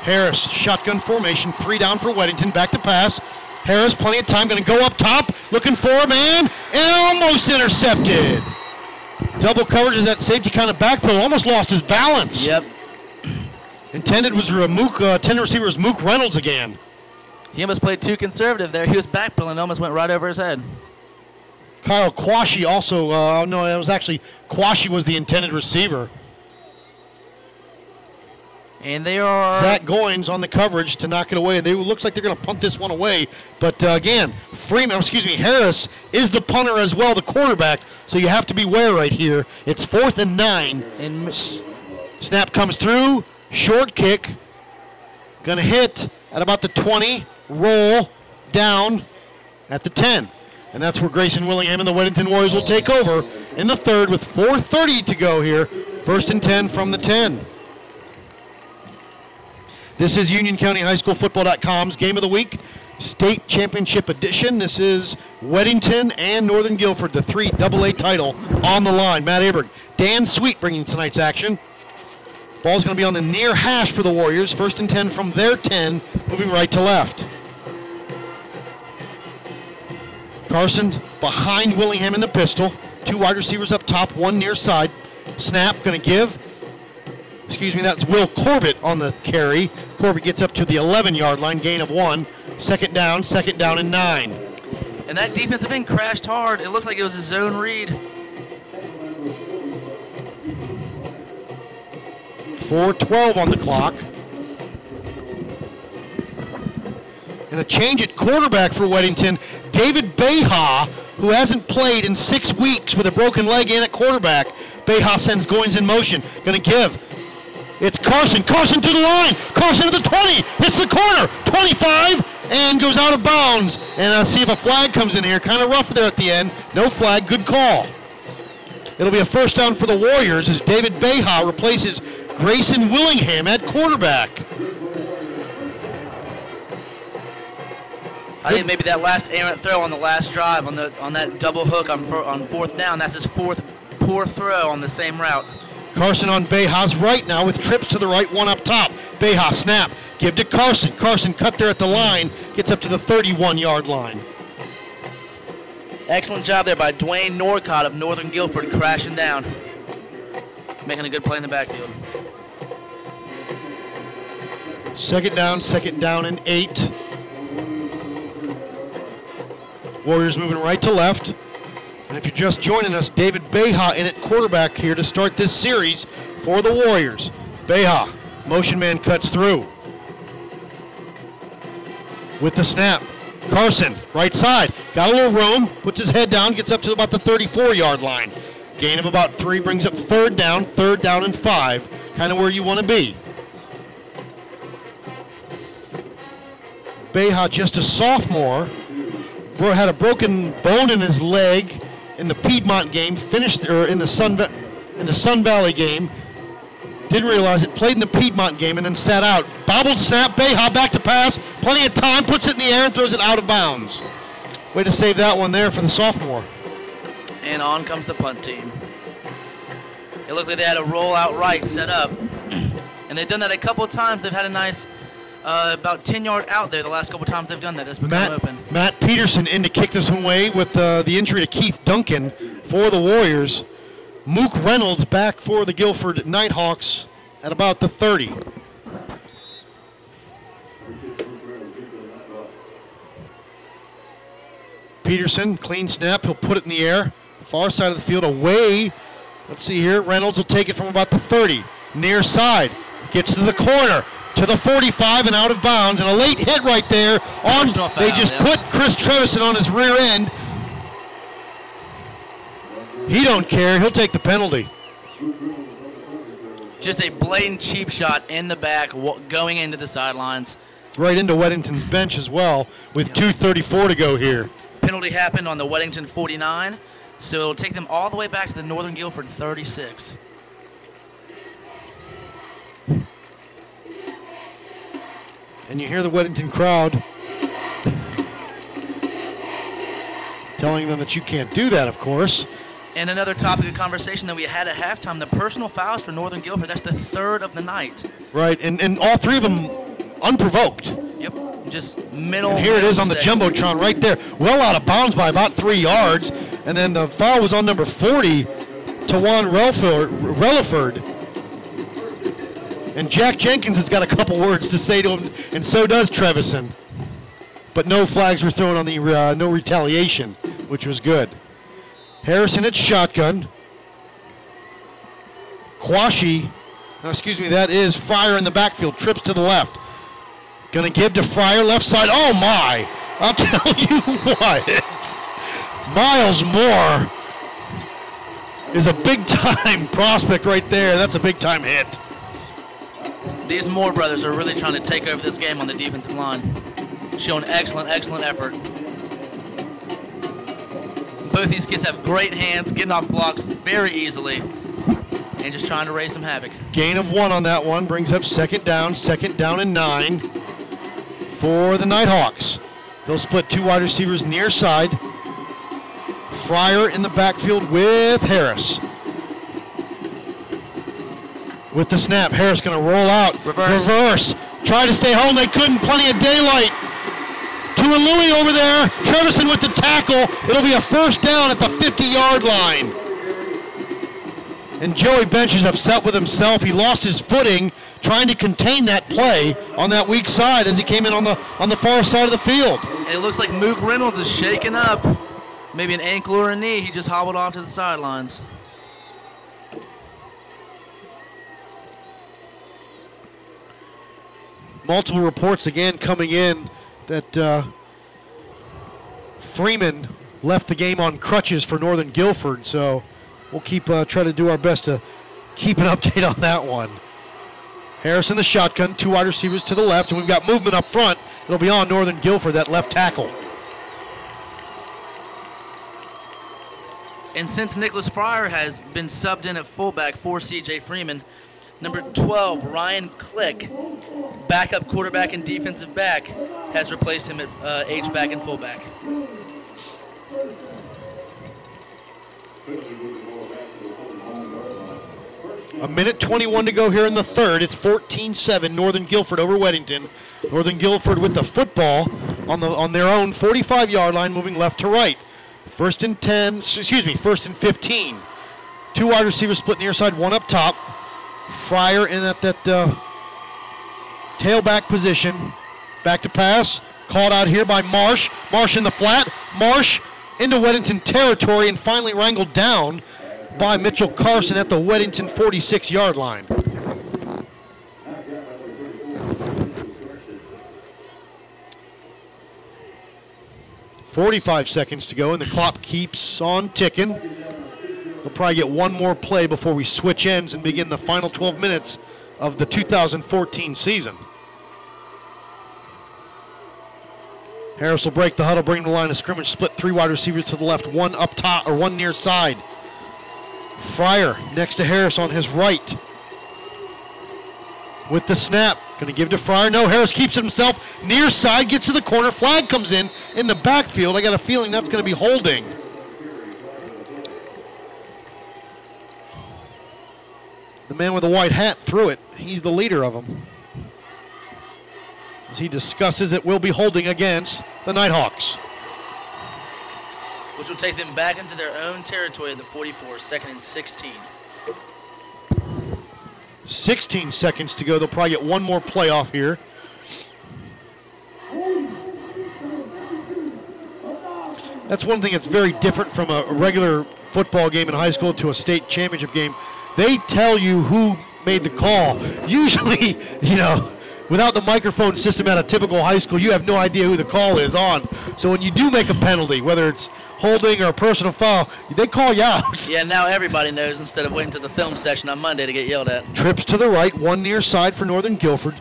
Speaker 1: Harris, shotgun formation, three down for Weddington, back to pass. Harris, plenty of time, going to go up top, looking for a man, and almost intercepted. Double coverage as that safety kind of backpedal, almost lost his balance.
Speaker 2: Yep.
Speaker 1: Intended was a Mook, uh, intended receiver was Mook Reynolds again.
Speaker 2: He almost played too conservative there. He was backpedaling almost went right over his head.
Speaker 1: Kyle Quashi also, uh, no, it was actually, Quashi was the intended receiver.
Speaker 2: And they are.
Speaker 1: Zach Goins on the coverage to knock it away. They looks like they're going to punt this one away. But uh, again, Freeman, excuse me, Harris is the punter as well, the quarterback. So you have to beware right here. It's fourth and nine.
Speaker 2: And
Speaker 1: S- snap comes through, short kick, going to hit at about the 20, roll down at the 10. And that's where Grayson Willingham and the Weddington Warriors will take over in the third with 4.30 to go here. First and 10 from the 10. This is Union County High School Football.com's game of the week, state championship edition. This is Weddington and Northern Guilford, the three AA title on the line. Matt Aberg, Dan Sweet bringing tonight's action. Ball's going to be on the near hash for the Warriors. First and 10 from their 10, moving right to left. Carson behind Willingham in the pistol. Two wide receivers up top, one near side. Snap, going to give. Excuse me, that's Will Corbett on the carry. Corbett gets up to the 11 yard line, gain of one. Second down, second down and nine.
Speaker 2: And that defensive end crashed hard. It looked like it was a zone read.
Speaker 1: 4.12 on the clock. And a change at quarterback for Weddington. David Beha, who hasn't played in six weeks with a broken leg and at quarterback. Beha sends Goins in motion. Going to give. It's Carson. Carson to the line. Carson to the 20. Hits the corner. 25 and goes out of bounds. And uh, see if a flag comes in here. Kind of rough there at the end. No flag. Good call. It'll be a first down for the Warriors as David Beha replaces Grayson Willingham at quarterback.
Speaker 2: I think maybe that last errant throw on the last drive on the on that double hook on on fourth down. That's his fourth poor throw on the same route.
Speaker 1: Carson on Beha's right now with trips to the right, one up top. Beha snap, give to Carson. Carson cut there at the line, gets up to the 31 yard line.
Speaker 2: Excellent job there by Dwayne Norcott of Northern Guilford crashing down. Making a good play in the backfield.
Speaker 1: Second down, second down and eight. Warriors moving right to left. And if you're just joining us, David Beha in at quarterback here to start this series for the Warriors. Beha, motion man cuts through. With the snap, Carson, right side, got a little room, puts his head down, gets up to about the 34 yard line. Gain of about three brings up third down, third down and five, kind of where you want to be. Beha, just a sophomore, had a broken bone in his leg in the Piedmont game. Finished or in the Sun in the Sun Valley game. Didn't realize it. Played in the Piedmont game and then sat out. Bobbled snap. Beha back to pass. Plenty of time. Puts it in the air and throws it out of bounds. Way to save that one there for the sophomore.
Speaker 2: And on comes the punt team. It looked like they had a roll out right set up. (clears throat) And they've done that a couple times. They've had a nice, uh, about 10 yard out there the last couple times they've done that. That's become
Speaker 1: Matt,
Speaker 2: open.
Speaker 1: Matt Peterson in to kick this one away with uh, the injury to Keith Duncan for the Warriors. Mook Reynolds back for the Guilford Nighthawks at about the 30. Peterson, clean snap. He'll put it in the air. Far side of the field away. Let's see here. Reynolds will take it from about the 30. Near side. Gets to the corner. To the 45 and out of bounds. And a late hit right there. On They just
Speaker 2: yeah.
Speaker 1: put Chris Trevison on his rear end. He don't care. He'll take the penalty.
Speaker 2: Just a blatant cheap shot in the back going into the sidelines.
Speaker 1: Right into Weddington's bench as well with 2.34 to go here.
Speaker 2: Penalty happened on the Weddington 49, so it'll take them all the way back to the Northern Guilford 36.
Speaker 1: And you hear the Weddington crowd telling them that you can't do that, of course.
Speaker 2: And another topic of conversation that we had at halftime, the personal fouls for Northern Guilford. That's the third of the night.
Speaker 1: Right, and, and all three of them unprovoked.
Speaker 2: Yep, just middle.
Speaker 1: And here it is on the. Jumbotron right there. Well out of bounds by about three yards. And then the foul was on number 40, Tawan Relford. Relaford. And Jack Jenkins has got a couple words to say to him, and so does Trevison. But no flags were thrown on the uh, no retaliation, which was good. Harris in at shotgun. Quashi, no, excuse me, that is Fryer in the backfield, trips to the left. Gonna give to Fryer, left side. Oh my! I'll (laughs) tell you what. Miles Moore is a big time (laughs) prospect right there. That's a big time hit.
Speaker 2: These Moore brothers are really trying to take over this game on the defensive line, showing excellent, excellent effort. Both these kids have great hands, getting off blocks very easily, and just trying to raise some havoc.
Speaker 1: Gain of one on that one brings up second down, second down and nine for the Nighthawks. They'll split two wide receivers near side. Fryer in the backfield with Harris. With the snap, Harris going to roll out. Reverse. Try to stay home. They couldn't. Plenty of daylight. And Louie over there. Trevison with the tackle. It'll be a first down at the 50-yard line. And Joey Bench is upset with himself. He lost his footing trying to contain that play on that weak side as he came in on the on the far side of the field.
Speaker 2: And it looks like Mook Reynolds is shaking up. Maybe an ankle or a knee. He just hobbled off to the sidelines.
Speaker 1: Multiple reports again coming in that uh, Freeman left the game on crutches for Northern Guilford. So we'll keep uh, try to do our best to keep an update on that one. Harris in the shotgun, two wide receivers to the left, and we've got movement up front. It'll be on Northern Guilford, that left tackle.
Speaker 2: And since Nicholas Fryer has been subbed in at fullback for CJ Freeman, number 12, Ryan Click, backup quarterback and defensive back, has replaced him at uh, H-back and fullback.
Speaker 1: A minute 21 to go here in the third. It's 14-7 Northern Guilford over Weddington. Northern Guilford with the football on the on their own 45-yard line, moving left to right. First and 10, excuse me, first and 15. Two wide receivers split near side, one up top. Fryer in at that uh, tailback position. Back to pass. Called out here by Marsh. Marsh in the flat. Marsh into Weddington territory and finally wrangled down by Mitchell Carson at the Weddington 46 yard line. Forty-five seconds to go, and the clock keeps on ticking. We'll probably get one more play before we switch ends and begin the final 12 minutes of the 2014 season. Harris will break the huddle, bring the line of scrimmage, split three wide receivers to the left, one up top or one near side. Fryer next to Harris on his right. With the snap, going to give to Fryer. No, Harris keeps it himself. Near side, gets to the corner. Flag comes in in the backfield. I got a feeling that's going to be holding. The man with the white hat threw it. He's the leader of them. As he discusses it, will be holding against the Nighthawks.
Speaker 2: which will take them back into their own territory at the 44, second and 16.
Speaker 1: 16 seconds to go. They'll probably get one more playoff here. That's one thing that's very different from a regular football game in high school to a state championship game. They tell you who made the call. Usually, you know, without the microphone system at a typical high school, you have no idea who the call is on. So when you do make a penalty, whether it's holding or a personal foul, they call you out. (laughs)
Speaker 2: Yeah, now everybody knows instead of waiting to the film session on Monday to get yelled at.
Speaker 1: Trips to the right, one near side for Northern Guilford.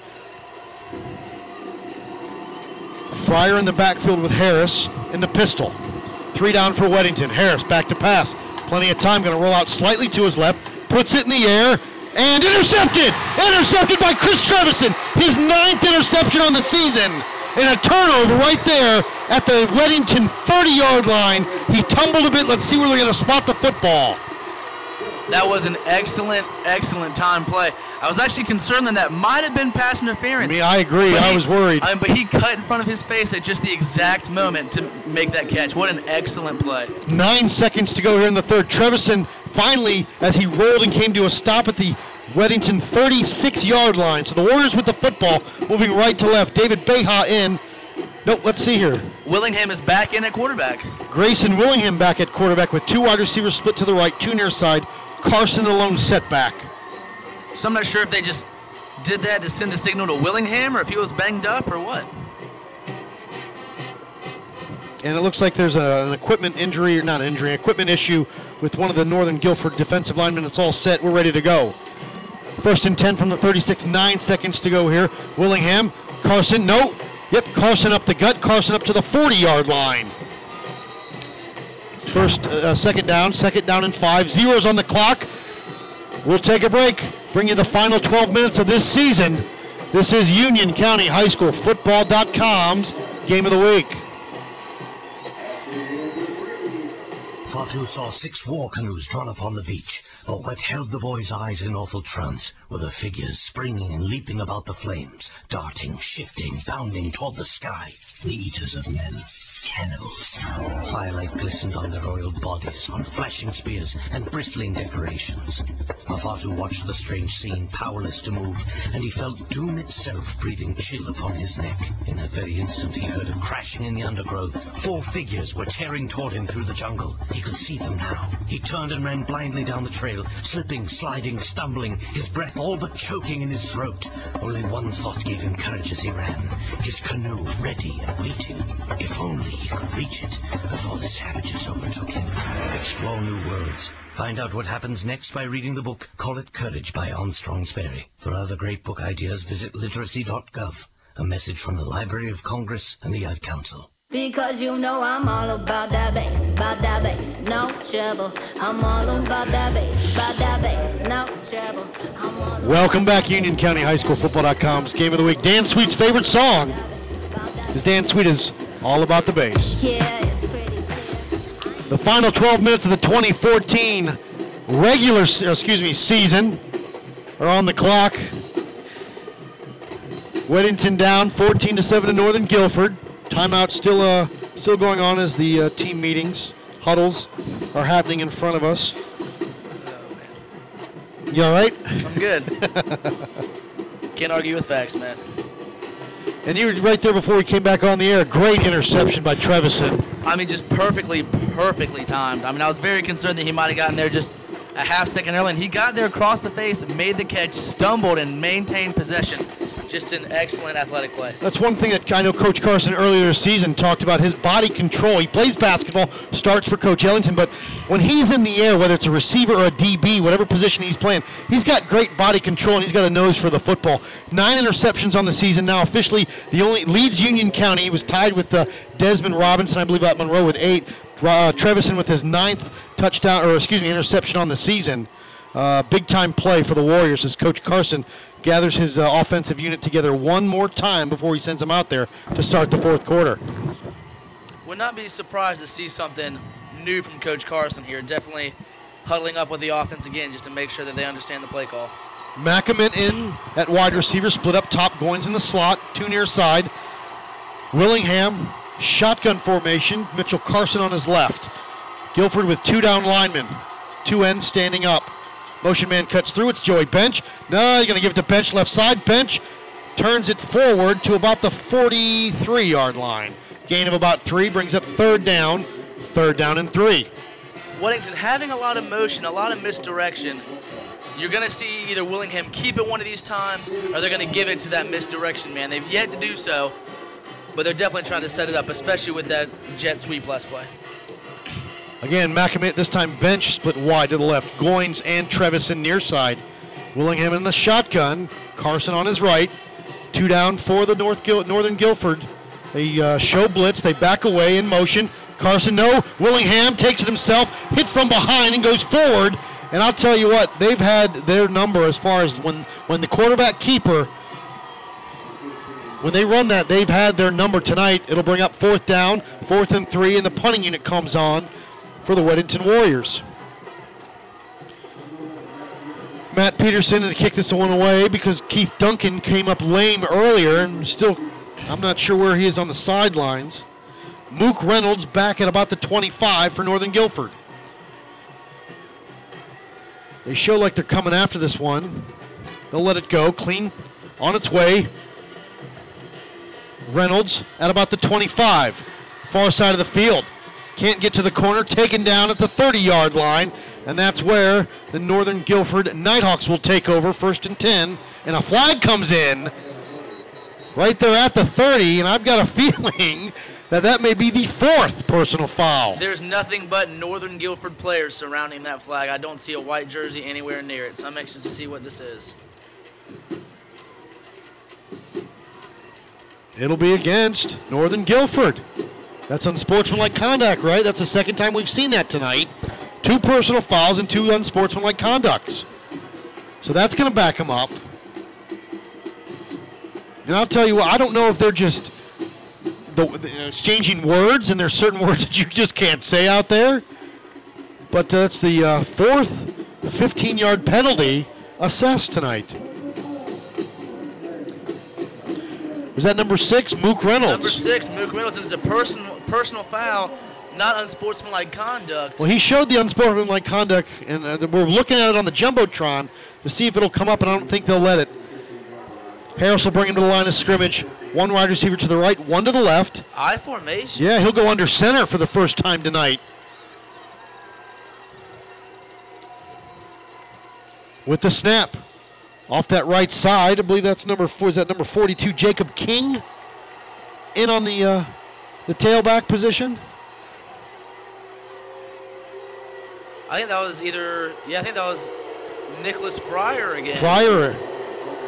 Speaker 1: Fryer in the backfield with Harris in the pistol. Three down for Weddington. Harris back to pass. Plenty of time. Going to roll out slightly to his left. Puts it in the air. And intercepted! Intercepted by Chris Trevison. His ninth interception on the season. And a turnover right there at the Weddington 30-yard line. He tumbled a bit. Let's see where they're going to spot the football.
Speaker 2: That was an excellent, excellent time play. I was actually concerned that that might have been pass interference.
Speaker 1: I mean, I agree.
Speaker 2: But
Speaker 1: I
Speaker 2: he-
Speaker 1: was worried.
Speaker 2: I mean, but he cut in front of his face at just the exact moment to make that catch. What an excellent play.
Speaker 1: Nine seconds to go here in the third. Trevison finally, as he rolled and came to a stop at the Weddington 36-yard line. So the Warriors with the football, moving right to left. David Beha in. Nope, let's see here.
Speaker 2: Willingham is back in at quarterback.
Speaker 1: Grayson Willingham back at quarterback with two wide receivers split to the right, two near side. Carson alone setback.
Speaker 2: So I'm not sure if they just did that to send a signal to Willingham or if he was banged up or what.
Speaker 1: And it looks like there's a, an equipment injury, or not an injury, equipment issue with one of the Northern Guilford defensive linemen. It's all set. We're ready to go. First and 10 from the 36, nine seconds to go here. Willingham, Carson, no. Yep, Carson up the gut, Carson up to the 40 yard line. First, uh, second down, second down and five. Zeros on the clock. We'll take a break. Bring you the final 12 minutes of this season. This is Union County High School Football.com's Game of the Week.
Speaker 16: Fatu saw six war canoes drawn upon the beach, but what held the boy's eyes in awful trance were the figures springing and leaping about the flames, darting, shifting, bounding toward the sky, the eaters of men. Firelight glistened on their royal bodies, on flashing spears and bristling decorations. Mafatu watched the strange scene, powerless to move, and he felt doom itself breathing chill upon his neck. In that very instant, he heard a crashing in the undergrowth. Four figures were tearing toward him through the jungle. He could see them now. He turned and ran blindly down the trail, slipping, sliding, stumbling, his breath all but choking in his throat. Only one thought gave him courage as he ran. His canoe ready and waiting. If only he could reach it before the savages overtook him. Explore new worlds. Find out what happens next by reading the book Call It Courage by Armstrong Sperry. For other great book ideas, visit literacy.gov. A message from the Library of Congress and the Ad Council.
Speaker 13: Because you know I'm all about that bass, about that bass, no trouble. I'm all about that bass, about that bass, no trouble. I'm all
Speaker 1: Welcome back, Union County High School Football.com's Game of the Week. Dan Sweet's favorite song is Dan Sweet is all about the bass.
Speaker 13: yeah, it's pretty.
Speaker 1: The final 12 minutes of the 2014 regular, excuse me, season are on the clock. Weddington down 14 to 7 to Northern Guilford. Timeout still uh, still going on as the uh, team meetings, huddles are happening in front of us. You all right?
Speaker 2: I'm good. (laughs) Can't argue with facts, man.
Speaker 1: And you were right there before we came back on the air. Great interception by Trevison.
Speaker 2: I mean, just perfectly, perfectly timed. I mean, I was very concerned that he might have gotten there just a half second early, and he got there across the face, made the catch, stumbled, and maintained possession. Just an excellent athletic play.
Speaker 1: That's one thing that I know Coach Carson earlier this season talked about his body control. He plays basketball, starts for Coach Ellington, but when he's in the air, whether it's a receiver or a DB, whatever position he's playing, he's got great body control and he's got a nose for the football. Nine interceptions on the season now, officially the only leads Union County. He was tied with uh, Desmond Robinson, I believe, at Monroe with eight. Uh, Trevison with his ninth touchdown, or excuse me, interception on the season. Uh, big time play for the Warriors as Coach Carson gathers his uh, offensive unit together one more time before he sends them out there to start the fourth quarter.
Speaker 2: Would not be surprised to see something new from Coach Carson here. Definitely huddling up with the offense again just to make sure that they understand the play call.
Speaker 1: Mackaman in at wide receiver, split up top, Goins in the slot, two near side. Willingham, shotgun formation, Mitchell Carson on his left. Guilford with two down linemen, two ends standing up. Motion man cuts through, it's Joey Bench. No, you're going to give it to Bench left side. Bench turns it forward to about the 43 yard line. Gain of about three brings up third down, third down and three.
Speaker 2: Weddington having a lot of motion, a lot of misdirection. You're going to see either Willingham keep it one of these times or they're going to give it to that misdirection man. They've yet to do so, but they're definitely trying to set it up, especially with that jet sweep last play.
Speaker 1: Again, McAmit this time Bench split wide to the left. Goins and Trevison near side. Willingham in the shotgun. Carson on his right. Two down for the North Gil- Northern Guilford. They uh, show blitz. They back away in motion. Carson, no. Willingham takes it himself, hit from behind, and goes forward. And I'll tell you what, they've had their number as far as when, when the quarterback keeper, when they run that, they've had their number tonight. It'll bring up fourth down, fourth and three, and the punting unit comes on for the Weddington Warriors. Matt Peterson to kick this one away because Keith Duncan came up lame earlier and still, I'm not sure where he is on the sidelines. Mook Reynolds back at about the 25 for Northern Guilford. They show like they're coming after this one. They'll let it go. Clean on its way. Reynolds at about the 25, far side of the field. Can't get to the corner, taken down at the 30 yard line, and that's where the Northern Guilford Nighthawks will take over first and 10. And a flag comes in right there at the 30, and I've got a (laughs) feeling that that may be the fourth personal foul.
Speaker 2: There's nothing but Northern Guilford players surrounding that flag. I don't see a white jersey anywhere near it, so I'm anxious to see what this is.
Speaker 1: It'll be against Northern Guilford. That's unsportsmanlike conduct, right? That's the second time we've seen that tonight. Two personal fouls and two unsportsmanlike conducts. So that's going to back them up. And I'll tell you what, I don't know if they're just the, the- exchanging words, and there's certain (laughs) words that you just can't say out there. But uh, that's the uh, fourth 15 yard penalty assessed tonight. Was that number six, Mook Reynolds?
Speaker 2: Number six, Mook Reynolds, and it's a personal personal foul, not unsportsmanlike conduct.
Speaker 1: Well, he showed the unsportsmanlike conduct, and uh, we're looking at it on the jumbotron to see if it'll come up, and I don't think they'll let it. Harris will bring him to the line of scrimmage. One wide receiver to the right, one to the left.
Speaker 2: I formation.
Speaker 1: Yeah, he'll go under center for the first time tonight. With the snap. Off that right side, I believe that's number four. Is that number 42, Jacob King? In on the uh, the tailback position.
Speaker 2: I think that was either yeah, I think that was Nicholas Fryer again.
Speaker 1: Fryer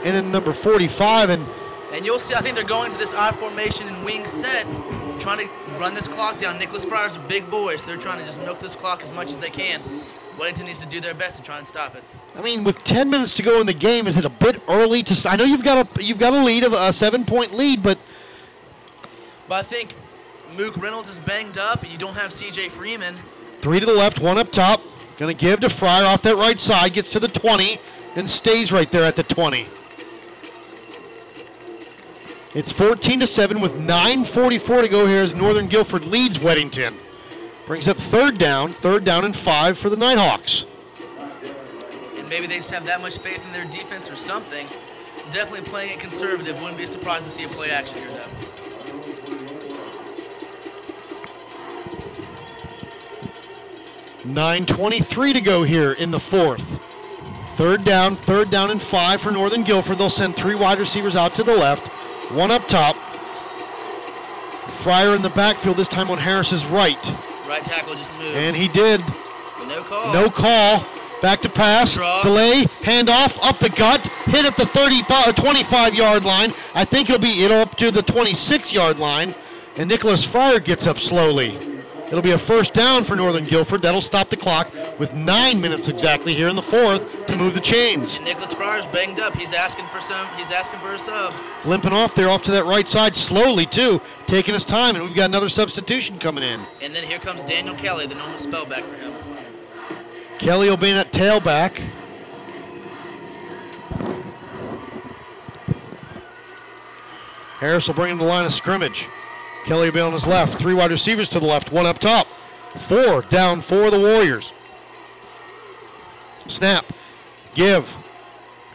Speaker 1: in at number 45, and
Speaker 2: And you'll see, I think they're going to this I formation and wing set, trying to run this clock down. Nicholas Fryer's a big boy, so they're trying to just milk this clock as much as they can. Weddington needs to do their best to try and stop it.
Speaker 1: I mean, with 10 minutes to go in the game, is it a bit early to? I know you've got a you've got a lead of a seven-point lead, but
Speaker 2: But I think Mook Reynolds is banged up, and you don't have C.J. Freeman.
Speaker 1: three to the left, one up top. Going to give to Fryer off that right side, gets to the 20, and stays right there at the 20. It's 14 to 7 with 9:44 to go here as Northern Guilford leads Weddington. Brings up third down, third down and five for the Nighthawks.
Speaker 2: Maybe they just have that much faith in their defense or something. Definitely playing it conservative. Wouldn't be surprised to see a play action here, though.
Speaker 1: 9.23 to go here in the fourth. Third down, third down and five for Northern Guilford. They'll send three wide receivers out to the left, one up top. Fryer in the backfield, this time on Harris's right.
Speaker 2: Right tackle just moved.
Speaker 1: And he did.
Speaker 2: No call.
Speaker 1: No call. Back to pass.
Speaker 2: Draw.
Speaker 1: Delay. Handoff. Up the gut. Hit at the 35, uh, 25 yard line. I think it'll be it'll up to the 26 yard line. And Nicholas Fryer gets up slowly. It'll be a first down for Northern Guilford. That'll stop the clock with nine minutes exactly here in the fourth to move the chains.
Speaker 2: And Nicholas Fryer's banged up. He's asking for some. He's asking for a sub.
Speaker 1: Limping off there off to that right side slowly too, taking his time, and we've got another substitution coming in.
Speaker 2: And then here comes Daniel Kelly, the normal spellback for him.
Speaker 1: Kelly will be in at tailback. Harris will bring him to the line of scrimmage. Kelly will be on his left. Three wide receivers to the left, one up top. Four down for the Warriors. Snap. Give.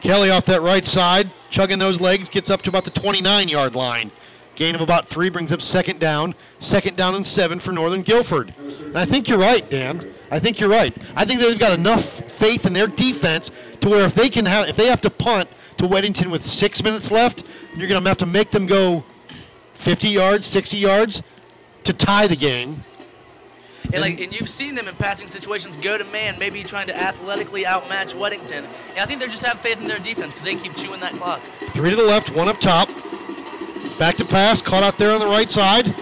Speaker 1: Kelly off that right side, chugging those legs, gets up to about the 29 yard line. Gain of about three brings up second down. Second down and seven for Northern Guilford. And I think you're right, Dan. I think you're right. I think they've got enough faith in their defense to where if they can have, if they have to punt to Weddington with six minutes left, you're going to have to make them go 50 yards, 60 yards to tie the game.
Speaker 2: And like, and you've seen them in passing situations go to man, maybe trying to athletically outmatch Weddington. And I think they just have faith in their defense because they keep chewing that clock.
Speaker 1: Three to the left, one up top. Back to pass, caught out there on the right side.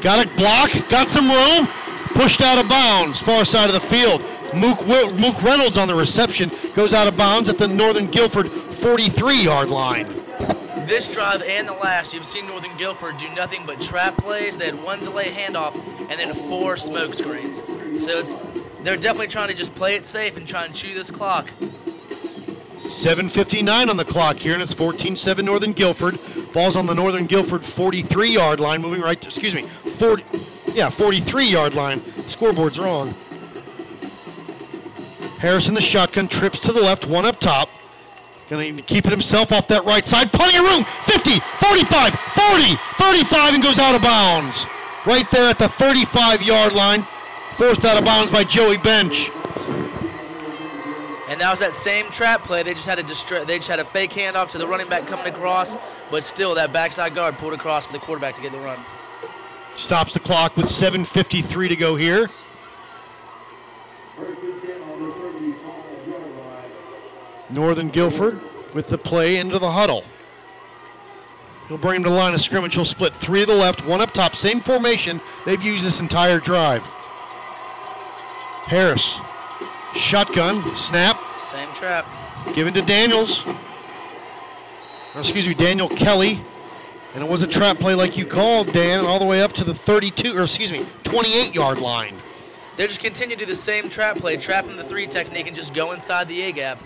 Speaker 1: Got a block, got some room, pushed out of bounds, far side of the field. Mook Reynolds on the reception goes out of bounds at the Northern Guilford 43 yard line.
Speaker 2: This drive and the last, you've seen Northern Guilford do nothing but trap plays. They had one delay handoff and then four smoke screens. So it's they're definitely trying to just play it safe and try and chew this clock.
Speaker 1: 7.59 on the clock here, and it's 14 7 Northern Guilford. Ball's on the Northern Guilford 43 yard line, moving right, to, excuse me, 40, yeah, 43 yard line. Scoreboard's wrong. Harris in, the shotgun, trips to the left, one up top. Going to keep it himself off that right side. Plenty of room. 50, 45, 40, 35, and goes out of bounds. Right there at the 35 yard line. Forced out of bounds by Joey Bench.
Speaker 2: And that was that same trap play. They just had a distra- they just had a fake handoff to the running back coming across, but still that backside guard pulled across for the quarterback to get the run.
Speaker 1: Stops the clock with 7.53 to go here. Northern Guilford with the play into the huddle. He'll bring him to the line of scrimmage. He'll split three to the left, one up top. Same formation they've used this entire drive. Harris, shotgun, snap,
Speaker 2: Same trap.
Speaker 1: given to Daniels. Or excuse me, Daniel Kelly. And it was a trap play like you called, Dan, all the way up to the 32, or excuse me, 28 yard line.
Speaker 2: They just continue to do the same trap play, trapping the three technique, and just go inside the A gap.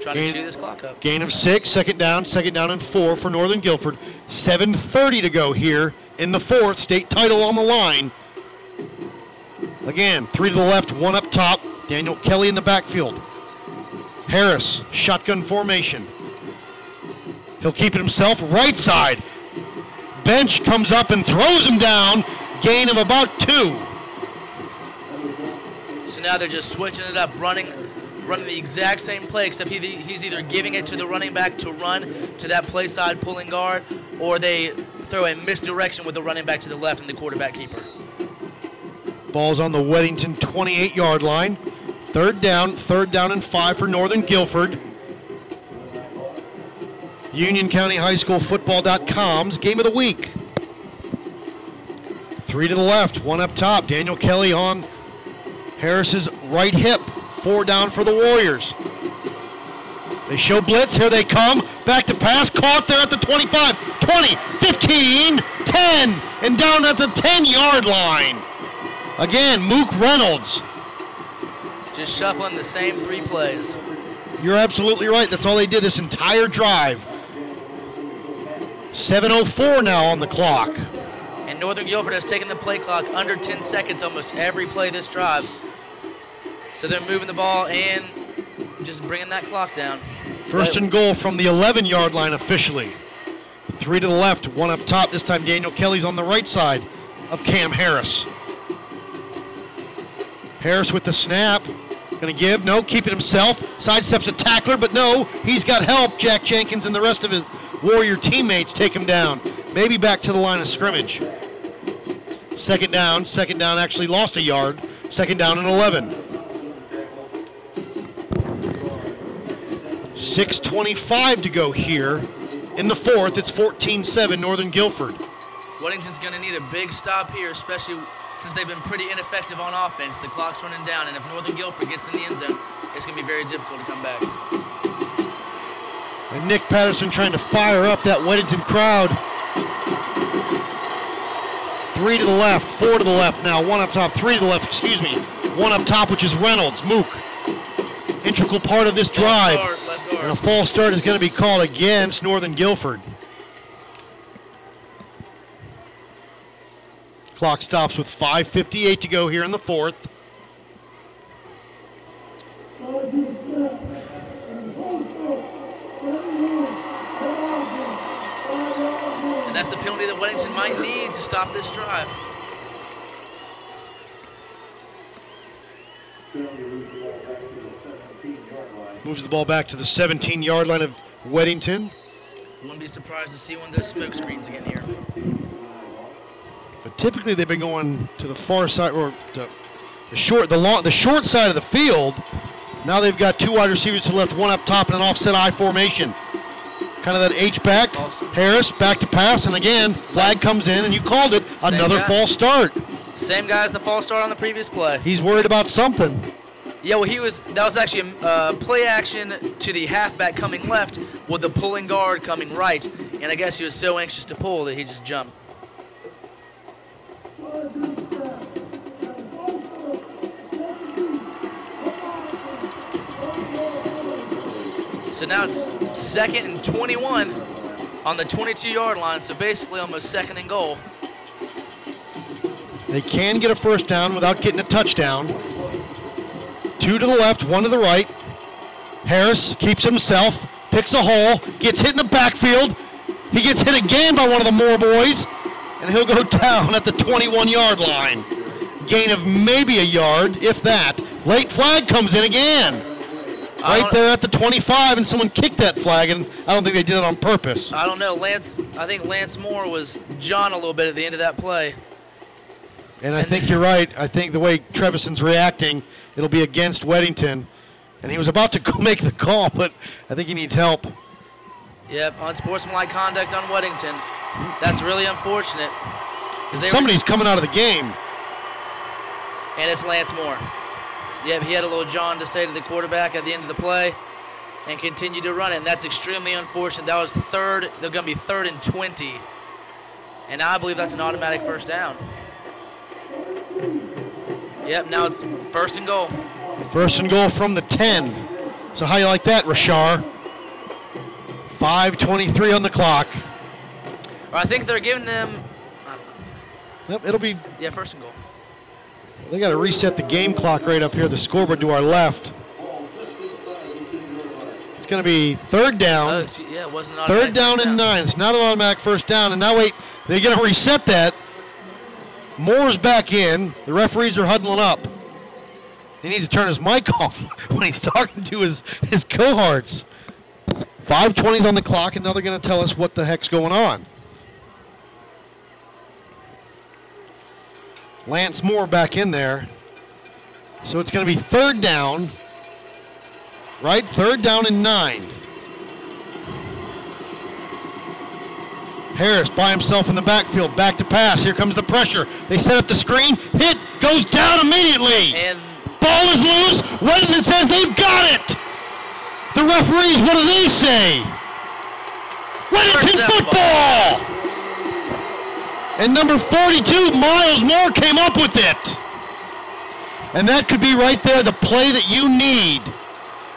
Speaker 2: Trying to chew this clock up.
Speaker 1: Gain of six, second down, second down and four for Northern Guilford. 7.30 to go here in the fourth, state title on the line. Again, three to the left, one up top. Daniel Kelly in the backfield. Harris, shotgun formation. He'll keep it himself, right side. Bench comes up and throws him down. Gain of about two.
Speaker 2: So now they're just switching it up, running, running the exact same play, except he, he's either giving it to the running back to run to that play side pulling guard, or they throw a misdirection with the running back to the left and the quarterback keeper.
Speaker 1: Ball's on the Weddington 28 yard line. Third down, third down and five for Northern Guilford. Union County High School Football.com's game of the week. Three to the left, one up top. Daniel Kelly on Harris's right hip. Four down for the Warriors. They show blitz. Here they come. Back to pass. Caught there at the 25, 20, 15, 10, and down at the 10 yard line. Again, Mook Reynolds.
Speaker 2: Just shuffling the same three plays.
Speaker 1: You're absolutely right. That's all they did this entire drive. 7.04 now on the clock.
Speaker 2: And Northern Guilford has taken the play clock under 10 seconds almost every play this drive. So they're moving the ball and just bringing that clock down.
Speaker 1: First and goal from the 11 yard line officially. Three to the left, one up top. This time Daniel Kelly's on the right side of Cam Harris. Harris with the snap. Gonna give, no, keep it himself. Sidesteps a tackler, but no, he's got help. Jack Jenkins and the rest of his Warrior teammates take him down. Maybe back to the line of scrimmage. Second down, second down actually lost a yard. Second down and 11. 6.25 to go here. In the fourth, it's 14-7 Northern Guilford.
Speaker 2: Weddington's going to need a big stop here, especially since they've been pretty ineffective on offense. The clock's running down, and if Northern Guilford gets in the end zone, it's going to be very difficult to come back.
Speaker 1: And Nick Patterson trying to fire up that Weddington crowd. Three to the left, four to the left now, one up top, three to the left, excuse me. One up top, which is Reynolds, Mook. Integral part of this drive. And a false start is going to be called against Northern Guilford. Clock stops with 5.58 to go here in the fourth.
Speaker 2: That's the penalty that Weddington might need to stop this drive.
Speaker 1: Moves the ball back to the 17 yard line of Weddington.
Speaker 2: Wouldn't be surprised to see one of those smoke screens again here.
Speaker 1: But typically they've been going to the far side or to the short the long the short side of the field. Now they've got two wide receivers to the left, one up top and an offset I formation. Kind of that H back. Harris back to pass, and again, flag comes in, and you called it. Another
Speaker 2: guy.
Speaker 1: false start.
Speaker 2: Same guy as the false start on the previous play.
Speaker 1: He's worried about something.
Speaker 2: Yeah, well, he was. That was actually a uh, play action to the halfback coming left with the pulling guard coming right, and I guess he was so anxious to pull that he just jumped. So now it's second and 21 on the 22-yard line. So basically, almost second and goal.
Speaker 1: They can get a first down without getting a touchdown. Two to the left, one to the right. Harris keeps himself, picks a hole, gets hit in the backfield. He gets hit again by one of the Moore boys, and he'll go (laughs) down at the 21 yard line. Gain of maybe a yard, if that. Late flag comes in again. Right there at the 25, and someone kicked that flag, and I don't think they did it on purpose.
Speaker 2: I don't know. Lance, I think Lance Moore was John a little bit at the end of that play.
Speaker 1: And I think you're right. I think the way Trevison's reacting, it'll be against Weddington. And he was about to (laughs) go make the call, but I think he needs help.
Speaker 2: Yep, unsportsmanlike conduct on Weddington. That's really unfortunate. they were-
Speaker 1: Somebody's coming out of the game.
Speaker 2: and it's Lance Moore. Yep, he had a little John to say to the quarterback at the end of the play and continued to run it. And that's extremely unfortunate. That was third. They're going to be third and 20. And I believe that's an automatic first down. Yep, now it's first and goal.
Speaker 1: First and goal from the 10. So how you like that, Rashar? 5:23 on the clock.
Speaker 2: I think they're giving them.
Speaker 1: Yep, it'll be.
Speaker 2: Yeah, first and goal.
Speaker 1: They got to reset the game clock right up here. The scoreboard to our left. It's going to be third down.
Speaker 2: Oh, yeah, it wasn't
Speaker 1: Third down and nine. It's not an automatic first down. And now wait, they're going to reset that. Moore's back in. The referees are huddling up. He needs to turn his mic (laughs) off when he's talking to his, his cohorts. 520's on the clock, and now they're going to tell us what the heck's going on. Lance Moore back in there. So it's going to be third down. Right? Third down and nine. Harris by himself in the backfield, back to pass. Here comes the pressure. They set up the screen. Hit goes down immediately.
Speaker 2: And
Speaker 1: ball is loose. Weddington says they've got it. The referees, what do they say? Weddington football. And number 42, Miles Moore, came up with it. And that could be right there the play that you need.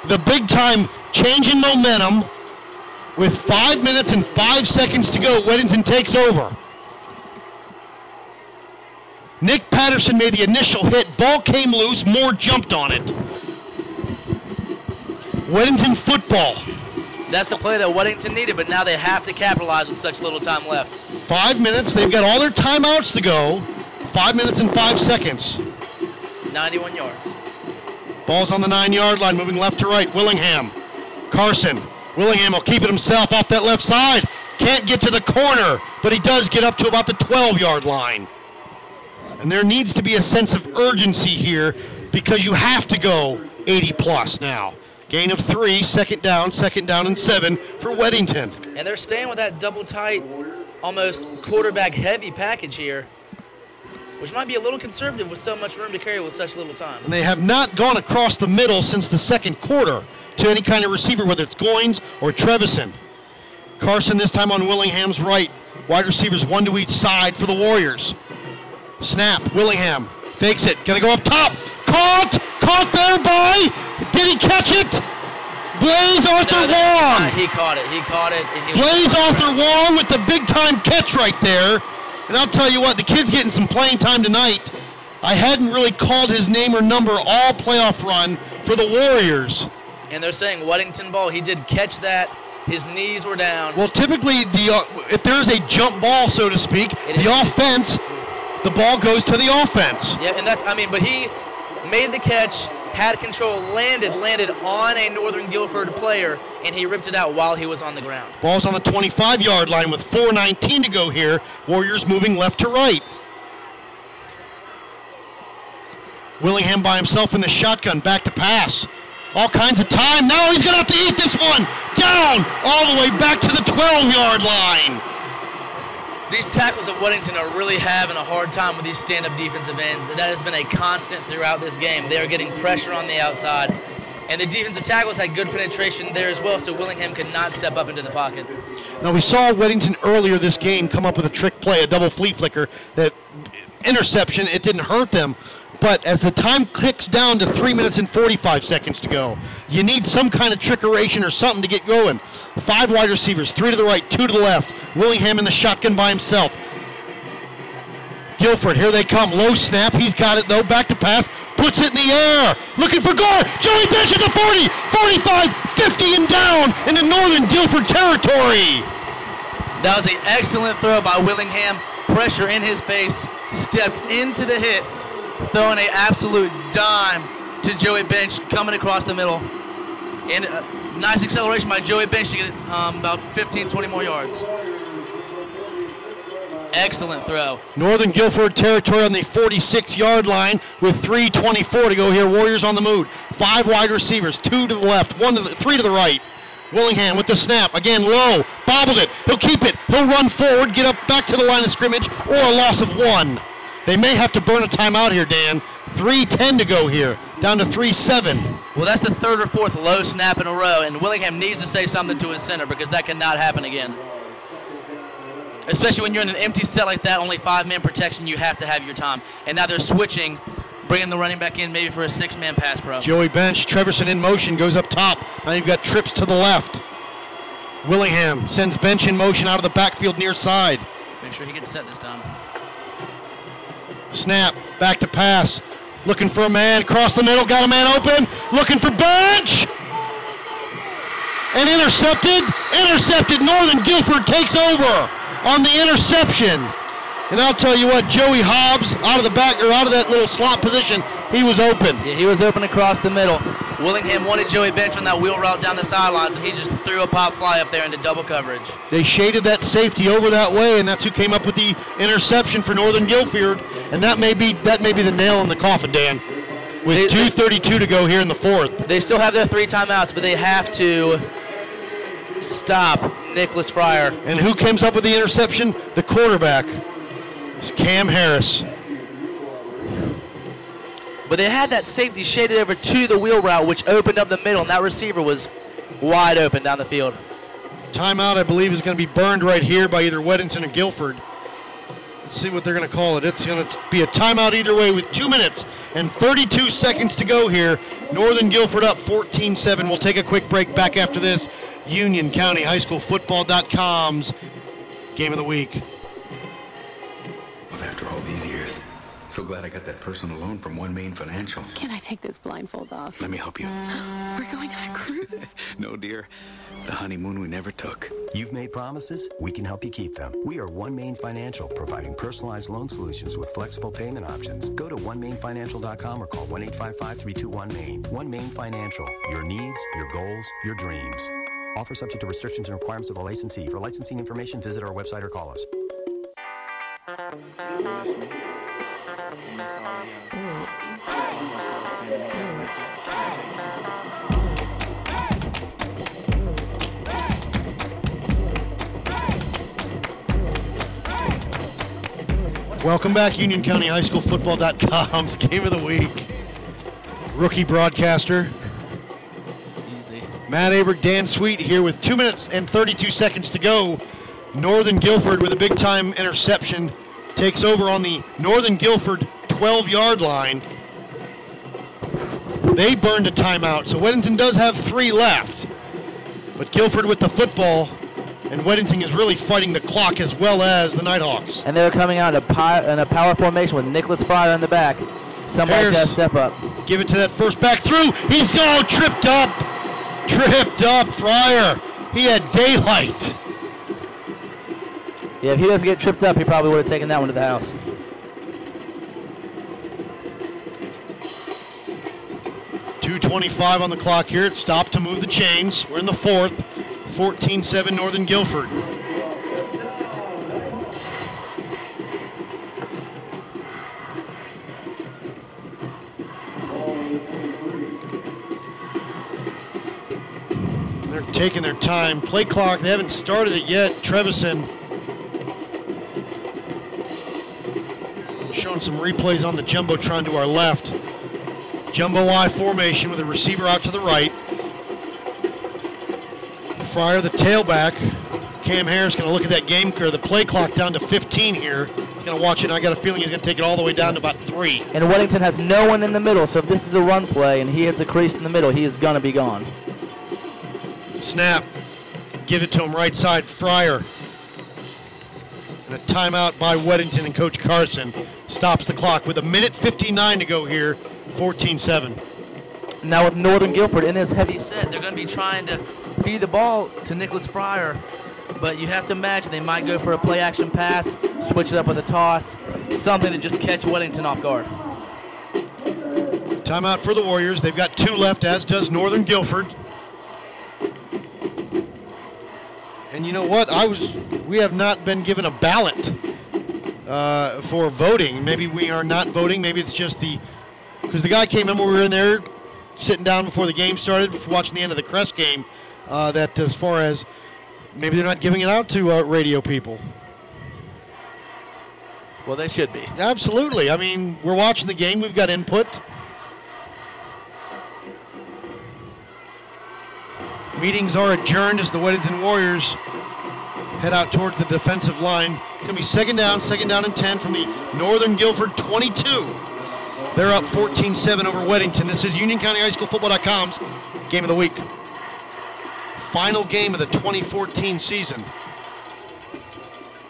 Speaker 1: The big time change in momentum. With five minutes and five seconds to go, Weddington takes over. Nick Patterson made the initial hit. Ball came loose. Moore jumped on it. Weddington football.
Speaker 2: That's the play that Weddington needed, but now they have to capitalize with such little time left.
Speaker 1: Five minutes. They've got all their timeouts to go. Five minutes and five seconds.
Speaker 2: 91 yards.
Speaker 1: Ball's on the nine yard line, moving left to right. Willingham. Carson. Willingham will keep it himself off that left side. Can't get to the corner, but he does get up to about the 12 yard line. And there needs to be a sense of urgency here because you have to go 80 plus now. Gain of three, second down, second down and seven for Weddington.
Speaker 2: And they're staying with that double tight, almost quarterback heavy package here, which might be a little conservative with so much room to carry with such little time.
Speaker 1: And they have not gone across the middle since the second quarter to any kind of receiver, whether it's Goins or Trevison. Carson this time on Willingham's right. Wide receivers one to each side for the Warriors. Snap. Willingham fakes it. Gonna go up top. Caught. Caught there by. Did he catch it? Blaze Arthur Wong.
Speaker 2: Uh, he caught it. He caught it. He
Speaker 1: Blaze Arthur Wong with the big time catch right there. And I'll tell you what, the kid's getting some playing time tonight. I hadn't really called his name or number all playoff run for the Warriors.
Speaker 2: And they're saying Weddington ball. He did catch that. His knees were down.
Speaker 1: Well, typically, the uh, if there's a jump ball, so to speak, the offense, the ball goes to the offense.
Speaker 2: Yeah, and that's I mean, but he made the catch, had control, landed, landed on a Northern Guilford player, and he ripped it out while he was on the ground.
Speaker 1: Ball's on the 25 yard line with 4.19 to go here. Warriors moving left to right. Willingham by himself in the shotgun, back to pass. All kinds of time. Now he's going to have to eat this one. Down all the way back to the 12 yard line.
Speaker 2: These tackles of Weddington are really having a hard time with these stand-up defensive ends, and that has been a constant throughout this game. They are getting pressure on the outside, and the defensive tackles had good penetration there as well, so Willingham could not step up into the pocket.
Speaker 1: Now we saw Weddington earlier this game come up with a trick play, a double flea flicker, that interception. It didn't hurt them, but as the time clicks down to three minutes and 45 seconds to go, you need some kind of trickeration or something to get going. Five wide receivers, three to the right, two to the left. Willingham in the shotgun by himself. Guilford, here they come. Low snap. He's got it though. Back to pass. Puts it in the air. Looking for Gore. Joey Bench at the 40, 45, 50 and down into Northern Guilford territory.
Speaker 2: That was an excellent throw by Willingham. Pressure in his face. Stepped into the hit. Throwing an absolute dime to Joey Bench coming across the middle. And a nice acceleration by Joey Bench to get um, about 15, 20 more yards. Excellent throw.
Speaker 1: Northern Guilford territory on the 46 yard line with 3.24 to go here. Warriors on the move. Five wide receivers, two to the left, one to the, three to the right. Willingham with the snap. Again, low. Bobbled it. He'll keep it. He'll run forward, get up back to the line of scrimmage, or a loss of one. They may have to burn a timeout here, Dan. 3.10 to go here. Down to 3-7.
Speaker 2: Well, that's the third or fourth low snap in a row, and Willingham needs to say something to his center because that cannot happen again. Especially when you're in an empty set like that, only five-man protection, you have to have your time. And now they're switching bringing the running back in maybe for a six-man pass pro.
Speaker 1: Joey Bench, Trevison in motion, goes up top. Now you've got trips to the left. Willingham sends Bench in motion out of the backfield near side.
Speaker 2: Make sure he gets set this time.
Speaker 1: Snap, back to pass. Looking for a man, across the middle, got a man open. Looking for Bench. And intercepted. Intercepted. Northern Guilford takes over on the interception. And I'll tell you what, Joey Hobbs out of the back or out of that little slot position, he was open.
Speaker 2: Yeah, he was open across the middle. Willingham wanted Joey Bench on that wheel route down the sidelines, and he just threw a pop fly up there into double coverage.
Speaker 1: They shaded that safety over that way, and that's who came up with the interception for Northern Guilford. And that may be that may be the nail in the coffin, Dan. With 2:32 to go here in the fourth.
Speaker 2: They still have their three timeouts, but they have to stop Nicholas Fryer.
Speaker 1: And who comes up with the interception? The quarterback. It's Cam Harris.
Speaker 2: But they had that safety shaded over to the wheel route, which opened up the middle, and that receiver was wide open down the field.
Speaker 1: Timeout, I believe, is going to be burned right here by either Weddington or Guilford. Let's see what they're going to call it. It's going to be a timeout either way with two minutes and 32 seconds to go here. Northern Guilford up 14 7. We'll take a quick break back after this. Union County High School Football.com's game of the week.
Speaker 17: Well, after all these years, so glad I got that personal loan from OneMain Financial.
Speaker 18: Can I take this blindfold off?
Speaker 17: Let me help you. (gasps)
Speaker 18: We're going on a cruise. (laughs)
Speaker 17: No, dear. The honeymoon we never took.
Speaker 19: You've made promises, we can help you keep them. We are OneMain Financial, providing personalized loan solutions with flexible payment options. Go to onemainfinancial.com or call 1 855 321 Main. OneMain Financial, your needs, your goals, your dreams. Offer subject to restrictions and requirements of the licensee. For licensing information, visit our website or call us.
Speaker 14: Miss me. I miss all of y'all. All y'all girls standing together like that. Can't take it.
Speaker 1: Welcome back, Union County High School Football.com's (laughs) game of the week. Rookie broadcaster.
Speaker 2: Easy.
Speaker 1: Matt Aberg, Dan Sweet here with two minutes and 32 seconds to go. Northern Guilford with a big time interception takes over on the Northern Guilford 12 yard line. They burned a timeout, so Weddington does have three left. But Guilford with the football, and Weddington is really fighting the clock as well as the Nighthawks.
Speaker 2: And they're coming out in a, pi- in a power formation with Nicholas Fryer in the back. Somebody's
Speaker 1: Harris.
Speaker 2: got to step up.
Speaker 1: Give it to that first back through. He's all tripped up. Tripped up, Fryer. He had daylight.
Speaker 2: Yeah, if he doesn't get tripped up, he probably would have taken that one to the house.
Speaker 1: Two twenty-five on the clock here. It stopped to move the chains. We're in the fourth. 14-7 Northern Guilford. They're taking their time. Play clock. They haven't started it yet. Trevison showing some replays on the jumbotron to our left. Jumbo Y formation with a receiver out to the right. Fryer, the tailback. Cam Harris going to look at that game or the play clock down to 15 here. He's going to watch it, and I got a feeling he's going to take it all the way down to about three.
Speaker 2: And Weddington has no one in the middle, so if this is a run play and he hits a crease in the middle, he is going to be gone.
Speaker 1: Snap. Give it to him right side. Fryer. And a timeout by Weddington and Coach Carson stops the clock with a minute 59 to go here. 14-7.
Speaker 2: Now with Northern Guilford in his heavy set, they're going to be trying to feed the ball to Nicholas Fryer. But you have to imagine they might go for a play action pass, switch it up with a toss, something to just catch Weddington off guard.
Speaker 1: Timeout for the Warriors. They've got two left, as does Northern Guilford. And you know what? I was. We have not been given a ballot uh, for voting. Maybe we are not voting. Maybe it's just the because the guy came in when we were in there sitting down before the game started, before watching the end of the Crest game. Uh, that as far as maybe they're not giving it out to uh, radio people.
Speaker 2: Well, they should be.
Speaker 1: Absolutely. I mean, we're watching the game. We've got input. Meetings are adjourned as the Weddington Warriors head out towards the defensive line. It's going to be second down, second down and 10 from the Northern Guilford 22. They're up 14-7 over Weddington. This is Union County High School Football.com's game of the week. Final game of the 2014 season.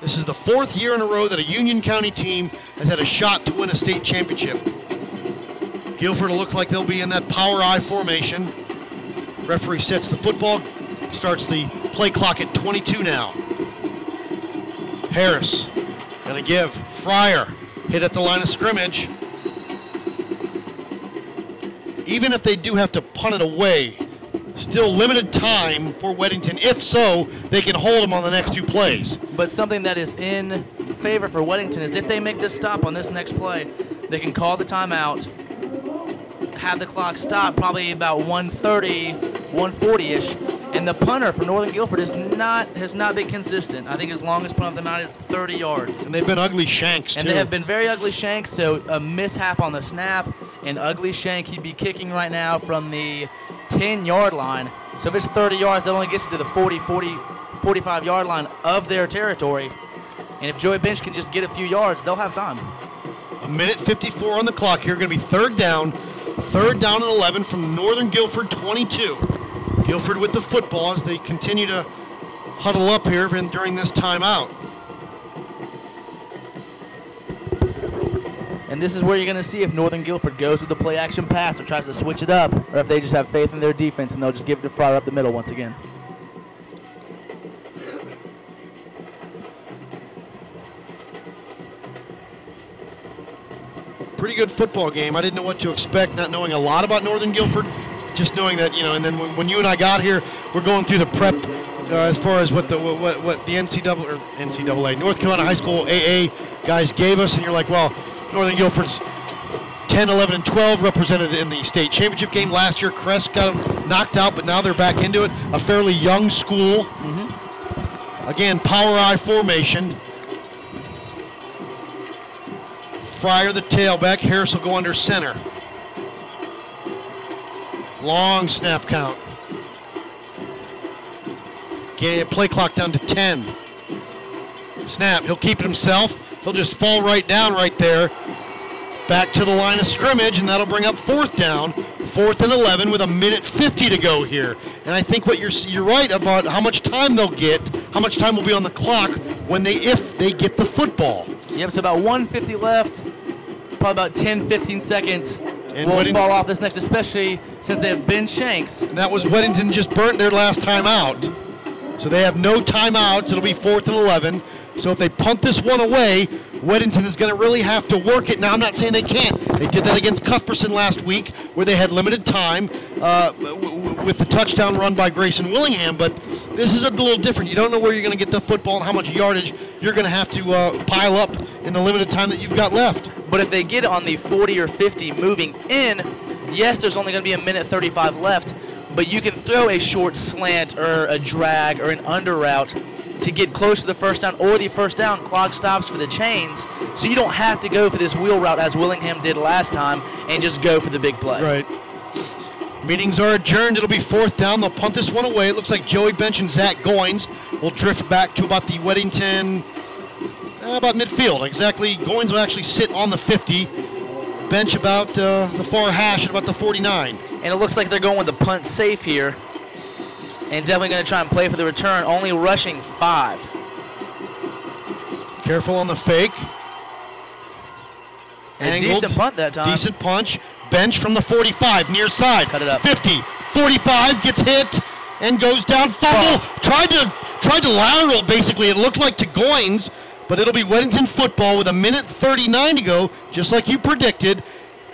Speaker 1: This is the fourth year in a row that a Union County team has had a shot to win a state championship. Guilford looks like they'll be in that power I formation. Referee sets the football, starts the play clock at 22 now. Harris gonna give Fryer hit at the line of scrimmage. Even if they do have to punt it away, still limited time for Weddington. If so, they can hold them on the next two plays.
Speaker 2: But something that is in favor for Weddington is if they make this stop on this next play, they can call the timeout, have the clock stop probably about 130, 140-ish, and the punter for Northern Guilford is not has not been consistent. I think his longest punt of the night is 30 yards.
Speaker 1: And they've been ugly shanks too.
Speaker 2: And they have been very ugly shanks, so a mishap on the snap, an ugly shank. He'd be kicking right now from the 10 yard line. So if it's 30 yards, that only gets you to the 40, 40, 45 yard line of their territory. And if Joey Bench can just get a few yards, they'll have time.
Speaker 1: A minute 54 on the clock here. Going to be third down. Third down and 11 from Northern Guilford 22. Guilford with the football as they continue to huddle up here during this timeout.
Speaker 2: And this is where you're going to see if Northern Guilford goes with the play action pass or tries to switch it up, or if they just have faith in their defense and they'll just give it to Fryer up the middle once again.
Speaker 1: Pretty good football game. I didn't know what to expect, not knowing a lot about Northern Guilford, just knowing that you know. And then when, when you and I got here, we're going through the prep uh, as far as what the what, what the NCAA or NCAA North Carolina High School AA guys gave us, and you're like, well, Northern Guilford's 10, 11, and 12 represented in the state championship game last year. Crest got them knocked out, but now they're back into it. A fairly young school. Again, power I formation. Fryer the tailback. Harris will go under center. Long snap count. Play clock down to 10. Snap. He'll keep it himself. He'll just fall right down right there. Back to the line of scrimmage, and that'll bring up fourth down. Fourth and 11 with a minute 50 to go here. And I think what you're you're right about how much time they'll get, how much time will be on the clock when they if they get the football.
Speaker 2: Yep, so about 150 left, probably about 10, 15 seconds.
Speaker 1: And
Speaker 2: will
Speaker 1: Wedding-
Speaker 2: fall off this next, especially since they have Ben Shanks.
Speaker 1: And that was Weddington just burnt their last timeout. So they have no timeouts. It'll be fourth and 11. So if they punt this one away, Weddington is going to really have to work it. Now, I'm not saying they can't. They did that against Cuthbertson last week where they had limited time uh, w- w- with the touchdown run by Grayson Willingham. But this is a little different. You don't know where you're going to get the football and how much yardage you're going to have to uh, pile up in the limited time that you've got left.
Speaker 2: But if they get on the 40 or 50 moving in, yes, there's only going to be a minute 35 left, but you can throw a short slant or a drag or an under route to get close to the first down or the first down. Clock stops for the chains, so you don't have to go for this wheel route as Willingham did last time and just go for the big play.
Speaker 1: Right. Meetings are adjourned. It'll be fourth down. They'll punt this one away. It looks like Joey Bench and Zach Goins will drift back to about the Weddington, uh, about midfield. Exactly. Goins will actually sit on the 50. Bench about uh, the far hash at about the 49.
Speaker 2: And it looks like they're going with the punt safe here. And definitely going to try and play for the return, only rushing five.
Speaker 1: Careful on the fake.
Speaker 2: A decent punt that time.
Speaker 1: Decent punch. Bench from the 45, near side.
Speaker 2: Cut it up.
Speaker 1: 50, 45, gets hit and goes down. Fumble. Tried to tried to lateral basically. It looked like to Goins, but it'll be Weddington football with a minute 39 to go, just like you predicted,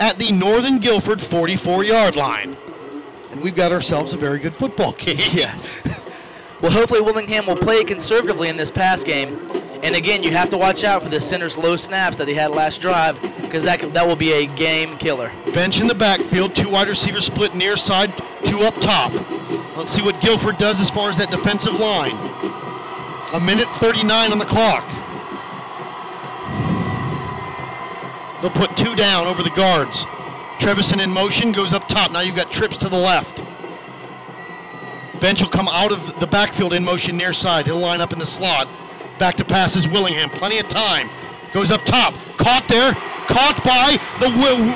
Speaker 1: at the Northern Guilford 44-yard line. And we've got ourselves a very good football (laughs) game.
Speaker 2: Yes. Well, hopefully Willingham will play conservatively in this pass game. And again, you have to watch out for the center's low snaps that he had last drive because that, could- that will be a game killer.
Speaker 1: Bench in the backfield, two wide receivers split near side, two up top. Let's see what Guilford does as far as that defensive line. A minute 39 on the clock. They'll put two down over the guards. Trevison in motion goes up top. Now you've got trips to the left. Bench will come out of the backfield in motion near side. He'll line up in the slot. Back to passes Willingham. Plenty of time. Goes up top. Caught there. caught by the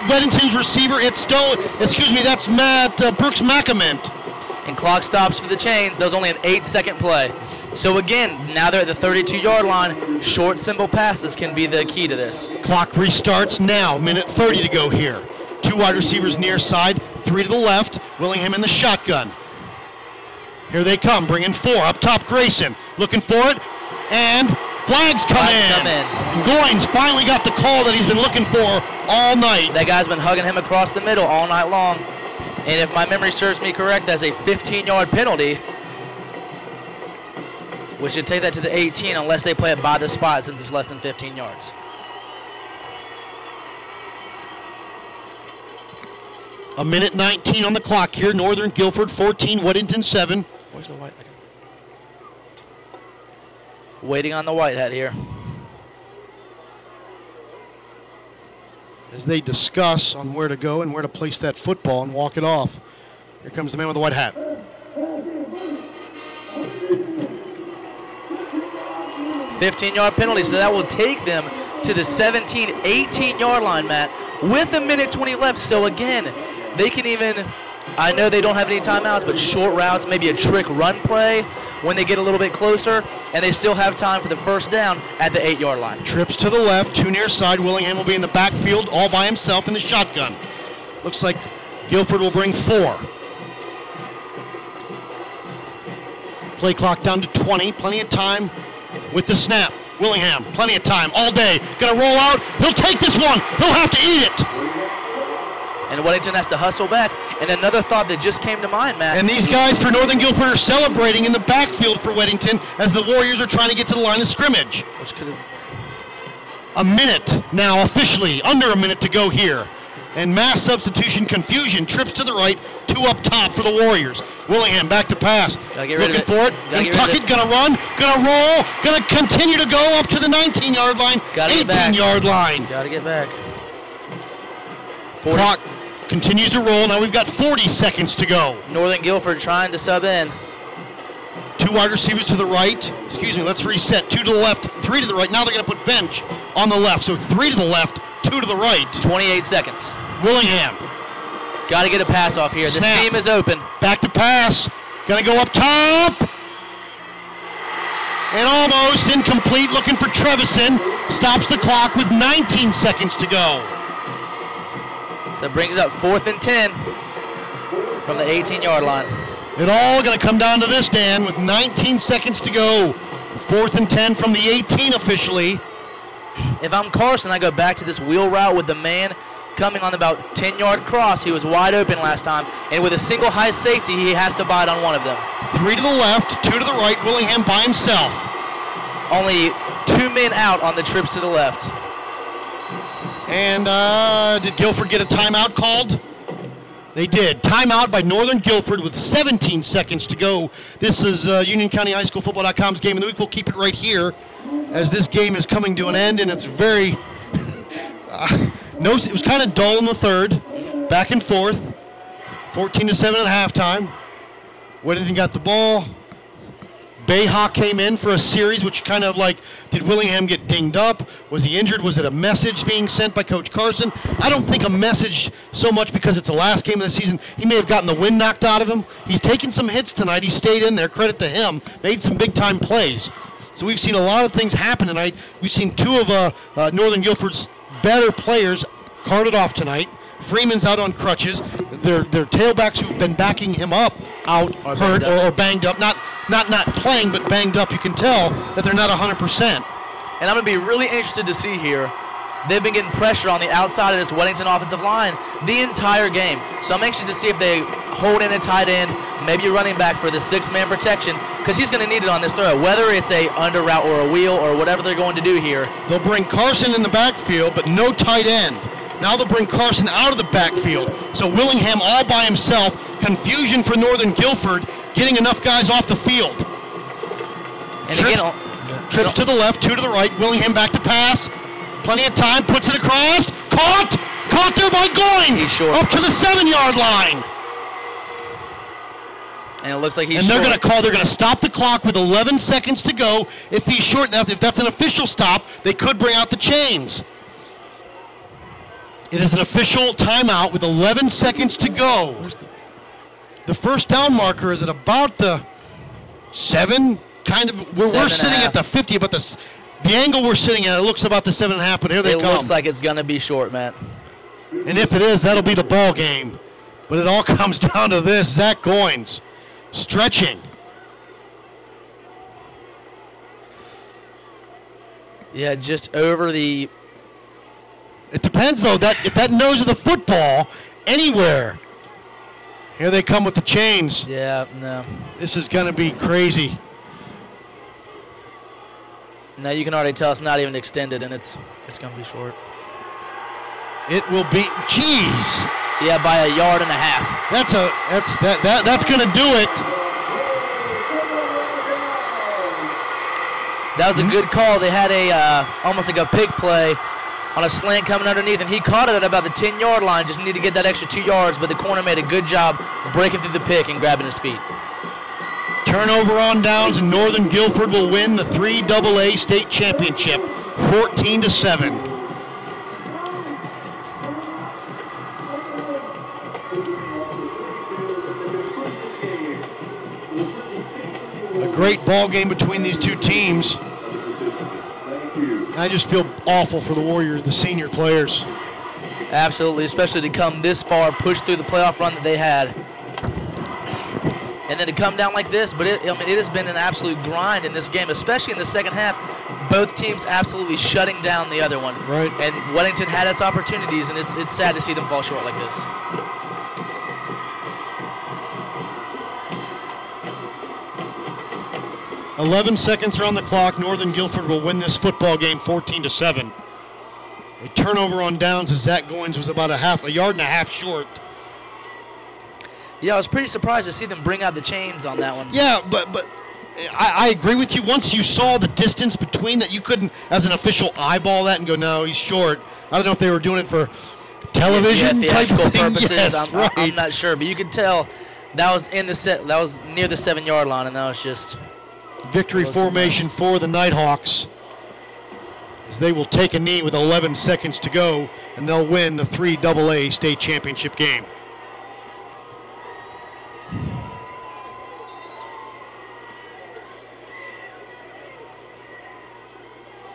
Speaker 1: Weddington's receiver. It's Stone. Excuse me, that's Matt uh, Brooks Macament.
Speaker 2: And clock stops for the chains. That was only an eight second play. So again, now they're at the 32 yard line. Short, simple passes can be the key to this.
Speaker 1: Clock restarts now. Minute 30 to go here. Two wide receivers near side, three to the left. Willingham in the shotgun. Here they come, bringing four up top. Grayson looking for it, and flags come
Speaker 2: Flags
Speaker 1: in.
Speaker 2: come in.
Speaker 1: And Goins finally got the call that he's been looking for all night.
Speaker 2: That guy's been hugging him across the middle all night long. And if my memory serves me correct, that's a 15 yard penalty. We should take that to the 18 unless they play it by the spot since it's less than 15 yards.
Speaker 1: A minute 19 on the clock here. Northern Guilford 14, Weddington 7.
Speaker 2: Where's the white? Waiting on the white hat here.
Speaker 1: As they discuss on where to go and where to place that football and walk it off. Here comes the man with the white hat.
Speaker 2: 15 yard penalty, so that will take them to the 17, 18 yard line, Matt, with a minute 20 left. So again, they can even, I know they don't have any timeouts, but short routes, maybe a trick run play when they get a little bit closer, and they still have time for the first down at the eight yard line.
Speaker 1: Trips to the left, two near side. Willingham will be in the backfield all by himself in the shotgun. Looks like Guilford will bring four. Play clock down to 20. Plenty of time with the snap. Willingham, plenty of time all day. Gonna roll out. He'll take this one. He'll have to eat it.
Speaker 2: And Weddington has to hustle back. And another thought that just came to mind, Matt.
Speaker 1: And these guys for Northern Guilford are celebrating in the backfield for Weddington as the Warriors are trying to get to the line of scrimmage.
Speaker 2: Which could have
Speaker 1: A minute now, officially, under a minute to go here. And mass substitution confusion. Trips to the right, two up top for the Warriors. Willingham back to pass.
Speaker 2: Gotta get rid of
Speaker 1: Looking
Speaker 2: it.
Speaker 1: for it.
Speaker 2: Gotta it.
Speaker 1: gonna run, gonna roll, gonna continue to go up to the 19 yard line,
Speaker 2: Gotta
Speaker 1: 18 yard line.
Speaker 2: Got to get back.
Speaker 1: Clock continues to roll. Now we've got 40 seconds to go.
Speaker 2: Northern Guilford trying to sub in.
Speaker 1: Two wide receivers to the right. Excuse me, let's reset. Two to the left, three to the right. Now they're going to put bench on the left. So three to the left, two to the right.
Speaker 2: 28 seconds.
Speaker 1: Willingham.
Speaker 2: Got to get a pass off here. This
Speaker 1: Snap.
Speaker 2: team is open.
Speaker 1: Back to pass. Going to go up top. And almost incomplete. Looking for Trevison. Stops the clock with 19 seconds to go.
Speaker 2: So it brings up fourth and 10 from the 18 yard line.
Speaker 1: It all going to come down to this, Dan, with 19 seconds to go. Fourth and 10 from the 18 officially.
Speaker 2: If I'm Carson, I go back to this wheel route with the man coming on about 10 yard cross. He was wide open last time. And with a single high safety, he has to bite on one of them.
Speaker 1: Three to the left, two to the right. Willingham by himself.
Speaker 2: Only two men out on the trips to the left.
Speaker 1: And uh, did Guilford get a timeout called? They did. Timeout by Northern Guilford with 17 seconds to go. This is uh, Union County High School Football.com's game of the week. We'll keep it right here as this game is coming to an end, and it's very. (laughs) uh, no, it was kind of dull in the third, back and forth. 14 to 7 at halftime. Weddington got the ball. Bayhawk came in for a series, which kind of like, did Willingham get dinged up? Was he injured? Was it a message being sent by Coach Carson? I don't think a message so much because it's the last game of the season. He may have gotten the wind knocked out of him. He's taken some hits tonight. He stayed in there. Credit to him. Made some big time plays. So we've seen a lot of things happen tonight. We've seen two of uh, uh, Northern Guilford's better players carted off tonight. Freeman's out on crutches. Their their tailbacks who've been backing him up out
Speaker 2: Or
Speaker 1: hurt
Speaker 2: banged
Speaker 1: or, or banged up. Not not not playing, but banged up. You can tell that they're not 100 percent.
Speaker 2: And I'm going to be really interested to see here. They've been getting pressure on the outside of this Weddington offensive line the entire game. So I'm anxious to see if they hold in a tight end, maybe a running back for the six-man protection, because he's going to need it on this throw, whether it's a under route or a wheel or whatever they're going to do here.
Speaker 1: They'll bring Carson in the backfield, but no tight end. Now they'll bring Carson out of the backfield. So Willingham all by himself. Confusion for Northern Guilford, getting enough guys off the field.
Speaker 2: And
Speaker 1: Trips,
Speaker 2: again,
Speaker 1: trips oh, to the left, two to the right. Willingham back to pass. Plenty of time, puts it across. Caught! Caught there by Goins! Up to the seven-yard line.
Speaker 2: and it looks like he's
Speaker 1: and they're going to call. They're going to stop the clock with 11 seconds to go. If he's short, now if that's an official stop, they could bring out the chains. It is an official timeout with 11 seconds to go. The first down marker is at about the seven, kind of. We're,
Speaker 2: Seven
Speaker 1: we're sitting at the 50, but the the angle we're sitting at it looks about the seven and a half. But here they
Speaker 2: it
Speaker 1: come.
Speaker 2: It looks like it's gonna be short, Matt.
Speaker 1: And if it is, that'll be the ball game. But it all (laughs) comes down to this: Zach Goins stretching.
Speaker 2: Yeah, just over the.
Speaker 1: It depends though. That if that nose of the football anywhere. Here they come with the chains.
Speaker 2: Yeah, no.
Speaker 1: This is gonna be crazy.
Speaker 2: Now you can already tell it's not even extended, and it's it's gonna be short.
Speaker 1: It will be. Jeez.
Speaker 2: Yeah, by a yard and a half.
Speaker 1: That's a that's that that that's gonna do it.
Speaker 2: That was a good call. They had a uh, almost like a pick play on a slant coming underneath, and he caught it at about the 10 yard line. Just need to get that extra two yards, but the corner made a good job breaking through the pick and grabbing his feet.
Speaker 1: Turnover on downs, and Northern Guilford will win the three AA state championship, 14 to seven. A great ball game between these two teams. I just feel awful for the Warriors, the senior players.
Speaker 2: Absolutely, especially to come this far, push through the playoff run that they had, and then to come down like this. But it, I mean, it has been an absolute grind in this game, especially in the second half. Both teams absolutely shutting down the other one.
Speaker 1: Right.
Speaker 2: And Weddington had its opportunities, and it's it's sad to see them fall short like this.
Speaker 1: Eleven seconds are on the clock. Northern Guilford will win this football game, 14 to seven. A turnover on downs as Zach Goins was about a half, a yard and a half short.
Speaker 2: Yeah, I was pretty surprised to see them bring out the chains on that one.
Speaker 1: Yeah, but but I, I agree with you. Once you saw the distance between that, you couldn't, as an official, eyeball that and go, "No, he's short." I don't know if they were doing it for television
Speaker 2: yeah,
Speaker 1: type
Speaker 2: theatrical
Speaker 1: of thing. (laughs)
Speaker 2: purposes.
Speaker 1: Yes,
Speaker 2: I'm,
Speaker 1: right.
Speaker 2: I'm not sure, but you could tell that was in the set. That was near the seven yard line, and that was just
Speaker 1: Victory formation for the Nighthawks. As they will take a knee with 11 seconds to go, and they'll win the three AA state championship game.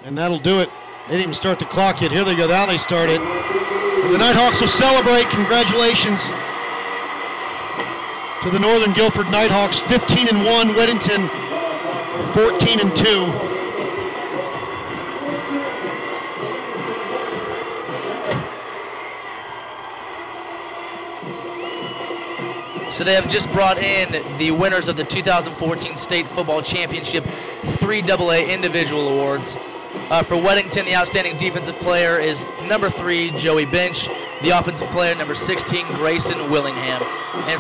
Speaker 1: And that'll do it. They didn't even start the clock yet. Here they go. Now they start it. The Nighthawks will celebrate. Congratulations to the Northern Guilford Nighthawks. 15 and 1. Weddington 14 and 2.
Speaker 2: So they have just brought in the winners of the 2014 State Football Championship 3AA individual awards. Uh, for Weddington, the outstanding defensive player is number three, Joey Bench. The offensive player, number 16, Grayson Willingham. And